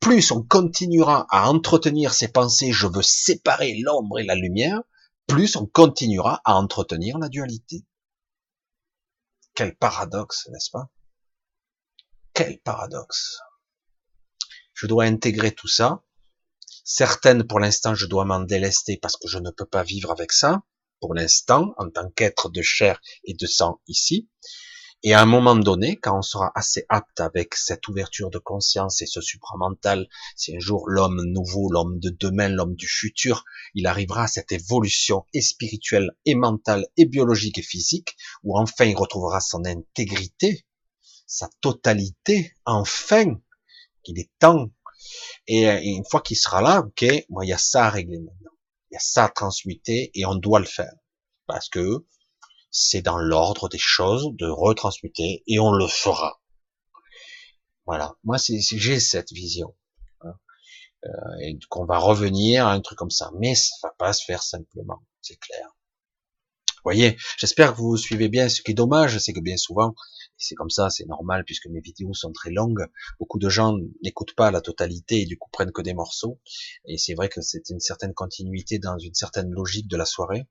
Plus on continuera à entretenir ces pensées, je veux séparer l'ombre et la lumière, plus on continuera à entretenir la dualité. Quel paradoxe, n'est-ce pas? Quel paradoxe. Je dois intégrer tout ça. Certaines, pour l'instant, je dois m'en délester parce que je ne peux pas vivre avec ça, pour l'instant, en tant qu'être de chair et de sang ici. Et à un moment donné, quand on sera assez apte avec cette ouverture de conscience et ce supramental, si un jour l'homme nouveau, l'homme de demain, l'homme du futur, il arrivera à cette évolution et spirituelle et mentale et biologique et physique, où enfin il retrouvera son intégrité, sa totalité, enfin, qu'il est temps. Et une fois qu'il sera là, ok, moi il y a ça à régler maintenant. Il y a ça à transmuter et on doit le faire. Parce que c'est dans l'ordre des choses de retransmuter et on le fera. Voilà. Moi, j'ai cette vision. Hein. Euh, et qu'on va revenir à un truc comme ça. Mais ça va pas se faire simplement. C'est clair. Vous voyez, j'espère que vous suivez bien. Ce qui est dommage, c'est que bien souvent, c'est comme ça, c'est normal puisque mes vidéos sont très longues. Beaucoup de gens n'écoutent pas la totalité et du coup prennent que des morceaux. Et c'est vrai que c'est une certaine continuité dans une certaine logique de la soirée.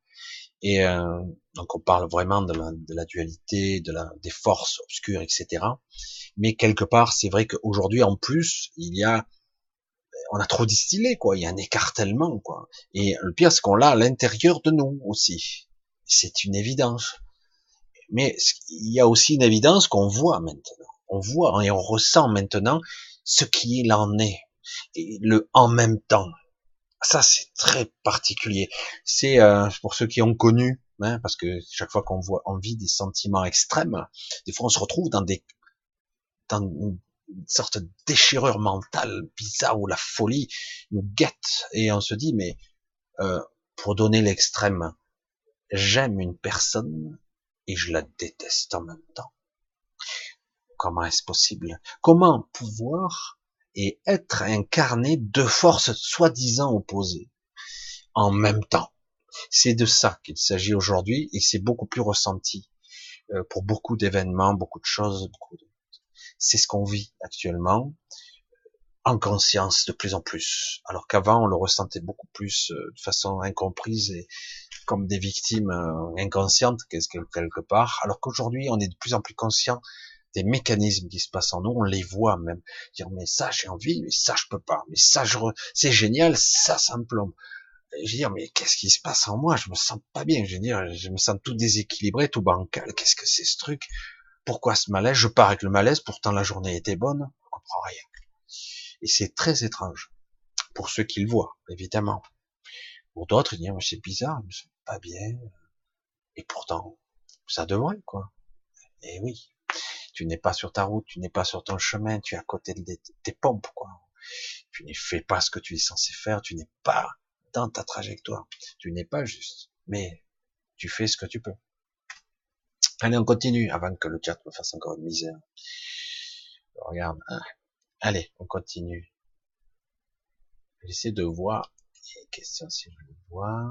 Et euh, donc on parle vraiment de la, de la dualité, de la, des forces obscures, etc. Mais quelque part, c'est vrai qu'aujourd'hui, en plus, il y a, on a trop distillé, quoi. Il y a un écartèlement, quoi. Et le pire, c'est qu'on l'a à l'intérieur de nous aussi. C'est une évidence. Mais il y a aussi une évidence qu'on voit maintenant. On voit et on ressent maintenant ce qui en est. Et le en même temps. Ça, c'est très particulier. C'est euh, pour ceux qui ont connu, hein, parce que chaque fois qu'on voit, on vit des sentiments extrêmes, des fois on se retrouve dans des dans une sorte de déchirure mentale bizarre où la folie nous guette et on se dit mais euh, pour donner l'extrême, j'aime une personne et je la déteste en même temps. Comment est-ce possible? Comment pouvoir et être incarné de forces soi-disant opposées en même temps? C'est de ça qu'il s'agit aujourd'hui et c'est beaucoup plus ressenti euh, pour beaucoup d'événements, beaucoup de choses. C'est ce qu'on vit actuellement en conscience de plus en plus, alors qu'avant on le ressentait beaucoup plus euh, de façon incomprise et comme des victimes euh, inconscientes quelque part, alors qu'aujourd'hui on est de plus en plus conscient des mécanismes qui se passent en nous, on les voit même. Dire, mais ça, j'ai envie, mais ça, je peux pas. Mais ça, je c'est génial, ça, ça me plombe. je veux dire, mais qu'est-ce qui se passe en moi? Je me sens pas bien. Je veux dire, je me sens tout déséquilibré, tout bancal. Qu'est-ce que c'est ce truc? Pourquoi ce malaise? Je pars avec le malaise, pourtant la journée était bonne. Je comprends rien. Et c'est très étrange. Pour ceux qui le voient, évidemment. Pour d'autres, ils disent, c'est bizarre, pas bien. Et pourtant, ça devrait, quoi. Et oui tu n'es pas sur ta route, tu n'es pas sur ton chemin, tu es à côté de tes pompes, quoi. Tu ne fais pas ce que tu es censé faire, tu n'es pas dans ta trajectoire, tu n'es pas juste, mais tu fais ce que tu peux. Allez, on continue avant que le chat me fasse encore une misère. Regarde. Hein. Allez, on continue. J'essaie de voir les questions si je le vois.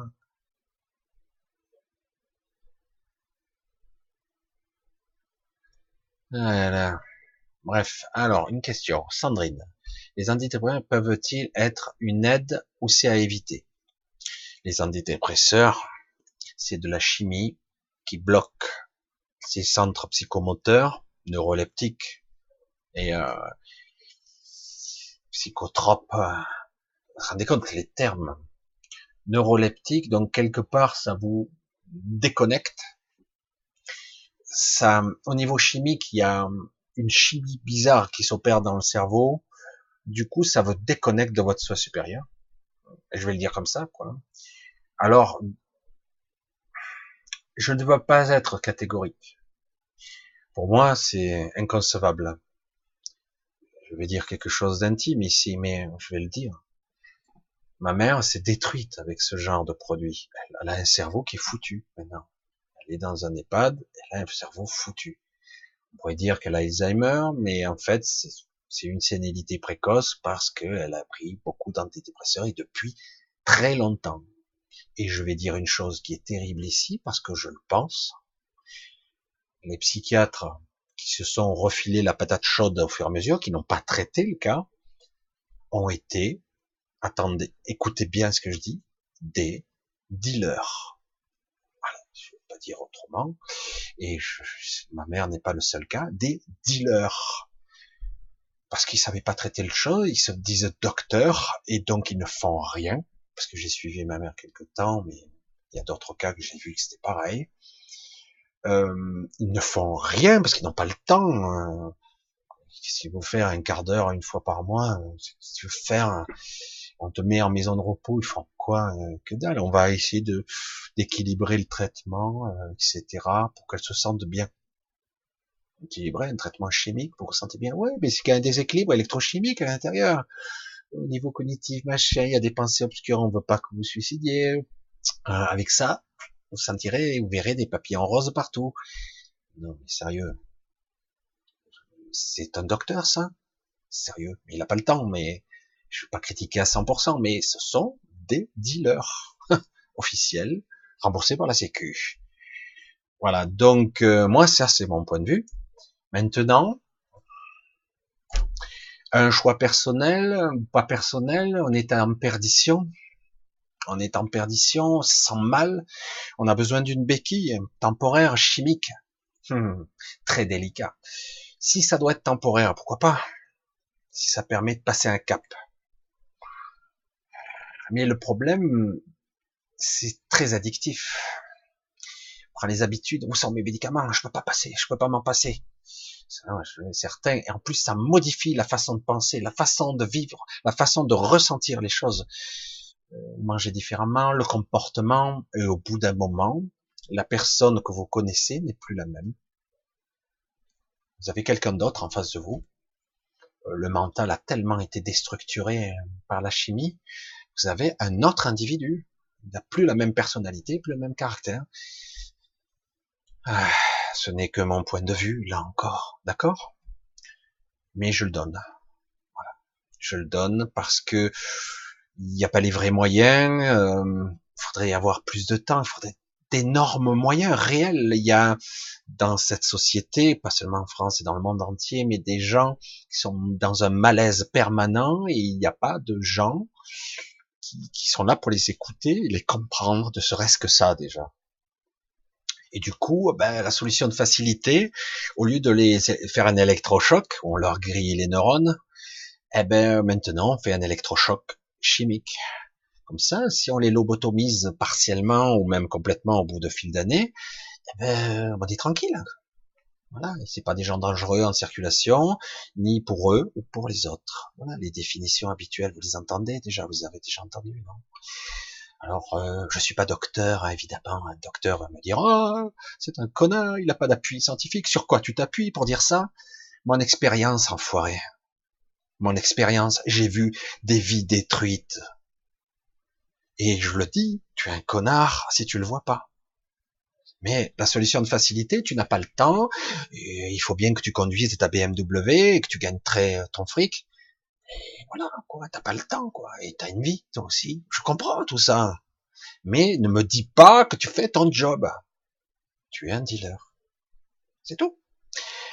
Bref, alors une question. Sandrine, les antidépresseurs peuvent-ils être une aide ou c'est à éviter? Les antidépresseurs, c'est de la chimie qui bloque ces centres psychomoteurs, neuroleptiques et euh, psychotropes. Vous vous rendez compte les termes? Neuroleptiques, donc quelque part ça vous déconnecte ça, au niveau chimique, il y a une chimie bizarre qui s'opère dans le cerveau. Du coup, ça vous déconnecte de votre soi supérieur. Je vais le dire comme ça, quoi. Alors, je ne veux pas être catégorique. Pour moi, c'est inconcevable. Je vais dire quelque chose d'intime ici, mais je vais le dire. Ma mère s'est détruite avec ce genre de produit. Elle a un cerveau qui est foutu maintenant elle est dans un EHPAD, elle a un cerveau foutu. On pourrait dire qu'elle a Alzheimer, mais en fait, c'est une sénilité précoce parce qu'elle a pris beaucoup d'antidépresseurs et depuis très longtemps. Et je vais dire une chose qui est terrible ici, parce que je le pense. Les psychiatres qui se sont refilés la patate chaude au fur et à mesure, qui n'ont pas traité le cas, ont été, attendez, écoutez bien ce que je dis, des dealers. Voilà, je ne vais pas dire autrement. Et ma mère n'est pas le seul cas, des dealers parce qu'ils savaient pas traiter le chat, ils se disent docteurs et donc ils ne font rien. Parce que j'ai suivi ma mère quelque temps, mais il y a d'autres cas que j'ai vu que c'était pareil. Euh, ils ne font rien parce qu'ils n'ont pas le temps. Hein. Qu'est-ce qu'ils vont faire un quart d'heure une fois par mois Si tu veux faire, on te met en maison de repos, ils font quoi euh, Que dalle. On va essayer de d'équilibrer le traitement, euh, etc. pour qu'elle se sente bien équilibré, un traitement chimique pour ressentir bien. Ouais, mais c'est qu'il y a un déséquilibre électrochimique à l'intérieur. Au niveau cognitif, machin, il y a des pensées obscures, on veut pas que vous suicidiez. Euh, avec ça, vous sentirez, vous verrez des papillons roses partout. Non, mais sérieux. C'est un docteur, ça? Sérieux. Il n'a pas le temps, mais je ne vais pas critiquer à 100%, mais ce sont des dealers officiels, remboursés par la Sécu. Voilà, donc euh, moi ça c'est mon point de vue. Maintenant, un choix personnel, pas personnel, on est en perdition. On est en perdition, sent mal. On a besoin d'une béquille temporaire, chimique. Hmm, très délicat. Si ça doit être temporaire, pourquoi pas? Si ça permet de passer un cap. Mais le problème, c'est très addictif. On prend les habitudes, où sont mes médicaments? Je peux pas passer, je peux pas m'en passer certain. Et en plus, ça modifie la façon de penser, la façon de vivre, la façon de ressentir les choses. Euh, manger différemment, le comportement, et au bout d'un moment, la personne que vous connaissez n'est plus la même. Vous avez quelqu'un d'autre en face de vous. Euh, le mental a tellement été déstructuré euh, par la chimie. Vous avez un autre individu. Il n'a plus la même personnalité, plus le même caractère. Ah ce n'est que mon point de vue, là encore, d'accord? Mais je le donne. Je le donne parce que il n'y a pas les vrais moyens. Il euh, faudrait avoir plus de temps. Il faudrait d'énormes moyens réels. Il y a dans cette société, pas seulement en France et dans le monde entier, mais des gens qui sont dans un malaise permanent et il n'y a pas de gens qui, qui sont là pour les écouter, les comprendre, de serait-ce que ça déjà. Et du coup, ben, la solution de facilité, au lieu de les faire un électrochoc, on leur grille les neurones, eh ben maintenant on fait un électrochoc chimique. Comme ça, si on les lobotomise partiellement ou même complètement au bout de fil d'années, eh ben on est tranquille. Voilà, c'est pas des gens dangereux en circulation, ni pour eux ou pour les autres. Voilà, les définitions habituelles, vous les entendez déjà, vous avez déjà entendu, non? Alors, euh, je suis pas docteur, hein, évidemment. Un docteur va me dire, oh, c'est un connard, il n'a pas d'appui scientifique. Sur quoi tu t'appuies pour dire ça? Mon expérience, enfoiré. Mon expérience, j'ai vu des vies détruites. Et je le dis, tu es un connard si tu le vois pas. Mais la solution de facilité, tu n'as pas le temps, il faut bien que tu conduises ta BMW et que tu gagnes très ton fric. Et voilà, quoi, t'as pas le temps, quoi, et t'as une vie, toi aussi. Je comprends tout ça. Mais ne me dis pas que tu fais ton job. Tu es un dealer. C'est tout.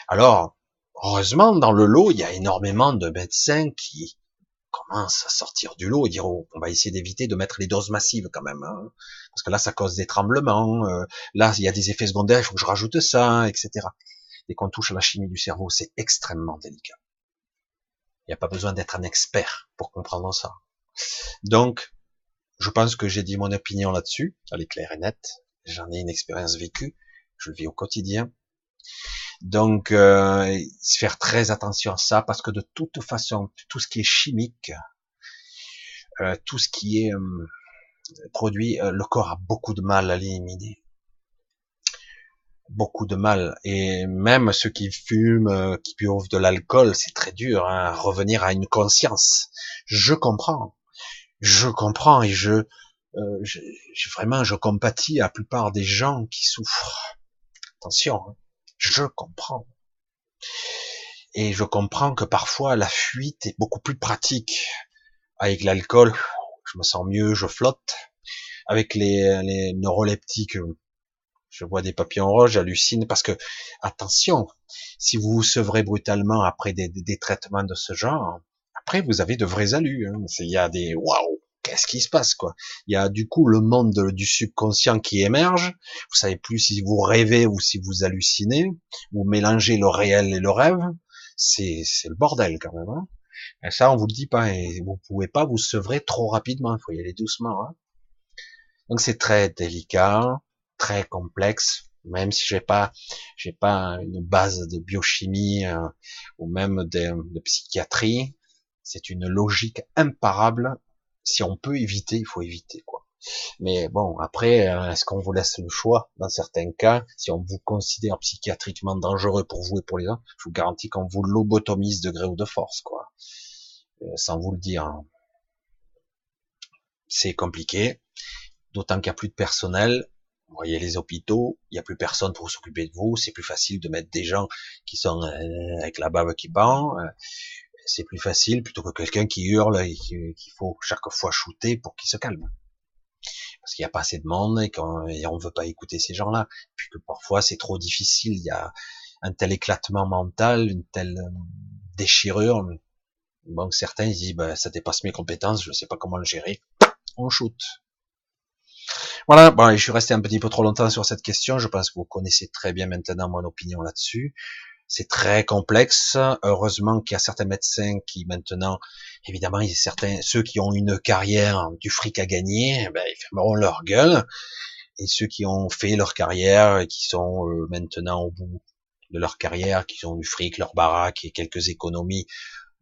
Alors, heureusement, dans le lot, il y a énormément de médecins qui commencent à sortir du lot et dire, oh, on va essayer d'éviter de mettre les doses massives quand même, hein, parce que là, ça cause des tremblements, euh, là, il y a des effets secondaires, il faut que je rajoute ça, etc. Dès qu'on touche à la chimie du cerveau, c'est extrêmement délicat. Il n'y a pas besoin d'être un expert pour comprendre ça. Donc, je pense que j'ai dit mon opinion là-dessus. Elle est claire et nette. J'en ai une expérience vécue. Je le vis au quotidien. Donc, euh, faire très attention à ça parce que de toute façon, tout ce qui est chimique, euh, tout ce qui est euh, produit, le corps a beaucoup de mal à l'éliminer beaucoup de mal. Et même ceux qui fument, euh, qui buvent de l'alcool, c'est très dur, hein, revenir à une conscience. Je comprends, je comprends et je, euh, je, vraiment, je compatis à la plupart des gens qui souffrent. Attention, hein, je comprends. Et je comprends que parfois la fuite est beaucoup plus pratique. Avec l'alcool, je me sens mieux, je flotte. Avec les, neuroleptiques, je vois des papillons roses, j'hallucine parce que, attention, si vous vous sevrez brutalement après des, des, traitements de ce genre, après vous avez de vrais alus. Hein. Il y a des waouh, qu'est-ce qui se passe quoi? Il y a du coup le monde du subconscient qui émerge. Vous savez plus si vous rêvez ou si vous hallucinez, vous mélangez le réel et le rêve. C'est c'est le bordel quand même. Hein. et ça on vous le dit pas et vous pouvez pas vous sevrer trop rapidement. Il faut y aller doucement. Hein. Donc c'est très délicat très complexe, même si j'ai pas, j'ai pas une base de biochimie euh, ou même de, psychiatrie. C'est une logique imparable. Si on peut éviter, il faut éviter quoi. Mais bon, après, euh, est-ce qu'on vous laisse le choix? Dans certains cas Si on vous considère psychiatriquement dangereux pour vous et pour les autres, je vous garantis qu'on vous lobotomise de gré ou de force, quoi. Euh, sans vous le dire. C'est compliqué, d'autant qu'il n'y a plus de personnel. Vous voyez les hôpitaux, il n'y a plus personne pour s'occuper de vous, c'est plus facile de mettre des gens qui sont euh, avec la bave qui pend, c'est plus facile plutôt que quelqu'un qui hurle et qu'il faut chaque fois shooter pour qu'il se calme. Parce qu'il n'y a pas assez de monde et qu'on ne veut pas écouter ces gens-là. Puis que parfois c'est trop difficile, il y a un tel éclatement mental, une telle euh, déchirure. Donc certains ils disent bah, ça dépasse mes compétences, je ne sais pas comment le gérer. On shoot. Voilà, bon, je suis resté un petit peu trop longtemps sur cette question. Je pense que vous connaissez très bien maintenant mon opinion là-dessus. C'est très complexe. Heureusement qu'il y a certains médecins qui maintenant, évidemment, certains, ceux qui ont une carrière, du fric à gagner, eh ben, ils fermeront leur gueule. Et ceux qui ont fait leur carrière et qui sont euh, maintenant au bout de leur carrière, qui ont du fric, leur baraque et quelques économies,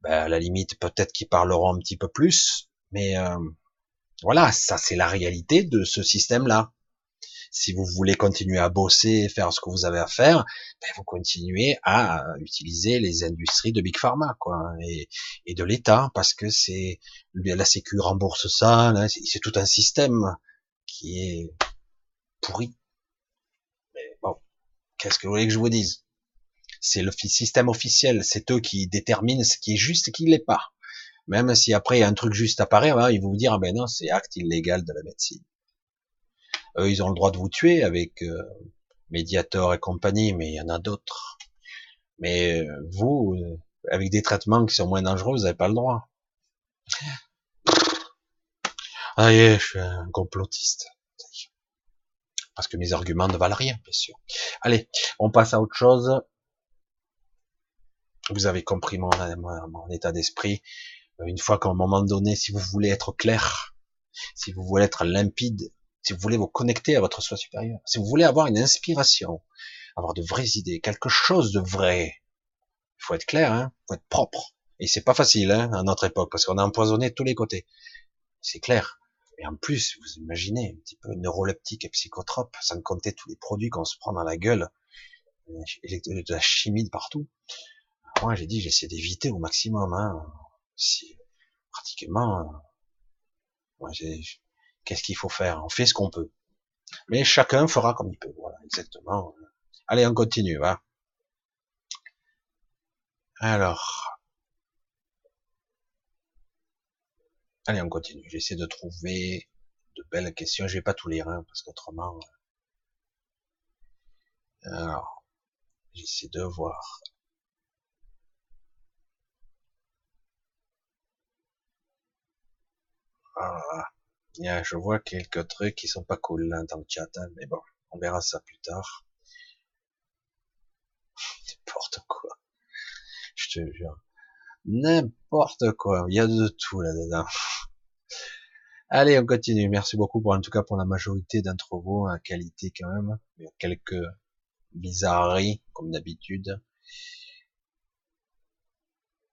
ben, à la limite, peut-être qu'ils parleront un petit peu plus. Mais euh, voilà, ça c'est la réalité de ce système-là. Si vous voulez continuer à bosser faire ce que vous avez à faire, ben vous continuez à utiliser les industries de Big Pharma, et, de l'État, parce que c'est la Sécu rembourse ça, c'est tout un système qui est pourri. Mais bon, qu'est-ce que vous voulez que je vous dise? C'est le système officiel, c'est eux qui déterminent ce qui est juste et qui l'est pas. Même si après un truc juste apparaît, hein, ils vont vous dire, ah ben non, c'est acte illégal de la médecine. Eux, ils ont le droit de vous tuer avec euh, Mediator et compagnie, mais il y en a d'autres. Mais euh, vous, euh, avec des traitements qui sont moins dangereux, vous n'avez pas le droit. Ah je suis un complotiste. Parce que mes arguments ne valent rien, bien sûr. Allez, on passe à autre chose. Vous avez compris mon état d'esprit. Euh, une fois qu'à un moment donné, si vous voulez être clair, si vous voulez être limpide, si vous voulez vous connecter à votre soi supérieur, si vous voulez avoir une inspiration, avoir de vraies idées, quelque chose de vrai, il faut être clair, hein, faut être propre. Et c'est pas facile hein, à notre époque parce qu'on a empoisonné tous les côtés. C'est clair. Et en plus, vous imaginez un petit peu neuroleptique et psychotrope, sans compter tous les produits qu'on se prend dans la gueule, de la chimie de partout. Moi, j'ai dit, j'essaie d'éviter au maximum. Hein si pratiquement, euh, qu'est-ce qu'il faut faire? On fait ce qu'on peut. Mais chacun fera comme il peut. Voilà, exactement. Allez, on continue. va Alors, allez, on continue. J'essaie de trouver de belles questions. Je vais pas tout lire, hein, parce qu'autrement. Euh, alors, j'essaie de voir. Ah, je vois quelques trucs qui sont pas cool là, dans le chat, hein, mais bon, on verra ça plus tard. N'importe quoi. Je te jure. N'importe quoi. Il y a de tout là-dedans. Allez, on continue. Merci beaucoup pour, en tout cas, pour la majorité d'entre vous, à qualité quand même. Il y a quelques bizarreries, comme d'habitude.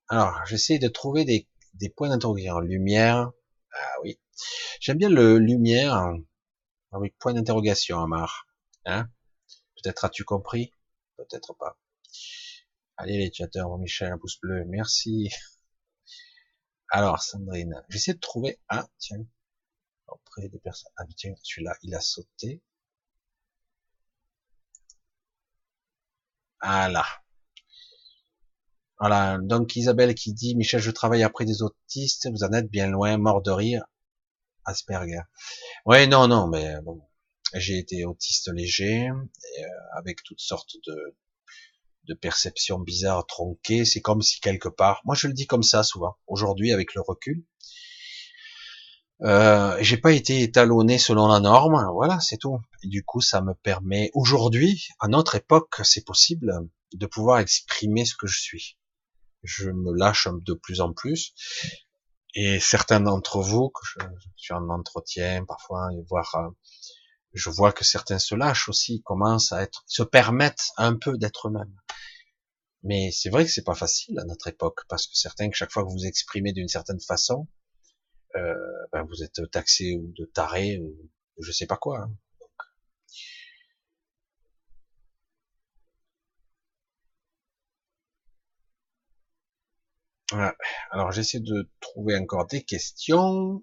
Alors, j'essaie de trouver des, des points d'interrogation. Lumière, ah oui. J'aime bien le lumière avec point d'interrogation, Amar. Hein? Peut-être as-tu compris? Peut-être pas. Allez les chatteurs, Michel, un pouce bleu, merci. Alors, Sandrine, j'essaie de trouver... Ah, tiens. Auprès des personnes... Ah, tiens, celui-là, il a sauté. Voilà. Voilà, donc Isabelle qui dit, Michel, je travaille après des autistes, vous en êtes bien loin, mort de rire. Asperger. Ouais, non, non, mais bon, j'ai été autiste léger, euh, avec toutes sortes de, de perceptions bizarres, tronquées. C'est comme si quelque part, moi je le dis comme ça souvent. Aujourd'hui, avec le recul, euh, j'ai pas été étalonné selon la norme, voilà, c'est tout. Du coup, ça me permet aujourd'hui, à notre époque, c'est possible de pouvoir exprimer ce que je suis. Je me lâche de plus en plus. Et certains d'entre vous, que je, suis en entretien parfois, voir, euh, je vois que certains se lâchent aussi, commencent à être, se permettent un peu d'être eux-mêmes. Mais c'est vrai que c'est pas facile à notre époque, parce que certains, que chaque fois que vous exprimez d'une certaine façon, euh, ben vous êtes taxé ou de taré ou je sais pas quoi. Hein. Alors j'essaie de trouver encore des questions.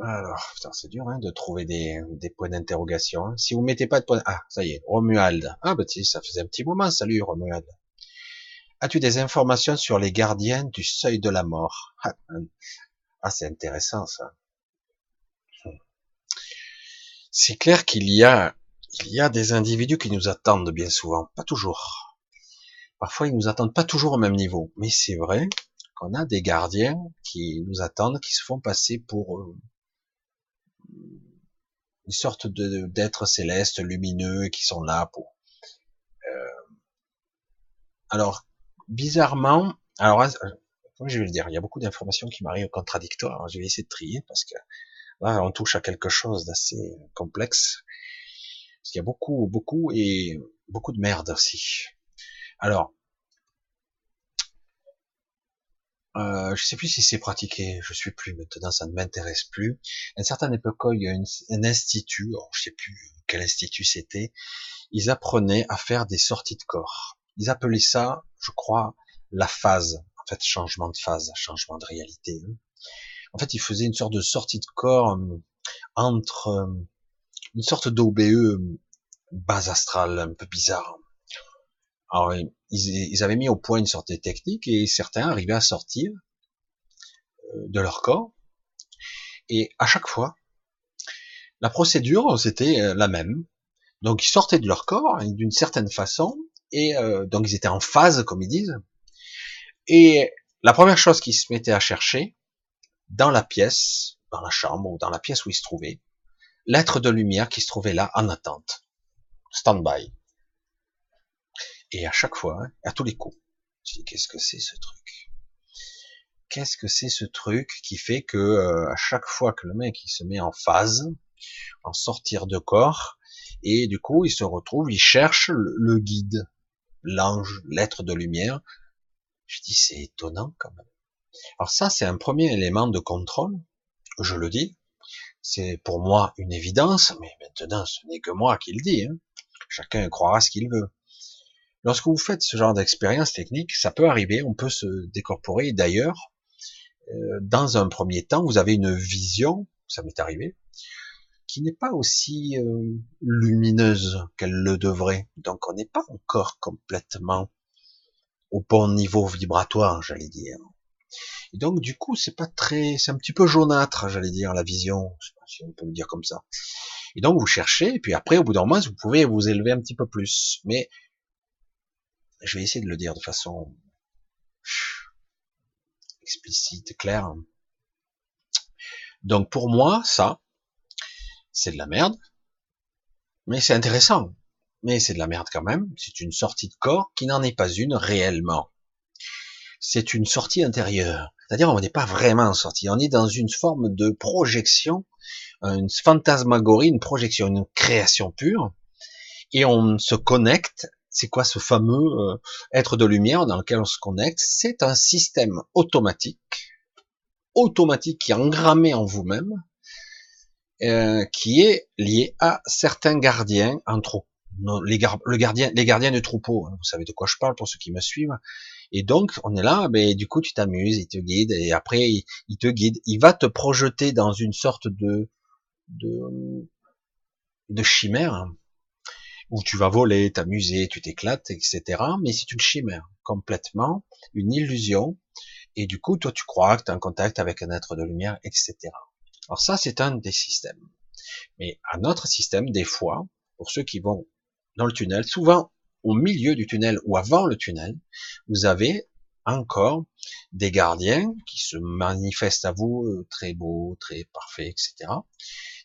Alors, putain, c'est dur hein, de trouver des, des points d'interrogation. Hein. Si vous mettez pas de points... Ah, ça y est, Romuald. Ah bah ça faisait un petit moment. Salut Romuald. As-tu des informations sur les gardiens du seuil de la mort? Ah, ah c'est intéressant ça. C'est clair qu'il y a il y a des individus qui nous attendent bien souvent, pas toujours. Parfois, ils nous attendent pas toujours au même niveau, mais c'est vrai qu'on a des gardiens qui nous attendent, qui se font passer pour euh, une sorte d'êtres célestes, lumineux, qui sont là pour. Euh... Alors, bizarrement, alors, euh, je vais le dire, il y a beaucoup d'informations qui m'arrivent contradictoires. Je vais essayer de trier parce que là, on touche à quelque chose d'assez complexe. Parce qu'il y a beaucoup, beaucoup et beaucoup de merde aussi. Alors, euh, je sais plus si c'est pratiqué, je suis plus maintenant, ça ne m'intéresse plus. À une certaine époque, il y a un institut, je sais plus quel institut c'était, ils apprenaient à faire des sorties de corps. Ils appelaient ça, je crois, la phase. En fait, changement de phase, changement de réalité. Hein. En fait, ils faisaient une sorte de sortie de corps euh, entre euh, une sorte d'OBE base astrale un peu bizarre. Alors, ils, avaient mis au point une sorte de technique et certains arrivaient à sortir euh, de leur corps. Et à chaque fois, la procédure, c'était euh, la même. Donc, ils sortaient de leur corps hein, d'une certaine façon et euh, donc ils étaient en phase, comme ils disent. Et la première chose qu'ils se mettaient à chercher dans la pièce, dans la chambre ou dans la pièce où ils se trouvaient, l'être de lumière qui se trouvait là en attente. Stand-by. Et à chaque fois, hein, à tous les coups, je dis qu'est-ce que c'est ce truc? Qu'est-ce que c'est ce truc qui fait que euh, à chaque fois que le mec il se met en phase, en sortir de corps, et du coup il se retrouve, il cherche le, guide, l'ange, l'être de lumière. Je dis c'est étonnant quand même. Alors ça c'est un premier élément de contrôle, je le dis, c'est pour moi une évidence, mais maintenant ce n'est que moi qui le dis. Hein. Chacun croira ce qu'il veut. Lorsque vous faites ce genre d'expérience technique, ça peut arriver, on peut se décorporer. D'ailleurs, euh, dans un premier temps, vous avez une vision, ça m'est arrivé, qui n'est pas aussi euh, lumineuse qu'elle le devrait. Donc on n'est pas encore complètement au bon niveau vibratoire, j'allais dire. Et donc, du coup, c'est pas très, c'est un petit peu jaunâtre, j'allais dire, la vision. Je sais pas si on peut le dire comme ça. Et donc, vous cherchez, et puis après, au bout d'un moment, vous pouvez vous élever un petit peu plus. Mais, je vais essayer de le dire de façon explicite, claire. Donc, pour moi, ça, c'est de la merde. Mais c'est intéressant. Mais c'est de la merde quand même. C'est une sortie de corps qui n'en est pas une réellement. C'est une sortie intérieure. C'est-à-dire, on n'est pas vraiment sorti. On est dans une forme de projection, une fantasmagorie, une projection, une création pure. Et on se connecte. C'est quoi ce fameux euh, être de lumière dans lequel on se connecte? C'est un système automatique, automatique qui est engrammé en vous-même, euh, qui est lié à certains gardiens, entre les, le gardien, les gardiens de troupeau. Hein. Vous savez de quoi je parle pour ceux qui me suivent. Et donc, on est là, ben, du coup, tu t'amuses, il te guide, et après, il, te guide. Il va te projeter dans une sorte de, de, de chimère, où tu vas voler, t'amuser, tu t'éclates, etc. Mais c'est une chimère, complètement, une illusion. Et du coup, toi, tu crois que tu es en contact avec un être de lumière, etc. Alors ça, c'est un des systèmes. Mais un autre système, des fois, pour ceux qui vont dans le tunnel, souvent au milieu du tunnel ou avant le tunnel, vous avez encore des gardiens qui se manifestent à vous euh, très beaux, très parfaits, etc.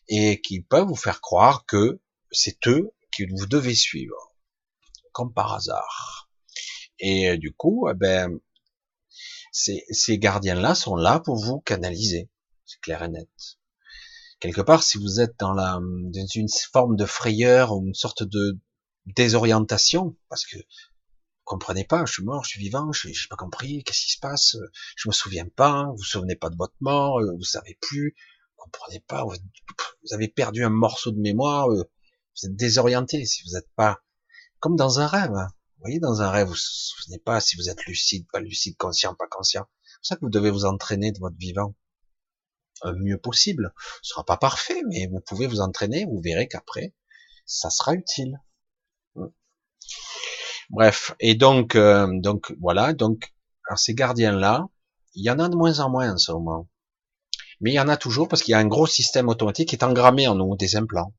Et qui peuvent vous faire croire que c'est eux que vous devez suivre, comme par hasard. Et euh, du coup, eh ben, ces, gardiens-là sont là pour vous canaliser, c'est clair et net. Quelque part, si vous êtes dans, la, dans une forme de frayeur ou une sorte de désorientation, parce que comprenez pas, je suis mort, je suis vivant, je n'ai pas compris, qu'est-ce qui se passe, je me souviens pas, vous vous souvenez pas de votre mort, euh, vous savez plus, vous comprenez pas, vous, avez perdu un morceau de mémoire, euh, vous êtes désorienté si vous n'êtes pas comme dans un rêve. Hein. Vous voyez, dans un rêve, vous vous souvenez pas si vous êtes lucide, pas lucide, conscient, pas conscient. C'est ça que vous devez vous entraîner de votre vivant le mieux possible. Ce sera pas parfait, mais vous pouvez vous entraîner, vous verrez qu'après, ça sera utile. Bref, et donc, euh, donc voilà, donc ces gardiens-là, il y en a de moins en moins en ce moment. Mais il y en a toujours parce qu'il y a un gros système automatique qui est engrammé en nous, des implants.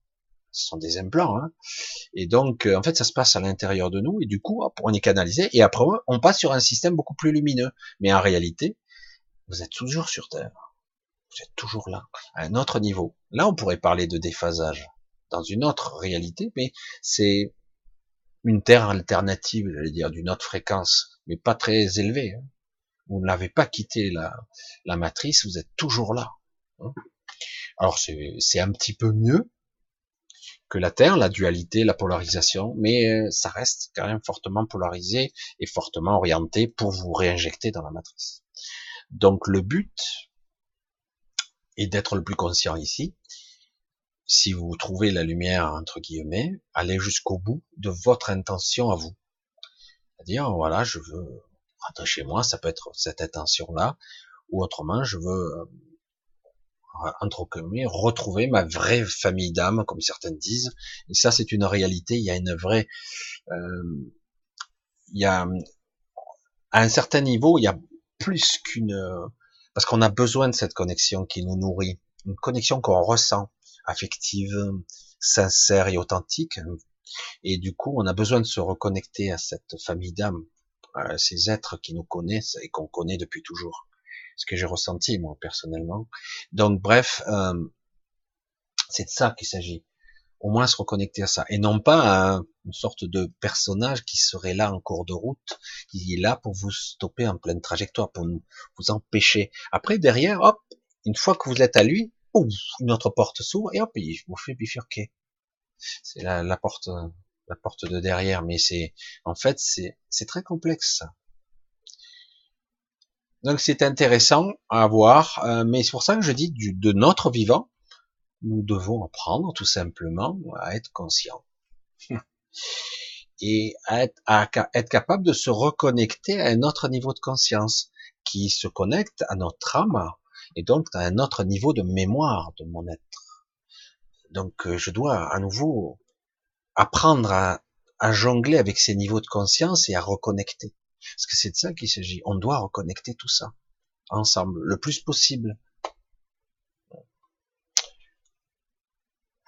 Ce sont des implants, hein. Et donc, euh, en fait, ça se passe à l'intérieur de nous, et du coup, on est canalisé, et après, on passe sur un système beaucoup plus lumineux. Mais en réalité, vous êtes toujours sur Terre. Vous êtes toujours là, à un autre niveau. Là, on pourrait parler de déphasage dans une autre réalité, mais c'est une terre alternative, j'allais dire, d'une autre fréquence, mais pas très élevée. Hein. Vous n'avez pas quitté la, matrice, vous êtes toujours là. Hein. Alors c'est un petit peu mieux que la Terre, la dualité, la polarisation, mais euh, ça reste quand même fortement polarisé et fortement orienté pour vous réinjecter dans la matrice. Donc le but est d'être le plus conscient ici, si vous trouvez la lumière, entre guillemets, allez jusqu'au bout de votre intention à vous. C'est-à-dire, voilà, je veux rentrer chez moi, ça peut être cette intention-là, ou autrement, je veux, euh, entre guillemets, retrouver ma vraie famille d'âme, comme certains disent. Et ça, c'est une réalité, il y a une vraie... Euh, il y a... À un certain niveau, il y a plus qu'une... Parce qu'on a besoin de cette connexion qui nous nourrit, une connexion qu'on ressent affective, sincère et authentique. Et du coup, on a besoin de se reconnecter à cette famille d'âmes, à ces êtres qui nous connaissent et qu'on connaît depuis toujours. Ce que j'ai ressenti moi personnellement. Donc bref, euh, c'est de ça qu'il s'agit. Au moins se reconnecter à ça et non pas à une sorte de personnage qui serait là en cours de route, qui est là pour vous stopper en pleine trajectoire, pour vous empêcher. Après derrière, hop, une fois que vous êtes à lui, une autre porte s'ouvre et hop, il vous fait bifurquer. C'est la, la, porte, la porte de derrière, mais c'est, en fait, c'est, c'est très complexe. Donc c'est intéressant à voir, euh, mais c'est pour ça que je dis du, de notre vivant, nous devons apprendre tout simplement à être conscient et à être, à être capable de se reconnecter à un autre niveau de conscience qui se connecte à notre âme et donc à un autre niveau de mémoire de mon être. Donc euh, je dois à nouveau apprendre à, à jongler avec ces niveaux de conscience et à reconnecter. Parce que c'est de ça qu'il s'agit. On doit reconnecter tout ça ensemble, le plus possible.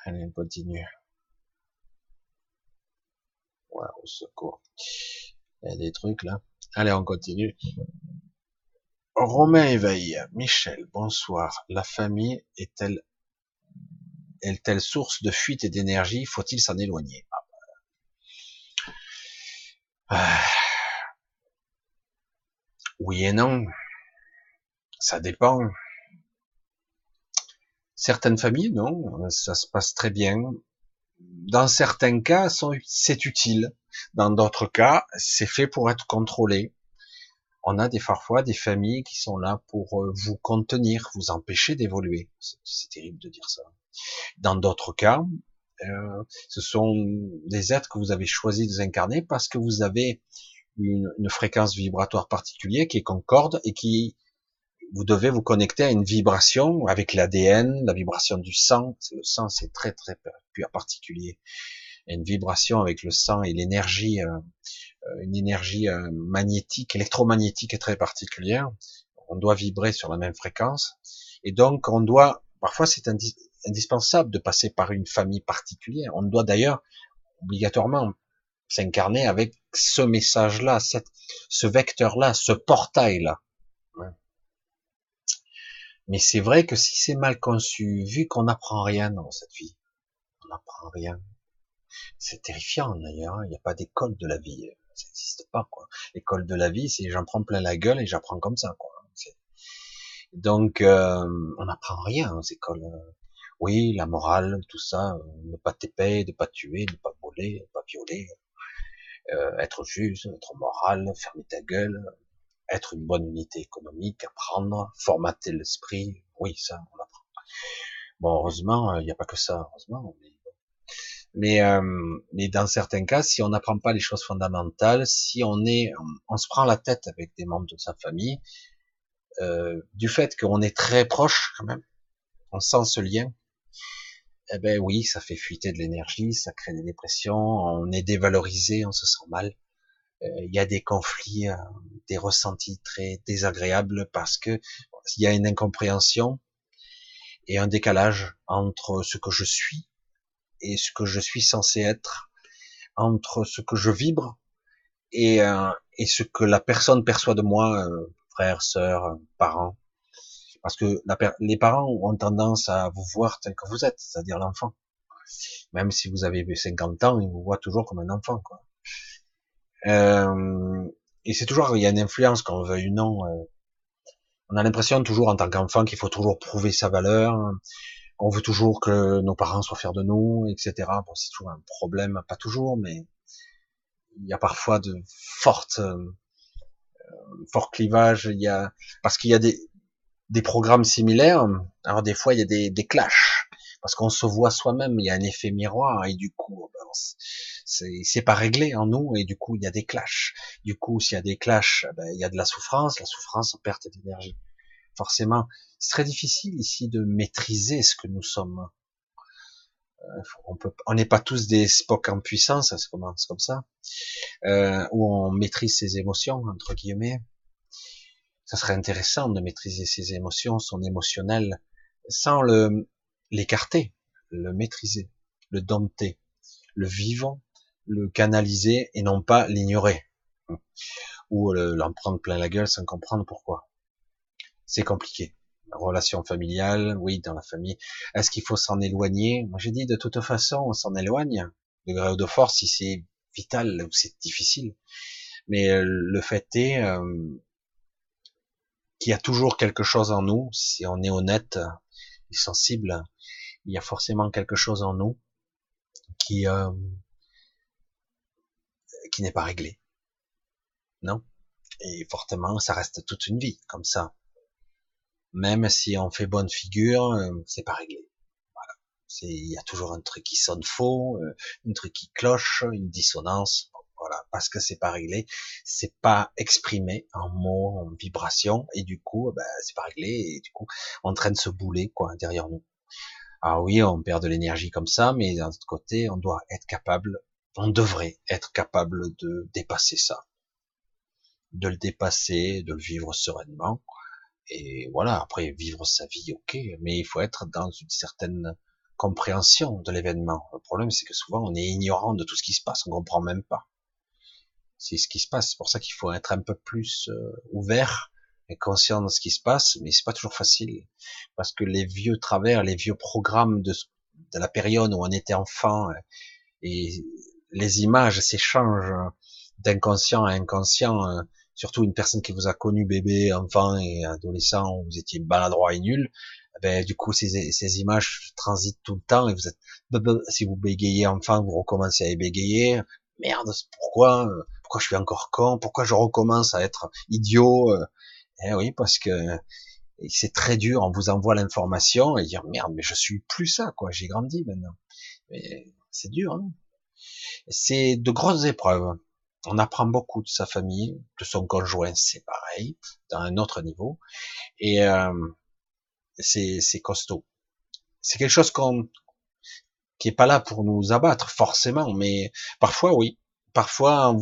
Allez, on continue. Au secours. Il y a des trucs là. Allez, on continue. Romain éveille. Michel, bonsoir. La famille est-elle est-elle source de fuite et d'énergie? Faut-il s'en éloigner? Ah. Oui et non. Ça dépend. Certaines familles, non, ça se passe très bien. Dans certains cas, c'est utile. Dans d'autres cas, c'est fait pour être contrôlé on a des parfois des familles qui sont là pour euh, vous contenir, vous empêcher d'évoluer. C'est terrible de dire ça. Dans d'autres cas, euh, ce sont des êtres que vous avez choisi de incarner parce que vous avez une, fréquence vibratoire particulière qui est concorde et qui vous devez vous connecter à une vibration avec l'ADN, la vibration du sang. Le sang, c'est très très particulier. une vibration avec le sang et l'énergie, euh, une énergie euh, magnétique, électromagnétique très particulière. On doit vibrer sur la même fréquence. Et donc, on doit, parfois c'est indispensable de passer par une famille particulière. On doit d'ailleurs obligatoirement s'incarner avec ce message-là, ce vecteur-là, ce portail-là. Mais c'est vrai que si c'est mal conçu, vu qu'on n'apprend rien dans cette vie, on n'apprend rien. C'est terrifiant d'ailleurs, hein. il n'y a pas d'école de la vie, ça n'existe pas quoi. L'école de la vie, c'est j'en prends plein la gueule et j'apprends comme ça quoi. Donc euh, on n'apprend rien aux écoles. Oui, la morale, tout ça, euh, ne pas t'épayer, ne pas tuer, ne pas voler, ne pas violer, euh, être juste, être moral, fermer ta gueule, être une bonne unité économique, apprendre, formater l'esprit, oui, ça, on apprend. Bon, heureusement, il n'y a pas que ça, heureusement. Mais, euh, mais, dans certains cas, si on n'apprend pas les choses fondamentales, si on est, on, se prend la tête avec des membres de sa famille, euh, du fait qu'on est très proche quand même, on sent ce lien, eh ben oui, ça fait fuiter de l'énergie, ça crée des dépressions, on est dévalorisé, on se sent mal. Euh, il y a des conflits, euh, des ressentis très désagréables parce que il y a une incompréhension et un décalage entre ce que je suis et ce que je suis censé être, entre ce que je vibre et, euh, et ce que la personne perçoit de moi, frère, sœur, parent. Parce que les parents ont tendance à vous voir tel que vous êtes, c'est-à-dire l'enfant. Même si vous avez 50 ans, ils vous voient toujours comme un enfant. Quoi. Euh, et c'est toujours, il y a une influence, qu'on veuille ou non. Euh, on a l'impression toujours en tant qu'enfant qu'il faut toujours prouver sa valeur. On veut toujours que nos parents soient fiers de nous, etc. Bon, c'est toujours un problème, pas toujours, mais il y a parfois de fortes, euh, forts clivages. Il y a parce qu'il y a des, des programmes similaires. Alors des fois, il y a des, des clashs parce qu'on se voit soi-même. Il y a un effet miroir et du coup, ben, c'est pas réglé en nous et du coup il y a des clashs. Du coup, s'il y a des clashs, ben, il y a de la souffrance, la souffrance perte d'énergie. Forcément, c'est très difficile ici de maîtriser ce que nous sommes. Euh, on n'est pas tous des Spock en puissance, c'est comme, comme ça, euh, où on maîtrise ses émotions entre guillemets. Ça serait intéressant de maîtriser ses émotions, son émotionnel, sans le l'écarter, le maîtriser, le dompter, le vivre le canaliser et non pas l'ignorer ou l'en prendre plein la gueule sans comprendre pourquoi. C'est compliqué. Relation familiale, oui, dans la famille. Est-ce qu'il faut s'en éloigner? Moi, j'ai dit de toute façon, on s'en éloigne, de gré ou de force, si c'est vital ou c'est difficile. Mais euh, le fait est euh, qu'il y a toujours quelque chose en nous, si on est honnête et sensible, il y a forcément quelque chose en nous qui euh, qui n'est pas réglé. Non? Et fortement, ça reste toute une vie comme ça. Même si on fait bonne figure, euh, c'est pas réglé. Voilà. C'est, il y a toujours un truc qui sonne faux, euh, un truc qui cloche, une dissonance. Voilà, parce que c'est pas réglé, c'est pas exprimé en mots, en vibrations, et du coup, ben, c'est pas réglé, et du coup, on traîne ce boulet quoi derrière nous. Ah oui, on perd de l'énergie comme ça, mais d'un autre côté, on doit être capable on devrait être capable de dépasser ça, de le dépasser, de le vivre sereinement. Et voilà, après vivre sa vie, ok, mais il faut être dans une certaine compréhension de l'événement. Le problème, c'est que souvent, on est ignorant de tout ce qui se passe, on comprend même pas. C'est ce qui se passe. C'est pour ça qu'il faut être un peu plus euh, ouvert et conscient de ce qui se passe, mais c'est pas toujours facile parce que les vieux travers, les vieux programmes de, de la période où on était enfant euh, et les images s'échangent d'inconscient à inconscient, euh, surtout une personne qui vous a connu bébé, enfant et adolescent, où vous étiez maladroit et nul, ben, du coup, ces, ces images transitent tout le temps et vous êtes, si vous bégayez enfant, vous recommencez à bégayer. Merde, pourquoi, pourquoi je suis encore con? Pourquoi je recommence à être idiot? Eh oui, parce que c'est très dur. On vous envoie l'information et dire merde, mais je suis plus ça, quoi. J'ai grandi maintenant. Mais c'est dur, hein c'est de grosses épreuves. On apprend beaucoup de sa famille, de son conjoint, c'est pareil, dans un autre niveau. Et euh, c'est costaud. C'est quelque chose qui est pas là pour nous abattre forcément, mais parfois oui. Parfois,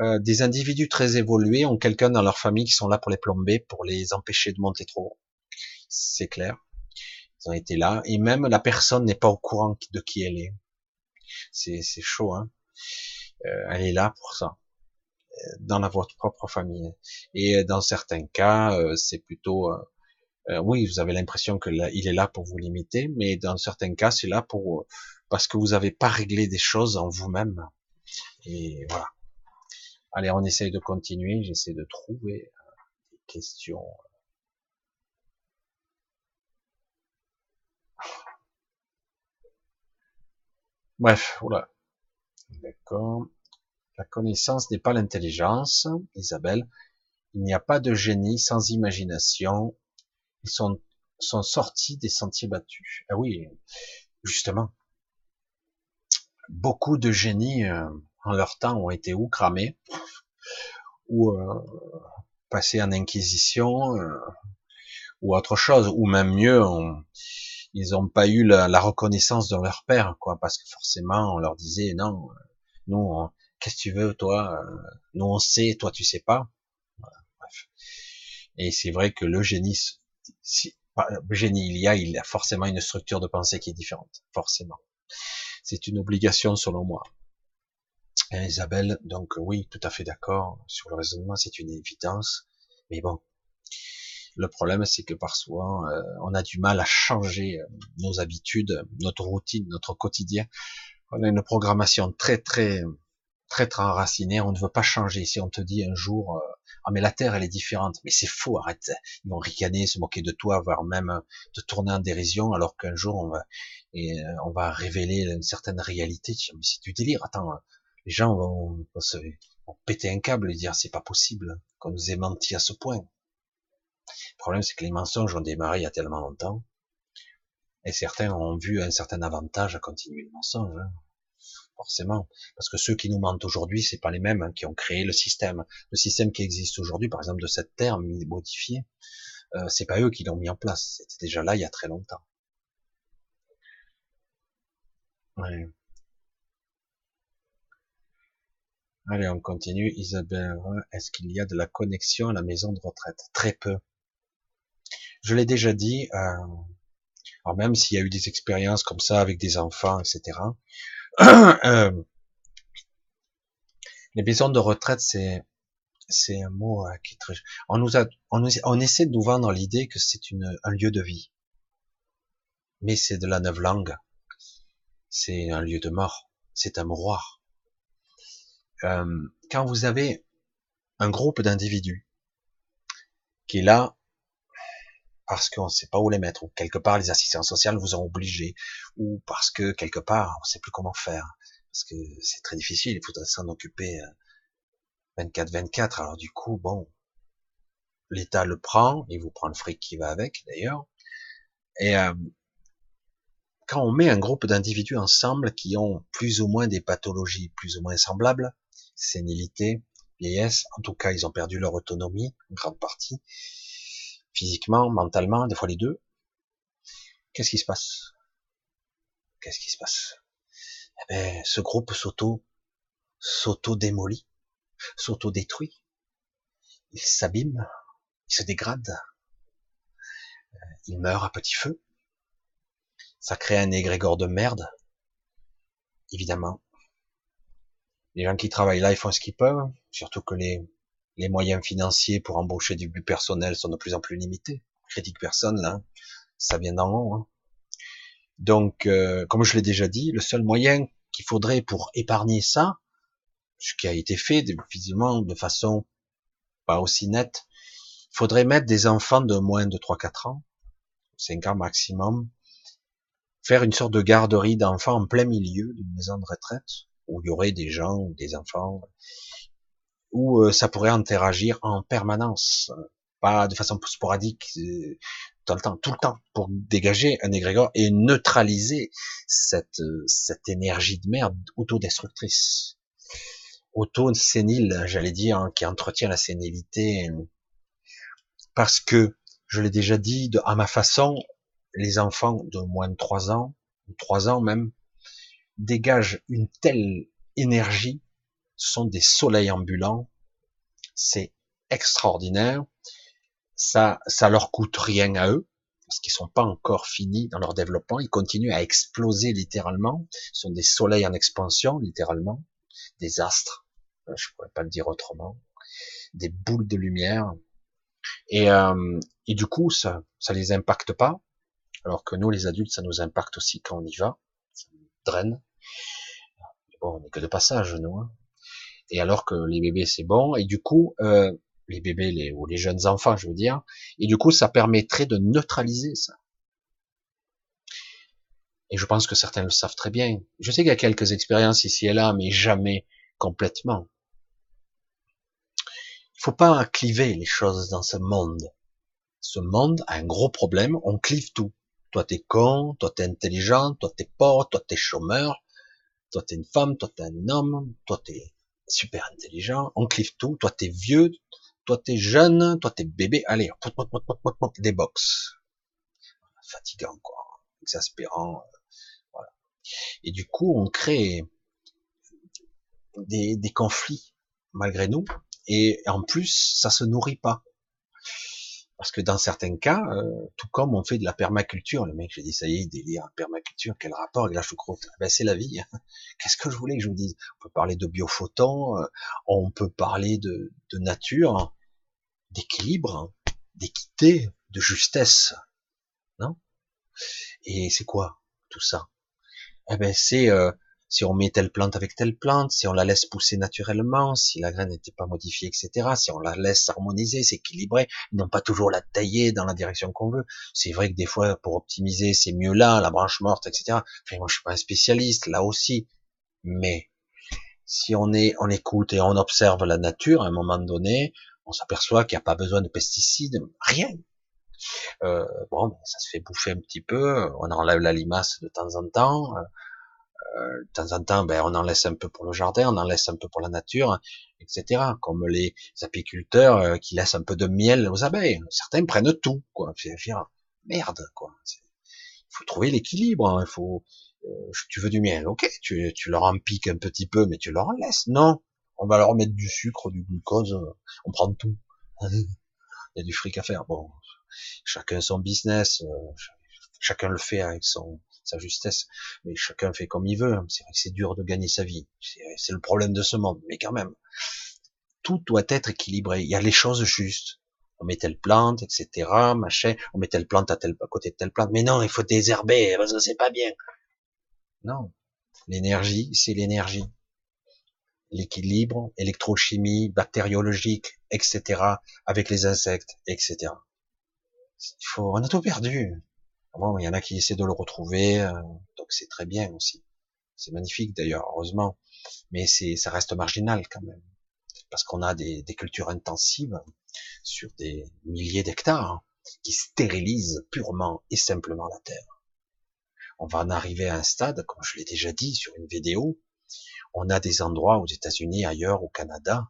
euh, des individus très évolués ont quelqu'un dans leur famille qui sont là pour les plomber, pour les empêcher de monter trop haut. C'est clair. Ils ont été là, et même la personne n'est pas au courant de qui elle est. C'est chaud, hein. Euh, elle est là pour ça dans la votre propre famille. Et dans certains cas, euh, c'est plutôt, euh, euh, oui, vous avez l'impression que il est là pour vous limiter, mais dans certains cas, c'est là pour parce que vous n'avez pas réglé des choses en vous-même. Et voilà. Allez, on essaye de continuer. J'essaie de trouver des questions. Bref, voilà. D'accord. La connaissance n'est pas l'intelligence, Isabelle. Il n'y a pas de génie sans imagination. Ils sont, sont sortis des sentiers battus. Ah oui, justement. Beaucoup de génies euh, en leur temps ont été ou cramés, ou euh, passés en inquisition, euh, ou autre chose, ou même mieux, ils n'ont pas eu la, la, reconnaissance de leur père, quoi, parce que forcément on leur disait non, nous on, Qu'est-ce que tu veux, toi euh, Nous on sait, toi tu sais pas. bref. Et c'est vrai que le génie, si, le génie il y a, il a forcément une structure de pensée qui est différente, forcément. C'est une obligation selon moi. Et Isabelle, donc oui, tout à fait d'accord sur le raisonnement, c'est une évidence. Mais bon, le problème c'est que parfois euh, on a du mal à changer euh, nos habitudes, notre routine, notre quotidien. On a une programmation très très très très enraciné, on ne veut pas changer. Si on te dit un jour, euh, ah mais la Terre elle est différente, mais c'est faux, arrête. Ils vont ricaner, se moquer de toi, voire même te tourner en dérision, alors qu'un jour on va et euh, on va révéler une certaine réalité. Mais c'est du délire. Attends, les gens vont, se péter un câble et dire c'est pas possible qu'on nous ait menti à ce point. Le problème c'est que les mensonges ont démarré il y a tellement longtemps. Et certains ont vu un certain avantage à continuer le mensonge. Hein forcément, parce que ceux qui nous mentent aujourd'hui, c'est pas les mêmes hein, qui ont créé le système. Le système qui existe aujourd'hui, par exemple de cette terre modifiée, euh, c'est pas eux qui l'ont mis en place. C'était déjà là il y a très longtemps. Allez, on continue. Isabelle, est-ce qu'il y a de la connexion à la maison de retraite? Très peu. Je l'ai déjà dit. Euh, alors même s'il y a eu des expériences comme ça avec des enfants, etc. Euh, les maisons de retraite, c'est c'est un mot euh, qui est très. On nous a, on, on essaie de nous vendre l'idée que c'est une un lieu de vie, mais c'est de la neuve langue. C'est un lieu de mort. C'est un mouroir. Euh, quand vous avez un groupe d'individus qui est là parce qu'on ne sait pas où les mettre, ou quelque part les assistants sociaux vous ont obligé, ou parce que quelque part on ne sait plus comment faire, parce que c'est très difficile, il faudrait s'en occuper 24-24, euh, alors du coup, bon, l'État le prend, il vous prend le fric qui va avec d'ailleurs, et euh, quand on met un groupe d'individus ensemble qui ont plus ou moins des pathologies plus ou moins semblables, sénilité, vieillesse, en tout cas ils ont perdu leur autonomie, en grande partie, physiquement, mentalement, des fois les deux. Qu'est-ce qui se passe? Qu'est-ce qui se passe? Eh ben, ce groupe s'auto, s'auto-démolit, s'auto-détruit. Il s'abîme, il se dégrade, euh, il meurt à petit feu. Ça crée un égrégore de merde, évidemment. Les gens qui travaillent là, ils font ce qu'ils peuvent, surtout que les, les moyens financiers pour embaucher du personnel sont de plus en plus limités. Critique personne, là, ça vient d'en haut. Hein. Donc, euh, comme je l'ai déjà dit, le seul moyen qu'il faudrait pour épargner ça, ce qui a été fait, visiblement, de façon pas aussi nette, il faudrait mettre des enfants de moins de 3-4 ans, 5 ans maximum, faire une sorte de garderie d'enfants en plein milieu d'une maison de retraite, où il y aurait des gens, des enfants, où euh, ça pourrait interagir en permanence, pas de façon sporadique, euh, tout le temps, tout le temps, pour dégager un égrégore et neutraliser cette, euh, cette énergie de merde autodestructrice, auto-sénile, j'allais dire, hein, qui entretient la sénilité, parce que, je l'ai déjà dit, à ma façon, les enfants de moins de 3 ans, 3 ans même, dégagent une telle énergie, ce sont des soleils ambulants, c'est extraordinaire, ça, ça leur coûte rien à eux, parce qu'ils sont pas encore finis dans leur développement, ils continuent à exploser littéralement, ce sont des soleils en expansion, littéralement, des astres, euh, je pourrais pas le dire autrement, des boules de lumière, et, euh, et du coup, ça, ça les impacte pas, alors que nous, les adultes, ça nous impacte aussi quand on y va, ça nous draine. Bon, on n'est que de passage, nous. Hein. Et alors que les bébés, c'est bon, et du coup, euh, les bébés les, ou les jeunes enfants, je veux dire, et du coup, ça permettrait de neutraliser ça. Et je pense que certains le savent très bien. Je sais qu'il y a quelques expériences ici et là, mais jamais complètement. Il faut pas cliver les choses dans ce monde. Ce monde a un gros problème, on clive tout. Toi t'es con, toi t'es intelligent, toi t'es pauvre, toi t'es chômeur, toi t'es une femme, toi t'es un homme, toi t'es super intelligent, on clive tout, toi t'es vieux, toi t'es jeune, toi t'es bébé, allez, des box. Fatigant quoi, exaspérant, euh, voilà. Et du coup on crée des, des conflits malgré nous, et en plus, ça se nourrit pas. Parce que dans certains cas, euh, tout comme on fait de la permaculture, le mec, j'ai dit, ça y est, délire, permaculture, quel rapport avec la choucroute? Ben c'est la vie. Qu'est-ce que je voulais que je vous dise? On peut parler de biophotons, euh, on peut parler de, nature, d'équilibre, d'équité, de justesse, non? Et c'est quoi tout ça? Eh ben c'est euh, si on met telle plante avec telle plante, si on la laisse pousser naturellement, si la graine n'était pas modifiée, etc., si on la laisse harmoniser, s'équilibrer, non pas toujours la tailler dans la direction qu'on veut. C'est vrai que des fois, pour optimiser, c'est mieux là, la branche morte, etc. Enfin, moi, je suis pas un spécialiste, là aussi. Mais, si on est, on écoute et on observe la nature, à un moment donné, on s'aperçoit qu'il n'y a pas besoin de pesticides, rien. Euh, bon, ça se fait bouffer un petit peu, on enlève la limace de temps en temps, euh, euh, de temps en temps, ben, on en laisse un peu pour le jardin, on en laisse un peu pour la nature, etc. Comme les apiculteurs euh, qui laissent un peu de miel aux abeilles. Certains prennent tout, quoi. merde, quoi. Il faut trouver l'équilibre. Hein. Il faut. Euh, tu veux du miel, ok. Tu, tu leur en piques un petit peu, mais tu leur en laisses. Non, on va leur mettre du sucre, du glucose. On prend tout. Il y a du fric à faire. Bon, chacun son business. chacun le fait avec son sa justesse. Mais chacun fait comme il veut. Hein. C'est vrai que c'est dur de gagner sa vie. C'est le problème de ce monde. Mais quand même, tout doit être équilibré. Il y a les choses justes. On met telle plante, etc., machin. On met telle plante à, tel, à côté de telle plante. Mais non, il faut désherber parce que c'est pas bien. Non. L'énergie, c'est l'énergie. L'équilibre, électrochimie, bactériologique, etc., avec les insectes, etc. Il faut, on a tout perdu. Bon, il y en a qui essaient de le retrouver, euh, donc c'est très bien aussi. C'est magnifique d'ailleurs, heureusement. Mais c'est, ça reste marginal quand même. Parce qu'on a des, des, cultures intensives sur des milliers d'hectares qui stérilisent purement et simplement la terre. On va en arriver à un stade, comme je l'ai déjà dit sur une vidéo, on a des endroits aux États-Unis, ailleurs, au Canada,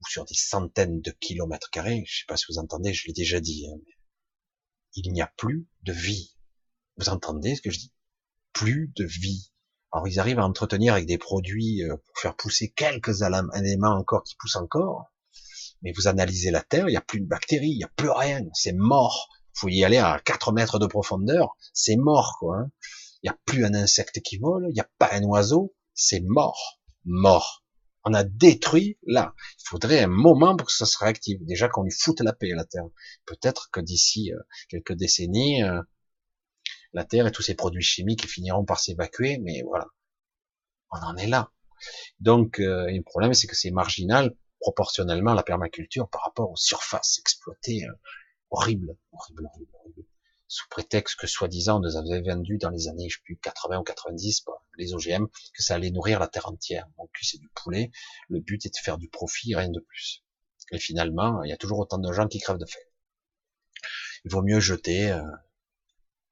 ou sur des centaines de kilomètres carrés, je sais pas si vous entendez, je l'ai déjà dit, hein, il n'y a plus de vie. Vous entendez ce que je dis? Plus de vie. Alors ils arrivent à entretenir avec des produits euh, pour faire pousser quelques éléments encore qui poussent encore. Mais vous analysez la Terre, il n'y a plus de bactéries, il n'y a plus rien, c'est mort. Faut y aller à 4 mètres de profondeur, c'est mort quoi. Hein. Il n'y a plus un insecte qui vole, il n'y a pas un oiseau, c'est mort, mort. On a détruit là. Il faudrait un moment pour que ça se réactive. Déjà qu'on lui foute la paix à la Terre. Peut-être que d'ici euh, quelques décennies, euh, la Terre et tous ces produits chimiques finiront par s'évacuer, mais voilà, on en est là. Donc, euh, le problème, c'est que c'est marginal proportionnellement la permaculture par rapport aux surfaces exploitées. Euh, horrible, horrible, horrible, horrible. Sous prétexte que, soi-disant, on nous avait vendu dans les années, je sais plus, 80 ou 90, les OGM, que ça allait nourrir la terre entière. Donc, c'est du poulet. Le but est de faire du profit, rien de plus. Et finalement, il y a toujours autant de gens qui crèvent de faim. Il vaut mieux jeter, euh,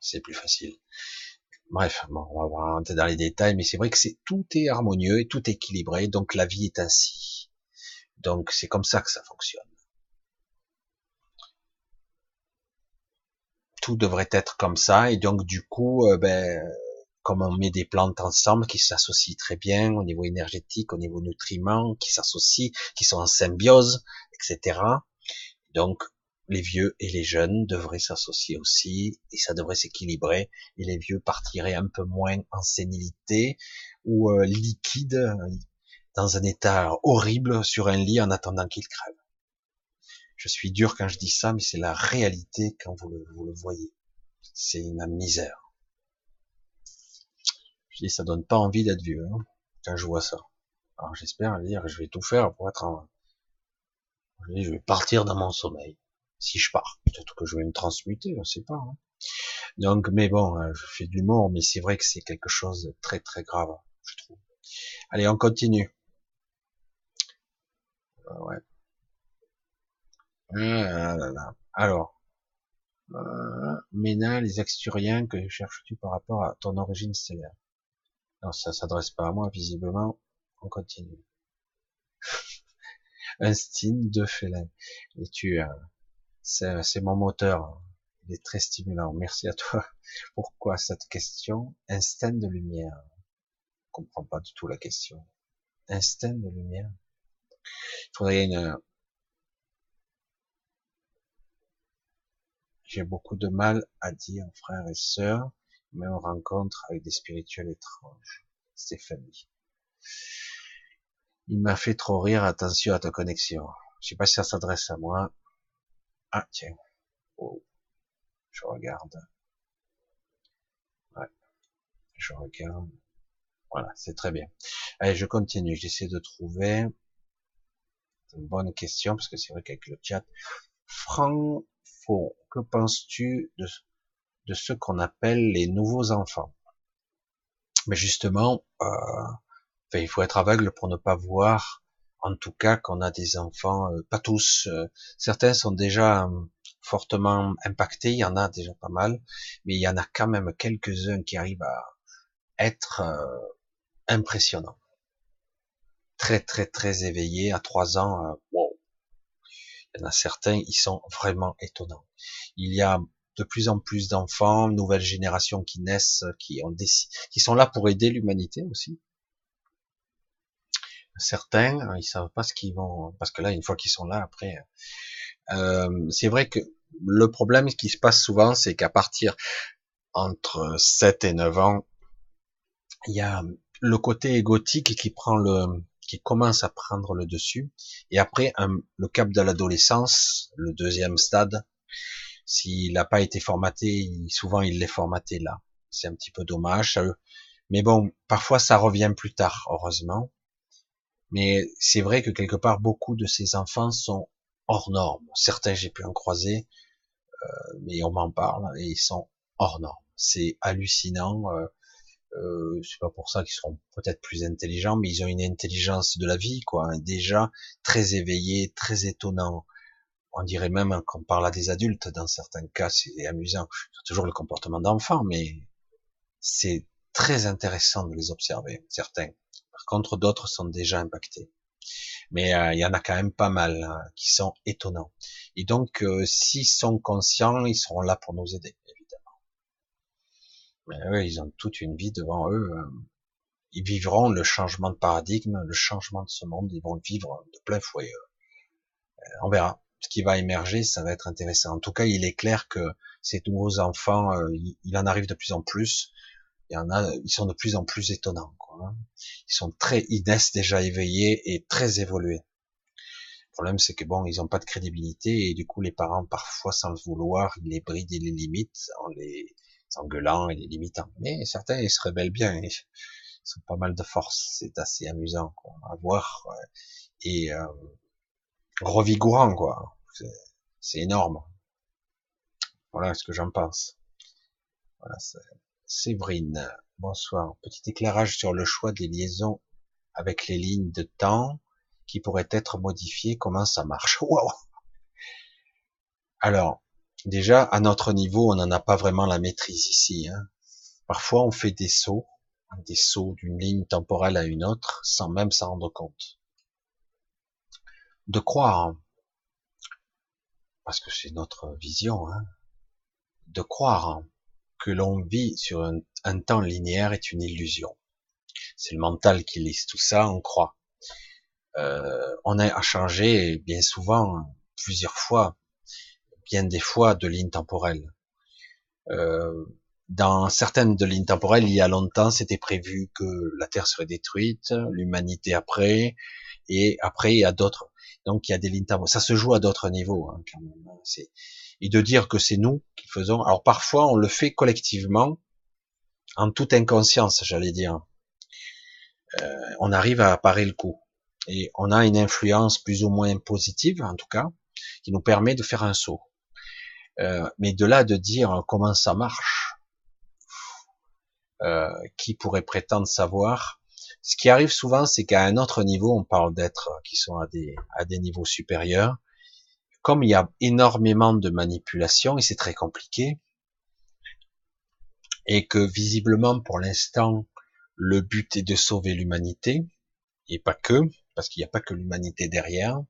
c'est plus facile. Bref, bon, on va rentrer dans les détails, mais c'est vrai que tout est harmonieux et tout est équilibré, donc la vie est ainsi. Donc c'est comme ça que ça fonctionne. Tout devrait être comme ça, et donc du coup, euh, ben, comme on met des plantes ensemble qui s'associent très bien au niveau énergétique, au niveau nutriments, qui s'associent, qui sont en symbiose, etc. Donc, les vieux et les jeunes devraient s'associer aussi, et ça devrait s'équilibrer, et les vieux partiraient un peu moins en sénilité, ou euh, liquide, dans un état horrible sur un lit en attendant qu'ils crèvent. Je suis dur quand je dis ça, mais c'est la réalité quand vous le, voyez. C'est une misère. Je dis, ça donne pas envie d'être vieux hein, quand je vois ça. Alors j'espère dire, je vais tout faire pour être en... Je vais partir dans mon sommeil. Si je pars, peut-être que je vais me transmuter, on sait pas. Hein. Donc, mais bon, euh, je fais de l'humour, mais c'est vrai que c'est quelque chose de très très grave, je trouve. Allez, on continue. Euh, ouais. Ah Alors, euh, les Axturiens, que cherches-tu par rapport à ton origine stellaire Non, ça s'adresse pas à moi, visiblement. On continue. Instinct de félin. Et tu, euh, c'est mon moteur. Il est très stimulant. Merci à toi. Pourquoi cette question? Instinct de lumière. Je comprends pas du tout la question. Instinct de lumière. Il faudrait une, J'ai beaucoup de mal à dire frères et sœurs, même en rencontre avec des spirituels étranges. Stéphanie. Il m'a fait trop rire, attention à ta connexion. Je sais pas si ça s'adresse à moi. Ah, tiens. Oh. Je regarde. Ouais. Je regarde. Voilà, c'est très bien. Allez, je continue. J'essaie de trouver une bonne question, parce que c'est vrai qu'avec le chat, Franck que penses-tu de, de ce qu'on appelle les nouveaux enfants? Mais justement, euh, il faut être aveugle pour ne pas voir, en tout cas, qu'on a des enfants, euh, pas tous. Euh, certains sont déjà fortement impactés, il y en a déjà pas mal, mais il y en a quand même quelques-uns qui arrivent à être impressionnants. Très très très éveillés à trois ans. wow il y en a certains, ils sont vraiment étonnants. Il y a de plus en plus d'enfants, nouvelles générations qui naissent, qui ont des, qui sont là pour aider l'humanité aussi. Certains, ils savent pas ce qu'ils vont, parce que là, une fois qu'ils sont là, après, euh, c'est vrai que le problème qui se passe souvent, c'est qu'à partir entre 7 et 9 ans, il y a le côté égotique qui prend le, qui commence à prendre le dessus. Et après, le cap de l'adolescence, le deuxième stade, s'il n'a pas été formaté, souvent il l'est formaté là. C'est un petit peu dommage. Mais bon, parfois ça revient plus tard, heureusement. Mais c'est vrai que quelque part, beaucoup de ces enfants sont hors normes. Certains, j'ai pu en croiser, euh, mais on m'en parle, et ils sont hors normes. C'est hallucinant. Euh, euh, c'est pas pour ça qu'ils seront peut-être plus intelligents, mais ils ont une intelligence de la vie, quoi. Déjà très éveillé, très étonnant. On dirait même qu'on parle à des adultes. Dans certains cas, c'est amusant. C'est toujours le comportement d'enfant, mais c'est très intéressant de les observer. Certains. Par contre, d'autres sont déjà impactés. Mais euh, il y en a quand même pas mal hein, qui sont étonnants. Et donc, euh, s'ils sont conscients, ils seront là pour nous aider. Mais eux, ils ont toute une vie devant eux. Euh. Ils vivront le changement de paradigme, le changement de ce monde. Ils vont le vivre de plein fouet. Euh. Euh, on verra. Ce qui va émerger, ça va être intéressant. En tout cas, il est clair que ces nouveaux enfants, il en arrive de plus en plus. Il y en a, ils sont de plus en plus étonnants. Quoi, hein. Ils sont très, ils naissent déjà éveillés et très évolués. Le problème, c'est que bon, ils n'ont pas de crédibilité et du coup, les parents, parfois, sans le vouloir, ils les brident et les limitent en les, engueulant et les limitant. Mais certains, ils se rebellent bien, ils ont pas mal de force, c'est assez amusant quoi, à voir et euh, revigorant quoi. C'est énorme. Voilà ce que j'en pense. Voilà, Séverine, bonsoir. Petit éclairage sur le choix des liaisons avec les lignes de temps qui pourraient être modifiées. Comment ça marche? Waouh Alors, Déjà, à notre niveau, on n'en a pas vraiment la maîtrise ici. Hein. Parfois, on fait des sauts, des sauts d'une ligne temporelle à une autre, sans même s'en rendre compte. De croire, parce que c'est notre vision, hein, de croire que l'on vit sur un, temps linéaire est une illusion. C'est le mental qui lise tout ça, on croit. Euh, on a changé bien souvent, plusieurs fois, bien des fois, de ligne temporelle. Euh, dans certaines de lignes temporelles, il y a longtemps, c'était prévu que la Terre serait détruite, l'humanité après, et après il y a d'autres. Donc il y a des lignes temporelles. Ça se joue à d'autres niveaux. Hein, quand même. Et de dire que c'est nous qui faisons. Alors parfois on le fait collectivement, en toute inconscience, j'allais dire. Euh, on arrive à parer le coup. Et on a une influence plus ou moins positive, en tout cas, qui nous permet de faire un saut. Euh, mais de là de dire comment ça marche, euh, qui pourrait prétendre savoir Ce qui arrive souvent, c'est qu'à un autre niveau, on parle d'êtres qui sont à des niveaux supérieurs. Comme il y a énormément de manipulation et c'est très compliqué, et que visiblement pour l'instant le but est de sauver l'humanité et pas que, parce qu'il n'y a pas que l'humanité derrière.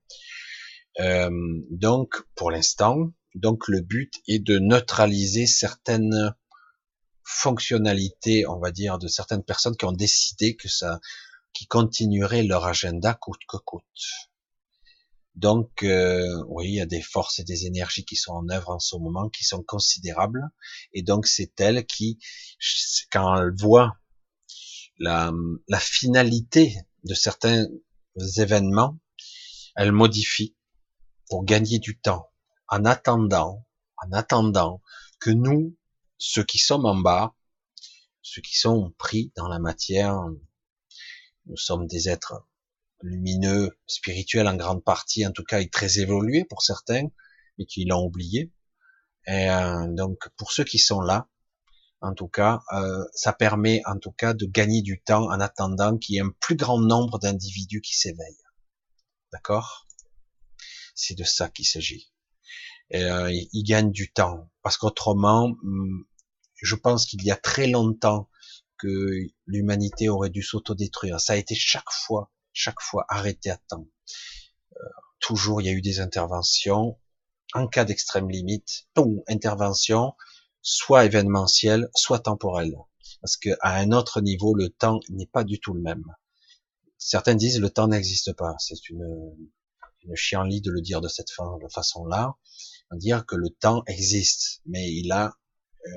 Euh, donc pour l'instant, donc le but est de neutraliser certaines fonctionnalités, on va dire, de certaines personnes qui ont décidé que ça, qui continueraient leur agenda coûte que coûte. Donc, euh, oui, il y a des forces et des énergies qui sont en œuvre en ce moment, qui sont considérables, et donc c'est elles qui, quand elles voient la, la finalité de certains événements, elles modifient pour gagner du temps. En attendant, en attendant que nous, ceux qui sommes en bas, ceux qui sont pris dans la matière, nous sommes des êtres lumineux, spirituels en grande partie, en tout cas, et très évolués pour certains, mais qui l'ont oublié. Et euh, donc, pour ceux qui sont là, en tout cas, euh, ça permet en tout cas de gagner du temps en attendant qu'il y ait un plus grand nombre d'individus qui s'éveillent. D'accord? C'est de ça qu'il s'agit euh, il gagne du temps. Parce qu'autrement, hum, je pense qu'il y a très longtemps que l'humanité aurait dû s'autodétruire. Ça a été chaque fois, chaque fois arrêté à temps. Euh, toujours, il y a eu des interventions. En cas d'extrême limite, boum, intervention, soit événementielle, soit temporelle. Parce que à un autre niveau, le temps n'est pas du tout le même. Certains disent le temps n'existe pas. C'est une, une chienlit de le dire de cette façon-là dire que le temps existe, mais il a euh,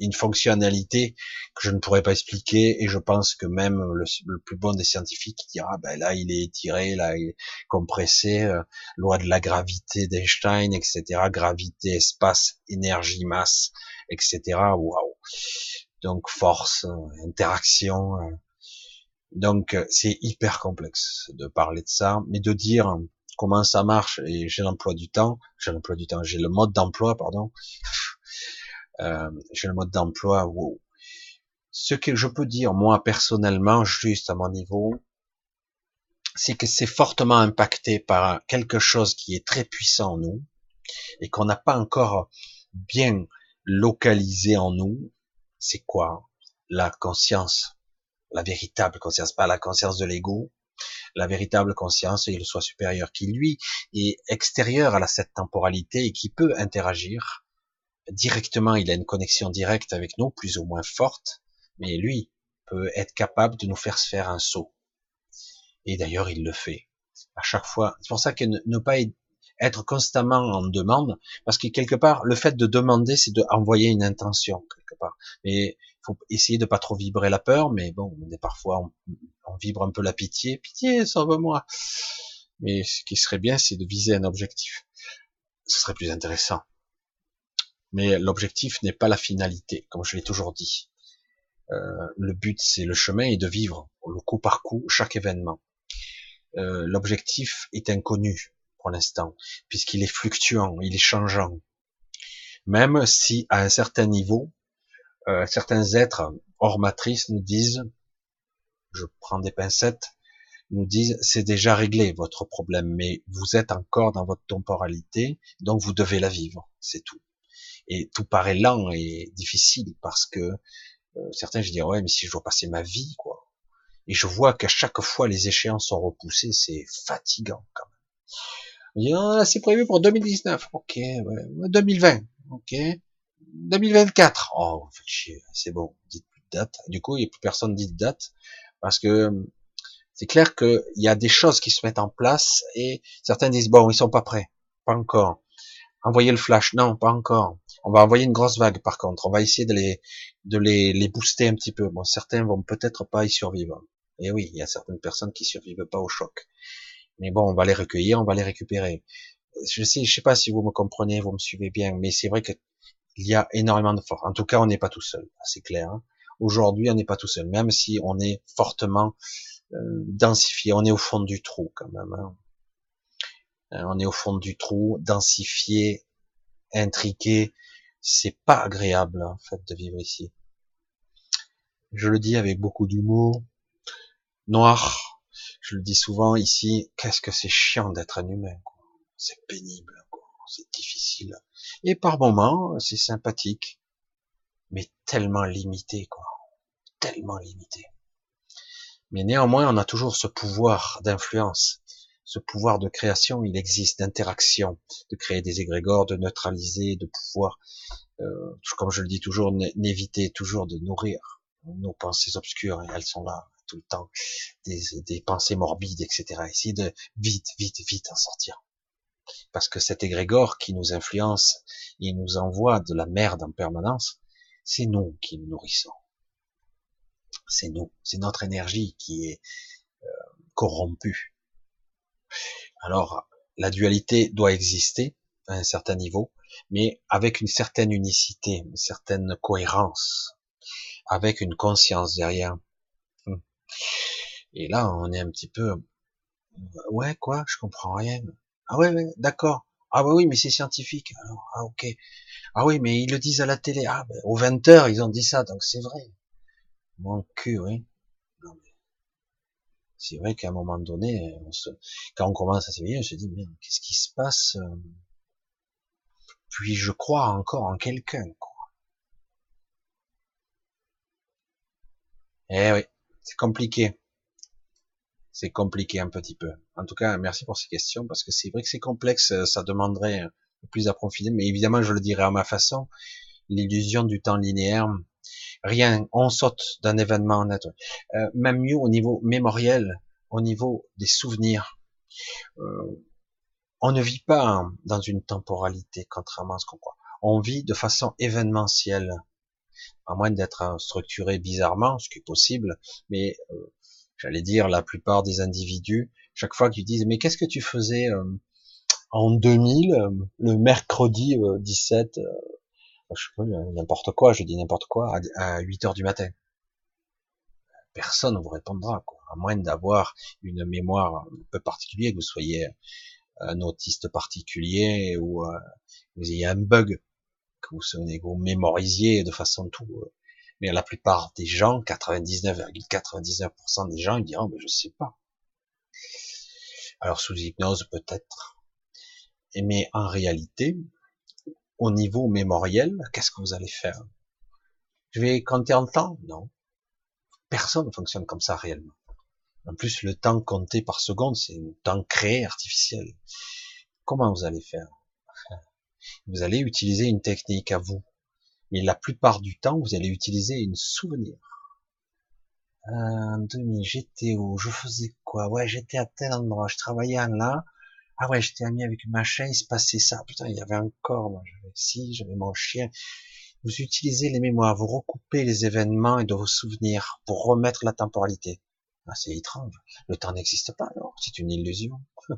une fonctionnalité que je ne pourrais pas expliquer et je pense que même le, plus bon des scientifiques dira ben là il est étiré, là il est compressé, euh, loi de la gravité d'Einstein, etc. Gravité, espace, énergie, masse, etc. Waouh. Donc force, euh, interaction. donc c'est hyper complexe de parler de ça, mais de dire comment ça marche et j'ai l'emploi du temps, j'ai l'emploi du temps, j'ai le mode d'emploi, pardon, euh, j'ai le mode d'emploi, wow. Ce que je peux dire, moi, personnellement, juste à mon niveau, c'est que c'est fortement impacté par quelque chose qui est très puissant en nous et qu'on n'a pas encore bien localisé en nous. C'est quoi? La conscience. La véritable conscience, pas la conscience de l'ego, la véritable conscience et le soi supérieur qui lui est extérieur à cette temporalité et qui peut interagir directement, il a une connexion directe avec nous, plus ou moins forte, mais lui peut être capable de nous faire se faire un saut. Et d'ailleurs, il le fait. À chaque fois. C'est pour ça que ne, pas être constamment en demande, parce que quelque part, le fait de demander, c'est d'envoyer une intention, quelque part. Mais faut essayer de pas trop vibrer la peur, mais bon, parfois, on, vibre un peu la pitié, pitié, sauve-moi. Mais ce qui serait bien, c'est de viser un objectif. Ce serait plus intéressant. Mais l'objectif n'est pas la finalité, comme je l'ai toujours dit. Euh, le but, c'est le chemin et de vivre le coup par coup chaque événement. Euh, l'objectif est inconnu pour l'instant, puisqu'il est fluctuant, il est changeant. Même si à un certain niveau, euh, certains êtres hors matrice nous disent, je prends des pincettes, nous disent c'est déjà réglé votre problème, mais vous êtes encore dans votre temporalité, donc vous devez la vivre, c'est tout. Et tout paraît lent et difficile parce que euh, certains je dis ouais mais si je dois passer ma vie quoi, et je vois qu'à chaque fois les échéances sont repoussées, c'est fatigant quand même. Ah, c'est prévu pour 2019, ok, ouais, 2020, ok, 2024. Oh, c'est bon, dites plus de date. Du coup, il n'y a plus personne dit de date parce que c'est clair qu'il y a des choses qui se mettent en place et certains disent bon, ils sont pas prêts, pas encore. Envoyer le flash, non, pas encore. On va envoyer une grosse vague par contre. On va essayer de les de les, les booster un petit peu. Bon, certains vont peut-être pas y survivre. Et oui, il y a certaines personnes qui survivent pas au choc. Mais bon, on va les recueillir, on va les récupérer. Je sais, je sais pas si vous me comprenez, vous me suivez bien, mais c'est vrai que il y a énormément de force. En tout cas, on n'est pas tout seul, c'est clair. Hein. Aujourd'hui, on n'est pas tout seul, même si on est fortement euh, densifié. On est au fond du trou quand même. Hein. Euh, on est au fond du trou, densifié, intriqué. C'est pas agréable en fait de vivre ici. Je le dis avec beaucoup d'humour. Noir, je le dis souvent ici. Qu'est-ce que c'est chiant d'être un humain. C'est pénible, c'est difficile. Et par moments, c'est sympathique, mais tellement limité, quoi. Tellement limité. Mais néanmoins, on a toujours ce pouvoir d'influence, ce pouvoir de création, il existe, d'interaction, de créer des égrégores, de neutraliser, de pouvoir, euh, comme je le dis toujours, n'éviter toujours de nourrir nos pensées obscures, elles sont là tout le temps, des, des pensées morbides, etc. Essayer de vite, vite, vite en sortir. Parce que cet égrégore qui nous influence, il nous envoie de la merde en permanence, c'est nous qui nous nourrissons. C'est nous, c'est notre énergie qui est euh, corrompue. Alors, la dualité doit exister à un certain niveau, mais avec une certaine unicité, une certaine cohérence, avec une conscience derrière. Hum. Et là, on est un petit peu, ouais, quoi, je comprends rien. Ah ouais, d'accord. Ah oui, mais c'est scientifique. Alors, ah ok. Ah oui, mais ils le disent à la télé. Ah, ben, aux 20 heures, ils ont dit ça, donc c'est vrai. Mon cul, oui. C'est vrai qu'à un moment donné, quand on commence à s'éveiller, on se dit, mais qu'est-ce qui se passe euh? Puis je crois encore en quelqu'un. Eh oui, c'est compliqué. C'est compliqué un petit peu. En tout cas, merci pour ces questions, parce que c'est vrai que c'est complexe, ça demanderait plus approfondi, mais évidemment, je le dirais à ma façon, l'illusion du temps linéaire, Rien, on saute d'un événement en autre. Euh, même mieux au niveau mémoriel, au niveau des souvenirs. Euh, on ne vit pas dans une temporalité, contrairement à ce qu'on croit. On vit de façon événementielle, à moins d'être structuré bizarrement, ce qui est possible, mais euh, j'allais dire la plupart des individus, chaque fois qu'ils disent mais qu'est-ce que tu faisais en 2000, le mercredi 17 je sais pas, n'importe quoi, je dis n'importe quoi, à, 8 heures du matin. Personne ne vous répondra, quoi, à moins d'avoir une mémoire un peu particulière, que vous soyez un autiste particulier ou euh, vous ayez un bug, que vous, vous mémorisiez de façon tout. Euh. mais la plupart des gens, 99,99% des gens, ils diront, mais je sais pas. Alors sous hypnose peut-être. Mais en réalité, au niveau mémoriel, qu'est-ce que vous allez faire? Je vais compter en temps? Non. Personne ne fonctionne comme ça réellement. En plus, le temps compté par seconde, c'est un temps créé artificiel. Comment vous allez faire? Vous allez utiliser une technique à vous. Mais la plupart du temps, vous allez utiliser une souvenir. Un demi, j'étais où Je faisais quoi? Ouais, j'étais à tel endroit, je travaillais là, ah ouais, j'étais ami avec machin, il se passait ça. Putain, il y avait encore, moi, j'avais si, j'avais mon chien. Vous utilisez les mémoires, vous recoupez les événements et de vos souvenirs pour remettre la temporalité. Ah, c'est étrange. Le temps n'existe pas alors, c'est une illusion. On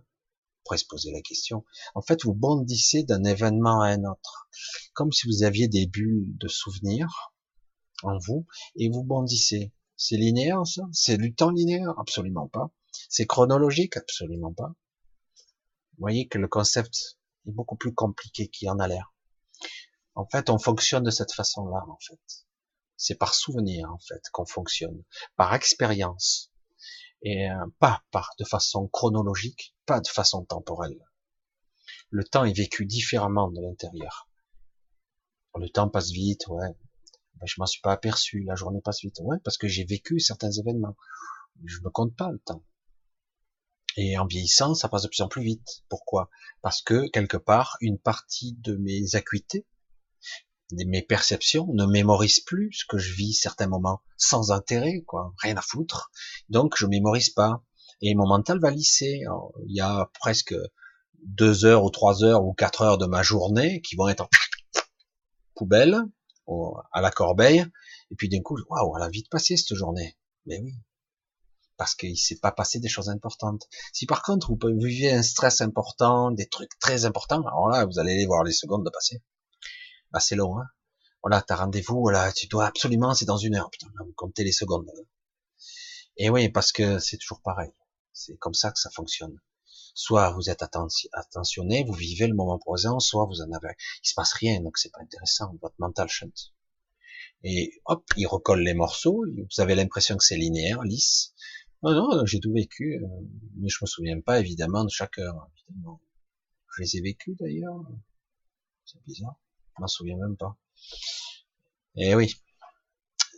pourrait se poser la question. En fait, vous bondissez d'un événement à un autre. Comme si vous aviez des bulles de souvenirs en vous et vous bondissez. C'est linéaire, ça? C'est du temps linéaire? Absolument pas. C'est chronologique? Absolument pas. Voyez que le concept est beaucoup plus compliqué qu'il en a l'air. En fait, on fonctionne de cette façon-là, en fait. C'est par souvenir, en fait, qu'on fonctionne, par expérience, et euh, pas par de façon chronologique, pas de façon temporelle. Le temps est vécu différemment de l'intérieur. Le temps passe vite, ouais. Ben, je m'en suis pas aperçu. La journée passe vite, ouais, parce que j'ai vécu certains événements. Je ne compte pas le temps. Et en vieillissant, ça passe de plus en plus vite. Pourquoi? Parce que quelque part, une partie de mes acuités, mes perceptions ne mémorisent plus ce que je vis certains moments sans intérêt, quoi, rien à foutre. Donc je mémorise pas et mon mental va lisser. il y a presque deux heures ou trois heures ou quatre heures de ma journée qui vont être en poubelle à la corbeille et puis d'un coup, waouh, elle a vite passé cette journée. Mais oui, parce qu'il s'est pas passé des choses importantes. Si par contre vous vivez un stress important, des trucs très importants, alors là vous allez voir les secondes de passer. Bah, c'est long, hein. Voilà, t'as rendez-vous, là, tu dois absolument, c'est dans une heure. Putain, vous comptez les secondes. Et oui, parce que c'est toujours pareil. C'est comme ça que ça fonctionne. Soit vous êtes attentionné, vous vivez le moment présent, soit vous en avez, il se passe rien, donc c'est pas intéressant, votre mental chante. Et hop, il recolle les morceaux, vous avez l'impression que c'est linéaire, lisse. Non, non, j'ai tout vécu, euh, mais je me souviens pas évidemment de chaque heure. Évidemment. Je les ai vécus d'ailleurs. C'est bizarre. Je m'en souviens même pas. Et eh oui,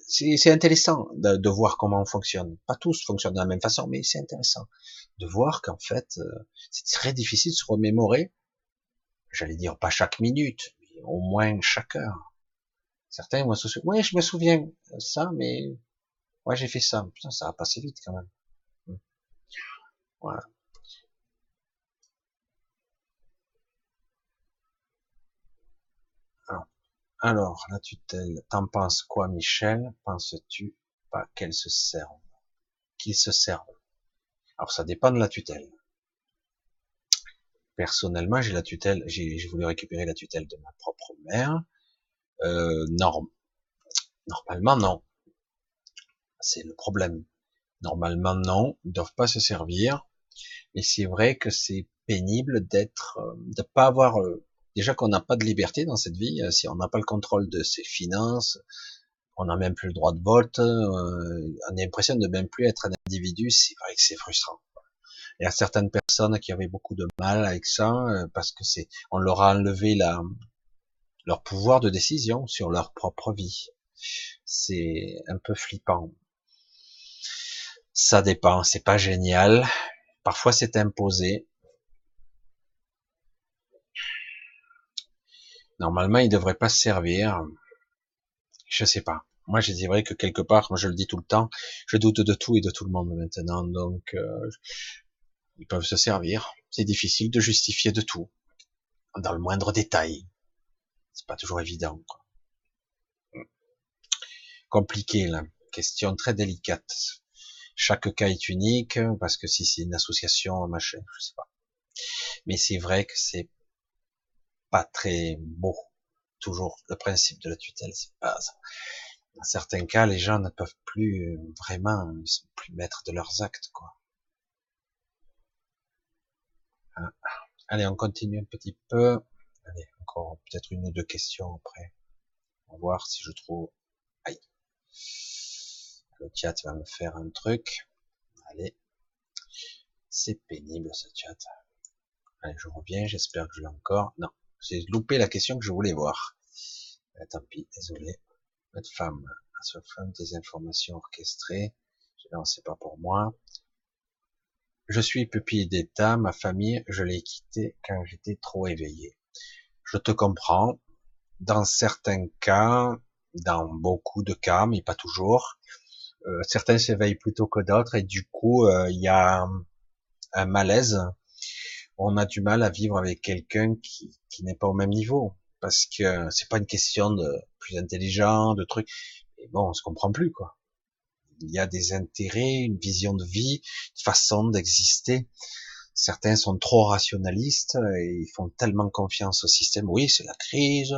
c'est intéressant de, de, voir comment on fonctionne. Pas tous fonctionnent de la même façon, mais c'est intéressant de voir qu'en fait, euh, c'est très difficile de se remémorer. J'allais dire pas chaque minute, mais au moins chaque heure. Certains vont se je me souviens ça, mais ouais, j'ai fait ça. Putain, ça a passé vite quand même. Alors, la tutelle, t'en penses quoi, Michel? Penses-tu pas qu'elle se serve Qu'il se serve Alors, ça dépend de la tutelle. Personnellement, j'ai la tutelle, j'ai voulu récupérer la tutelle de ma propre mère. Euh. Normalement, non. C'est le problème. Normalement, non. Ils doivent pas se servir. Mais c'est vrai que c'est pénible d'être, euh, de pas avoir euh, déjà qu'on n'a pas de liberté dans cette vie, euh, si on n'a pas le contrôle de ses finances, on n'a même plus le droit de vote, on a l'impression de même plus être un individu, c'est vrai que c'est frustrant. Il y a certaines personnes qui avaient beaucoup de mal avec ça, parce que c'est, on leur a enlevé la, leur pouvoir de décision sur leur propre vie. C'est un peu flippant. Ça dépend, c'est pas génial. Parfois c'est imposé, Normalement, il devrait pas se servir. Je sais pas. Moi, je dirais que quelque part, moi je le dis tout le temps, je doute de tout et de tout le monde maintenant, donc euh, ils peuvent se servir. C'est difficile de justifier de tout, dans le moindre détail. C'est pas toujours évident. Quoi. Compliqué là, question très délicate. Chaque cas est unique parce que si c'est une association, machin, je sais pas. Mais c'est vrai que c'est pas très beau. Toujours le principe de la tutelle, c'est pas ça. Dans certains cas, les gens ne peuvent plus euh, vraiment, ils sont plus maîtres de leurs actes, quoi. Ah. Allez, on continue un petit peu. Allez, encore peut-être une ou deux questions après. On va voir si je trouve. Aïe. Le chat va me faire un truc. Allez. C'est pénible ce chat. Allez, je reviens. J'espère que je l'ai encore. Non. J'ai loupé la question que je voulais voir. Euh, tant pis, désolé. Votre femme, sur femme des informations orchestrées. Non, c'est pas pour moi. Je suis pupille d'État, ma famille, je l'ai quittée quand j'étais trop éveillé. Je te comprends. Dans certains cas, dans beaucoup de cas, mais pas toujours, euh, certains s'éveillent plutôt que d'autres et du coup, euh, il y a un malaise on a du mal à vivre avec quelqu'un qui, qui n'est pas au même niveau parce que c'est pas une question de plus intelligent, de trucs. Et bon, on se comprend plus quoi. Il y a des intérêts, une vision de vie, une façon d'exister. Certains sont trop rationalistes et ils font tellement confiance au système. Oui, c'est la crise,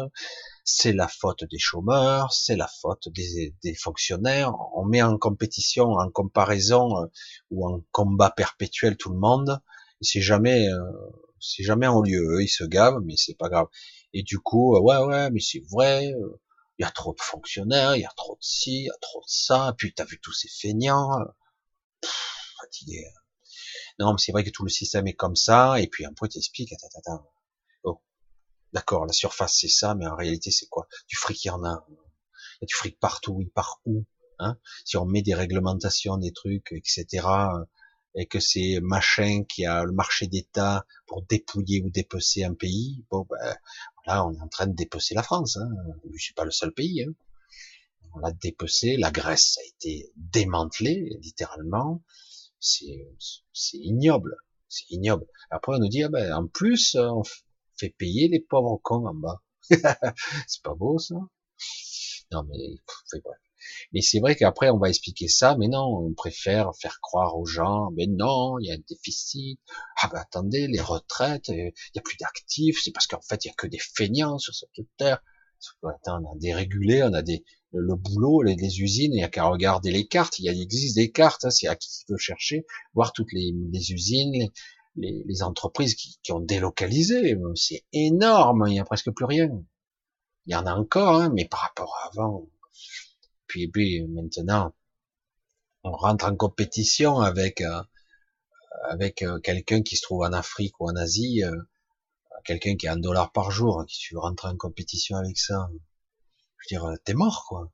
c'est la faute des chômeurs, c'est la faute des, des, fonctionnaires. On met en compétition, en comparaison euh, ou en combat perpétuel tout le monde c'est jamais, euh, c'est jamais en lieu. ils se gavent, mais c'est pas grave. Et du coup, euh, ouais, ouais, mais c'est vrai. Euh, il y a trop de fonctionnaires, il y a trop de ci, il y a trop de ça. Puis t'as vu tous ces feignants. fatigué. Non, mais c'est vrai que tout le système est comme ça. Et puis un peu t'expliques, oh, d'accord, la surface c'est ça, mais en réalité c'est quoi? Du fric, il y en a. Il y a du fric partout, il part où hein? Si on met des réglementations, des trucs, etc et que c'est machin qui a le marché d'État pour dépouiller ou dépecer un pays, bon, ben, Là, on est en train de dépecer la France. Hein. Je suis pas le seul pays. Hein. On l'a dépecé. La Grèce a été démantelée, littéralement. C'est ignoble. C'est ignoble. Après, on nous dit, ah ben, en plus, on fait payer les pauvres cons en bas. c'est pas beau, ça. Non, mais, c'est. Mais c'est vrai qu'après, on va expliquer ça, mais non, on préfère faire croire aux gens, mais non, il y a un déficit. Ah ben attendez, les retraites, euh, il y a plus d'actifs, c'est parce qu'en fait, il y a que des feignants sur cette terre. Attends, on a dérégulé, on a des, le, boulot, les, usines, il n'y a qu'à regarder les cartes, il, y a, il existe des cartes, hein, c'est à qui veut chercher, voir toutes les, usines, les, entreprises qui, ont délocalisé, c'est énorme, il n'y a presque plus rien. Il y en a encore, hein, mais par rapport à avant, puis, puis maintenant, on rentre en compétition avec euh, avec euh, quelqu'un qui se trouve en Afrique ou en Asie, euh, quelqu'un qui a un dollar par jour, qui tu rentres en compétition avec ça. Je veux dire, t'es mort, quoi.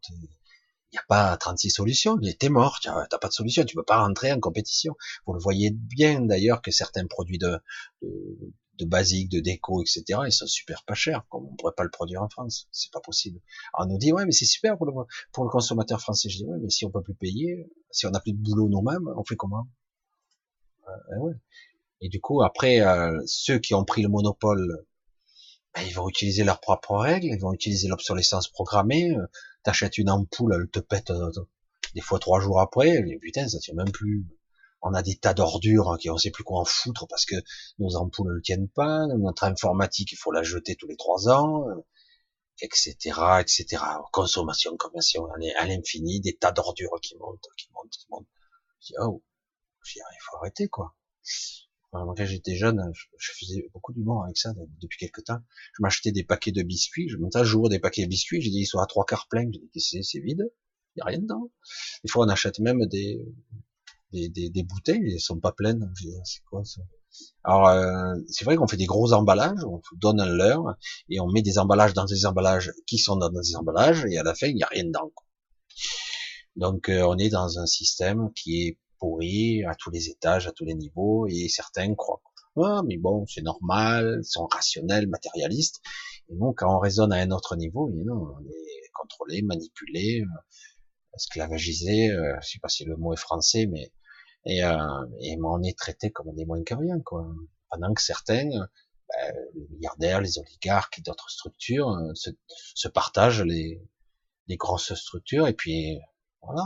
Il n'y a pas 36 solutions, t'es mort, t'as pas de solution, tu peux pas rentrer en compétition. Vous le voyez bien d'ailleurs que certains produits de, de, de basique, de déco, etc. Ils sont super pas chers, comme on pourrait pas le produire en France. C'est pas possible. Alors on nous dit, ouais, mais c'est super pour le, pour le consommateur français. Je dis, ouais, mais si on peut plus payer, si on n'a plus de boulot nous-mêmes, on fait comment? Euh, ouais. Et du coup, après, euh, ceux qui ont pris le monopole, ben, ils vont utiliser leurs propres règles, ils vont utiliser l'obsolescence programmée. Euh, t'achètes une ampoule, elle te pète des fois trois jours après, et putain, ça tient même plus on a des tas d'ordures qui on sait plus quoi en foutre parce que nos ampoules ne tiennent pas, notre informatique il faut la jeter tous les trois ans, etc., etc. Consommation, consommation à l'infini, des tas d'ordures qui montent, qui montent, qui montent. Je dis oh, il faut arrêter quoi. Quand j'étais jeune, je, faisais beaucoup d'humour avec ça depuis quelques temps. Je m'achetais des paquets de biscuits, je montais jour des paquets de biscuits, j'ai dit ils sont à trois quarts pleins, j'ai dit c'est vide, il y a rien dedans. Des fois on achète même des des, des, des bouteilles, elles sont pas pleines. C'est quoi ça? Alors euh, c'est vrai qu'on fait des gros emballages, on donne un leurre et on met des emballages dans des emballages qui sont dans des emballages et à la fin il n'y a rien dedans. Donc euh, on est dans un système qui est pourri à tous les étages, à tous les niveaux et certains croient ah, mais bon, c'est normal, ils sont rationnels, matérialistes. Et donc, quand on raisonne à un autre niveau, non, on est contrôlé, manipulé, euh, esclavagisé, euh, je sais pas si le mot est français, mais et, euh, et on est traité comme des moins que rien, quoi. Pendant que certains, ben, les milliardaires, les oligarques et d'autres structures euh, se, se, partagent les, les grosses structures et puis voilà,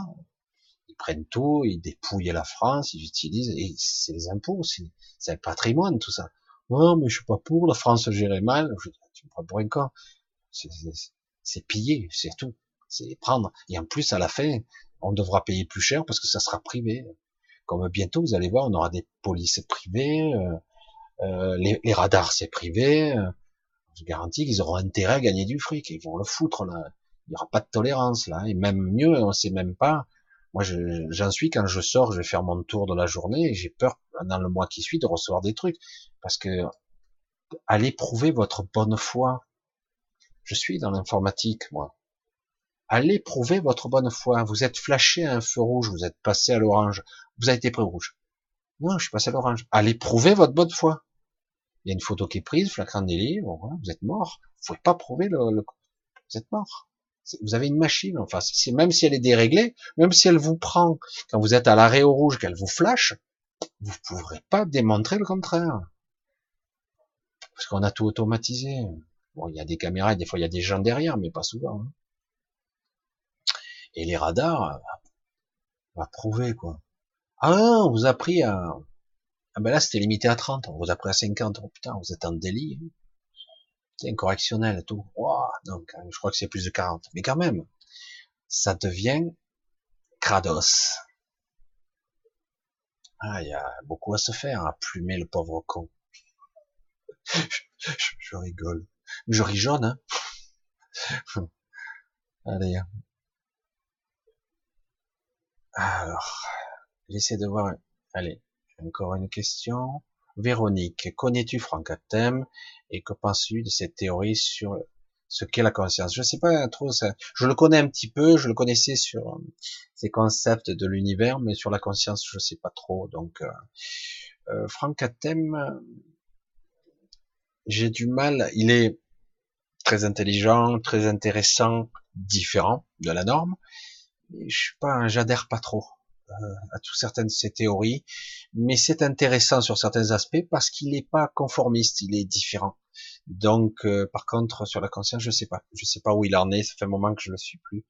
prennent tout, ils dépouillent la France, ils utilisent et c'est les impôts, c'est le patrimoine tout ça. Non, mais je suis pas pour, la France gérait mal. Je, tu me prends pour un con. C'est piller, c'est tout. C'est prendre. Et en plus, à la fin, on devra payer plus cher parce que ça sera privé. Comme bientôt, vous allez voir, on aura des polices privées, euh, euh les, les, radars c'est privé. Euh, je garantis qu'ils auront intérêt à gagner du fric. Ils vont le foutre là. Il n'y aura pas de tolérance là. Et même mieux, on sait même pas. Moi, j'en suis quand je sors, je vais faire mon tour de la journée et j'ai peur dans le mois qui suit de recevoir des trucs parce que allez prouver votre bonne foi. Je suis dans l'informatique, moi. Allez prouver votre bonne foi. Vous êtes flashé à un feu rouge, vous êtes passé à l'orange, vous avez été pris rouge. Non, je suis passé à l'orange. Allez prouver votre bonne foi. Il y a une photo qui est prise, flagrant délit, vous êtes mort. Vous pouvez pas prouver le, vous êtes mort. Vous avez une machine, enfin, c'est même si elle est déréglée, même si elle vous prend quand vous êtes à l'arrêt au rouge, qu'elle vous flash, vous ne pourrez pas démontrer le contraire. Parce qu'on a tout automatisé. Bon, il y a des caméras et des fois il y a des gens derrière, mais pas souvent. Hein. Et les radars, va prouver, quoi. Ah, on vous a pris à, ah ben là, c'était limité à 30, on vous a pris à 50. Oh putain, vous êtes en délit. C'est incorrectionnel, tout. donc, je crois que c'est plus de 40. Mais quand même, ça devient crados. Ah, il y a beaucoup à se faire, à plumer le pauvre con. je, je rigole. Je ris hein. Allez, alors, j'essaie de voir. Allez, encore une question. Véronique, connais-tu Franck Atem et que penses-tu de cette théorie sur ce qu'est la conscience? Je sais pas trop ça. Je le connais un petit peu, je le connaissais sur euh, ces concepts de l'univers, mais sur la conscience, je sais pas trop. Donc, euh, euh Franck Atem, j'ai du mal. Il est, très intelligent, très intéressant, différent de la norme. Je suis pas, j'adhère pas trop à tout certaines de ces théories, mais c'est intéressant sur certains aspects parce qu'il n'est pas conformiste, il est différent. Donc, euh, par contre, sur la conscience, je sais pas, je sais pas où il en est. Ça fait un moment que je le suis plus.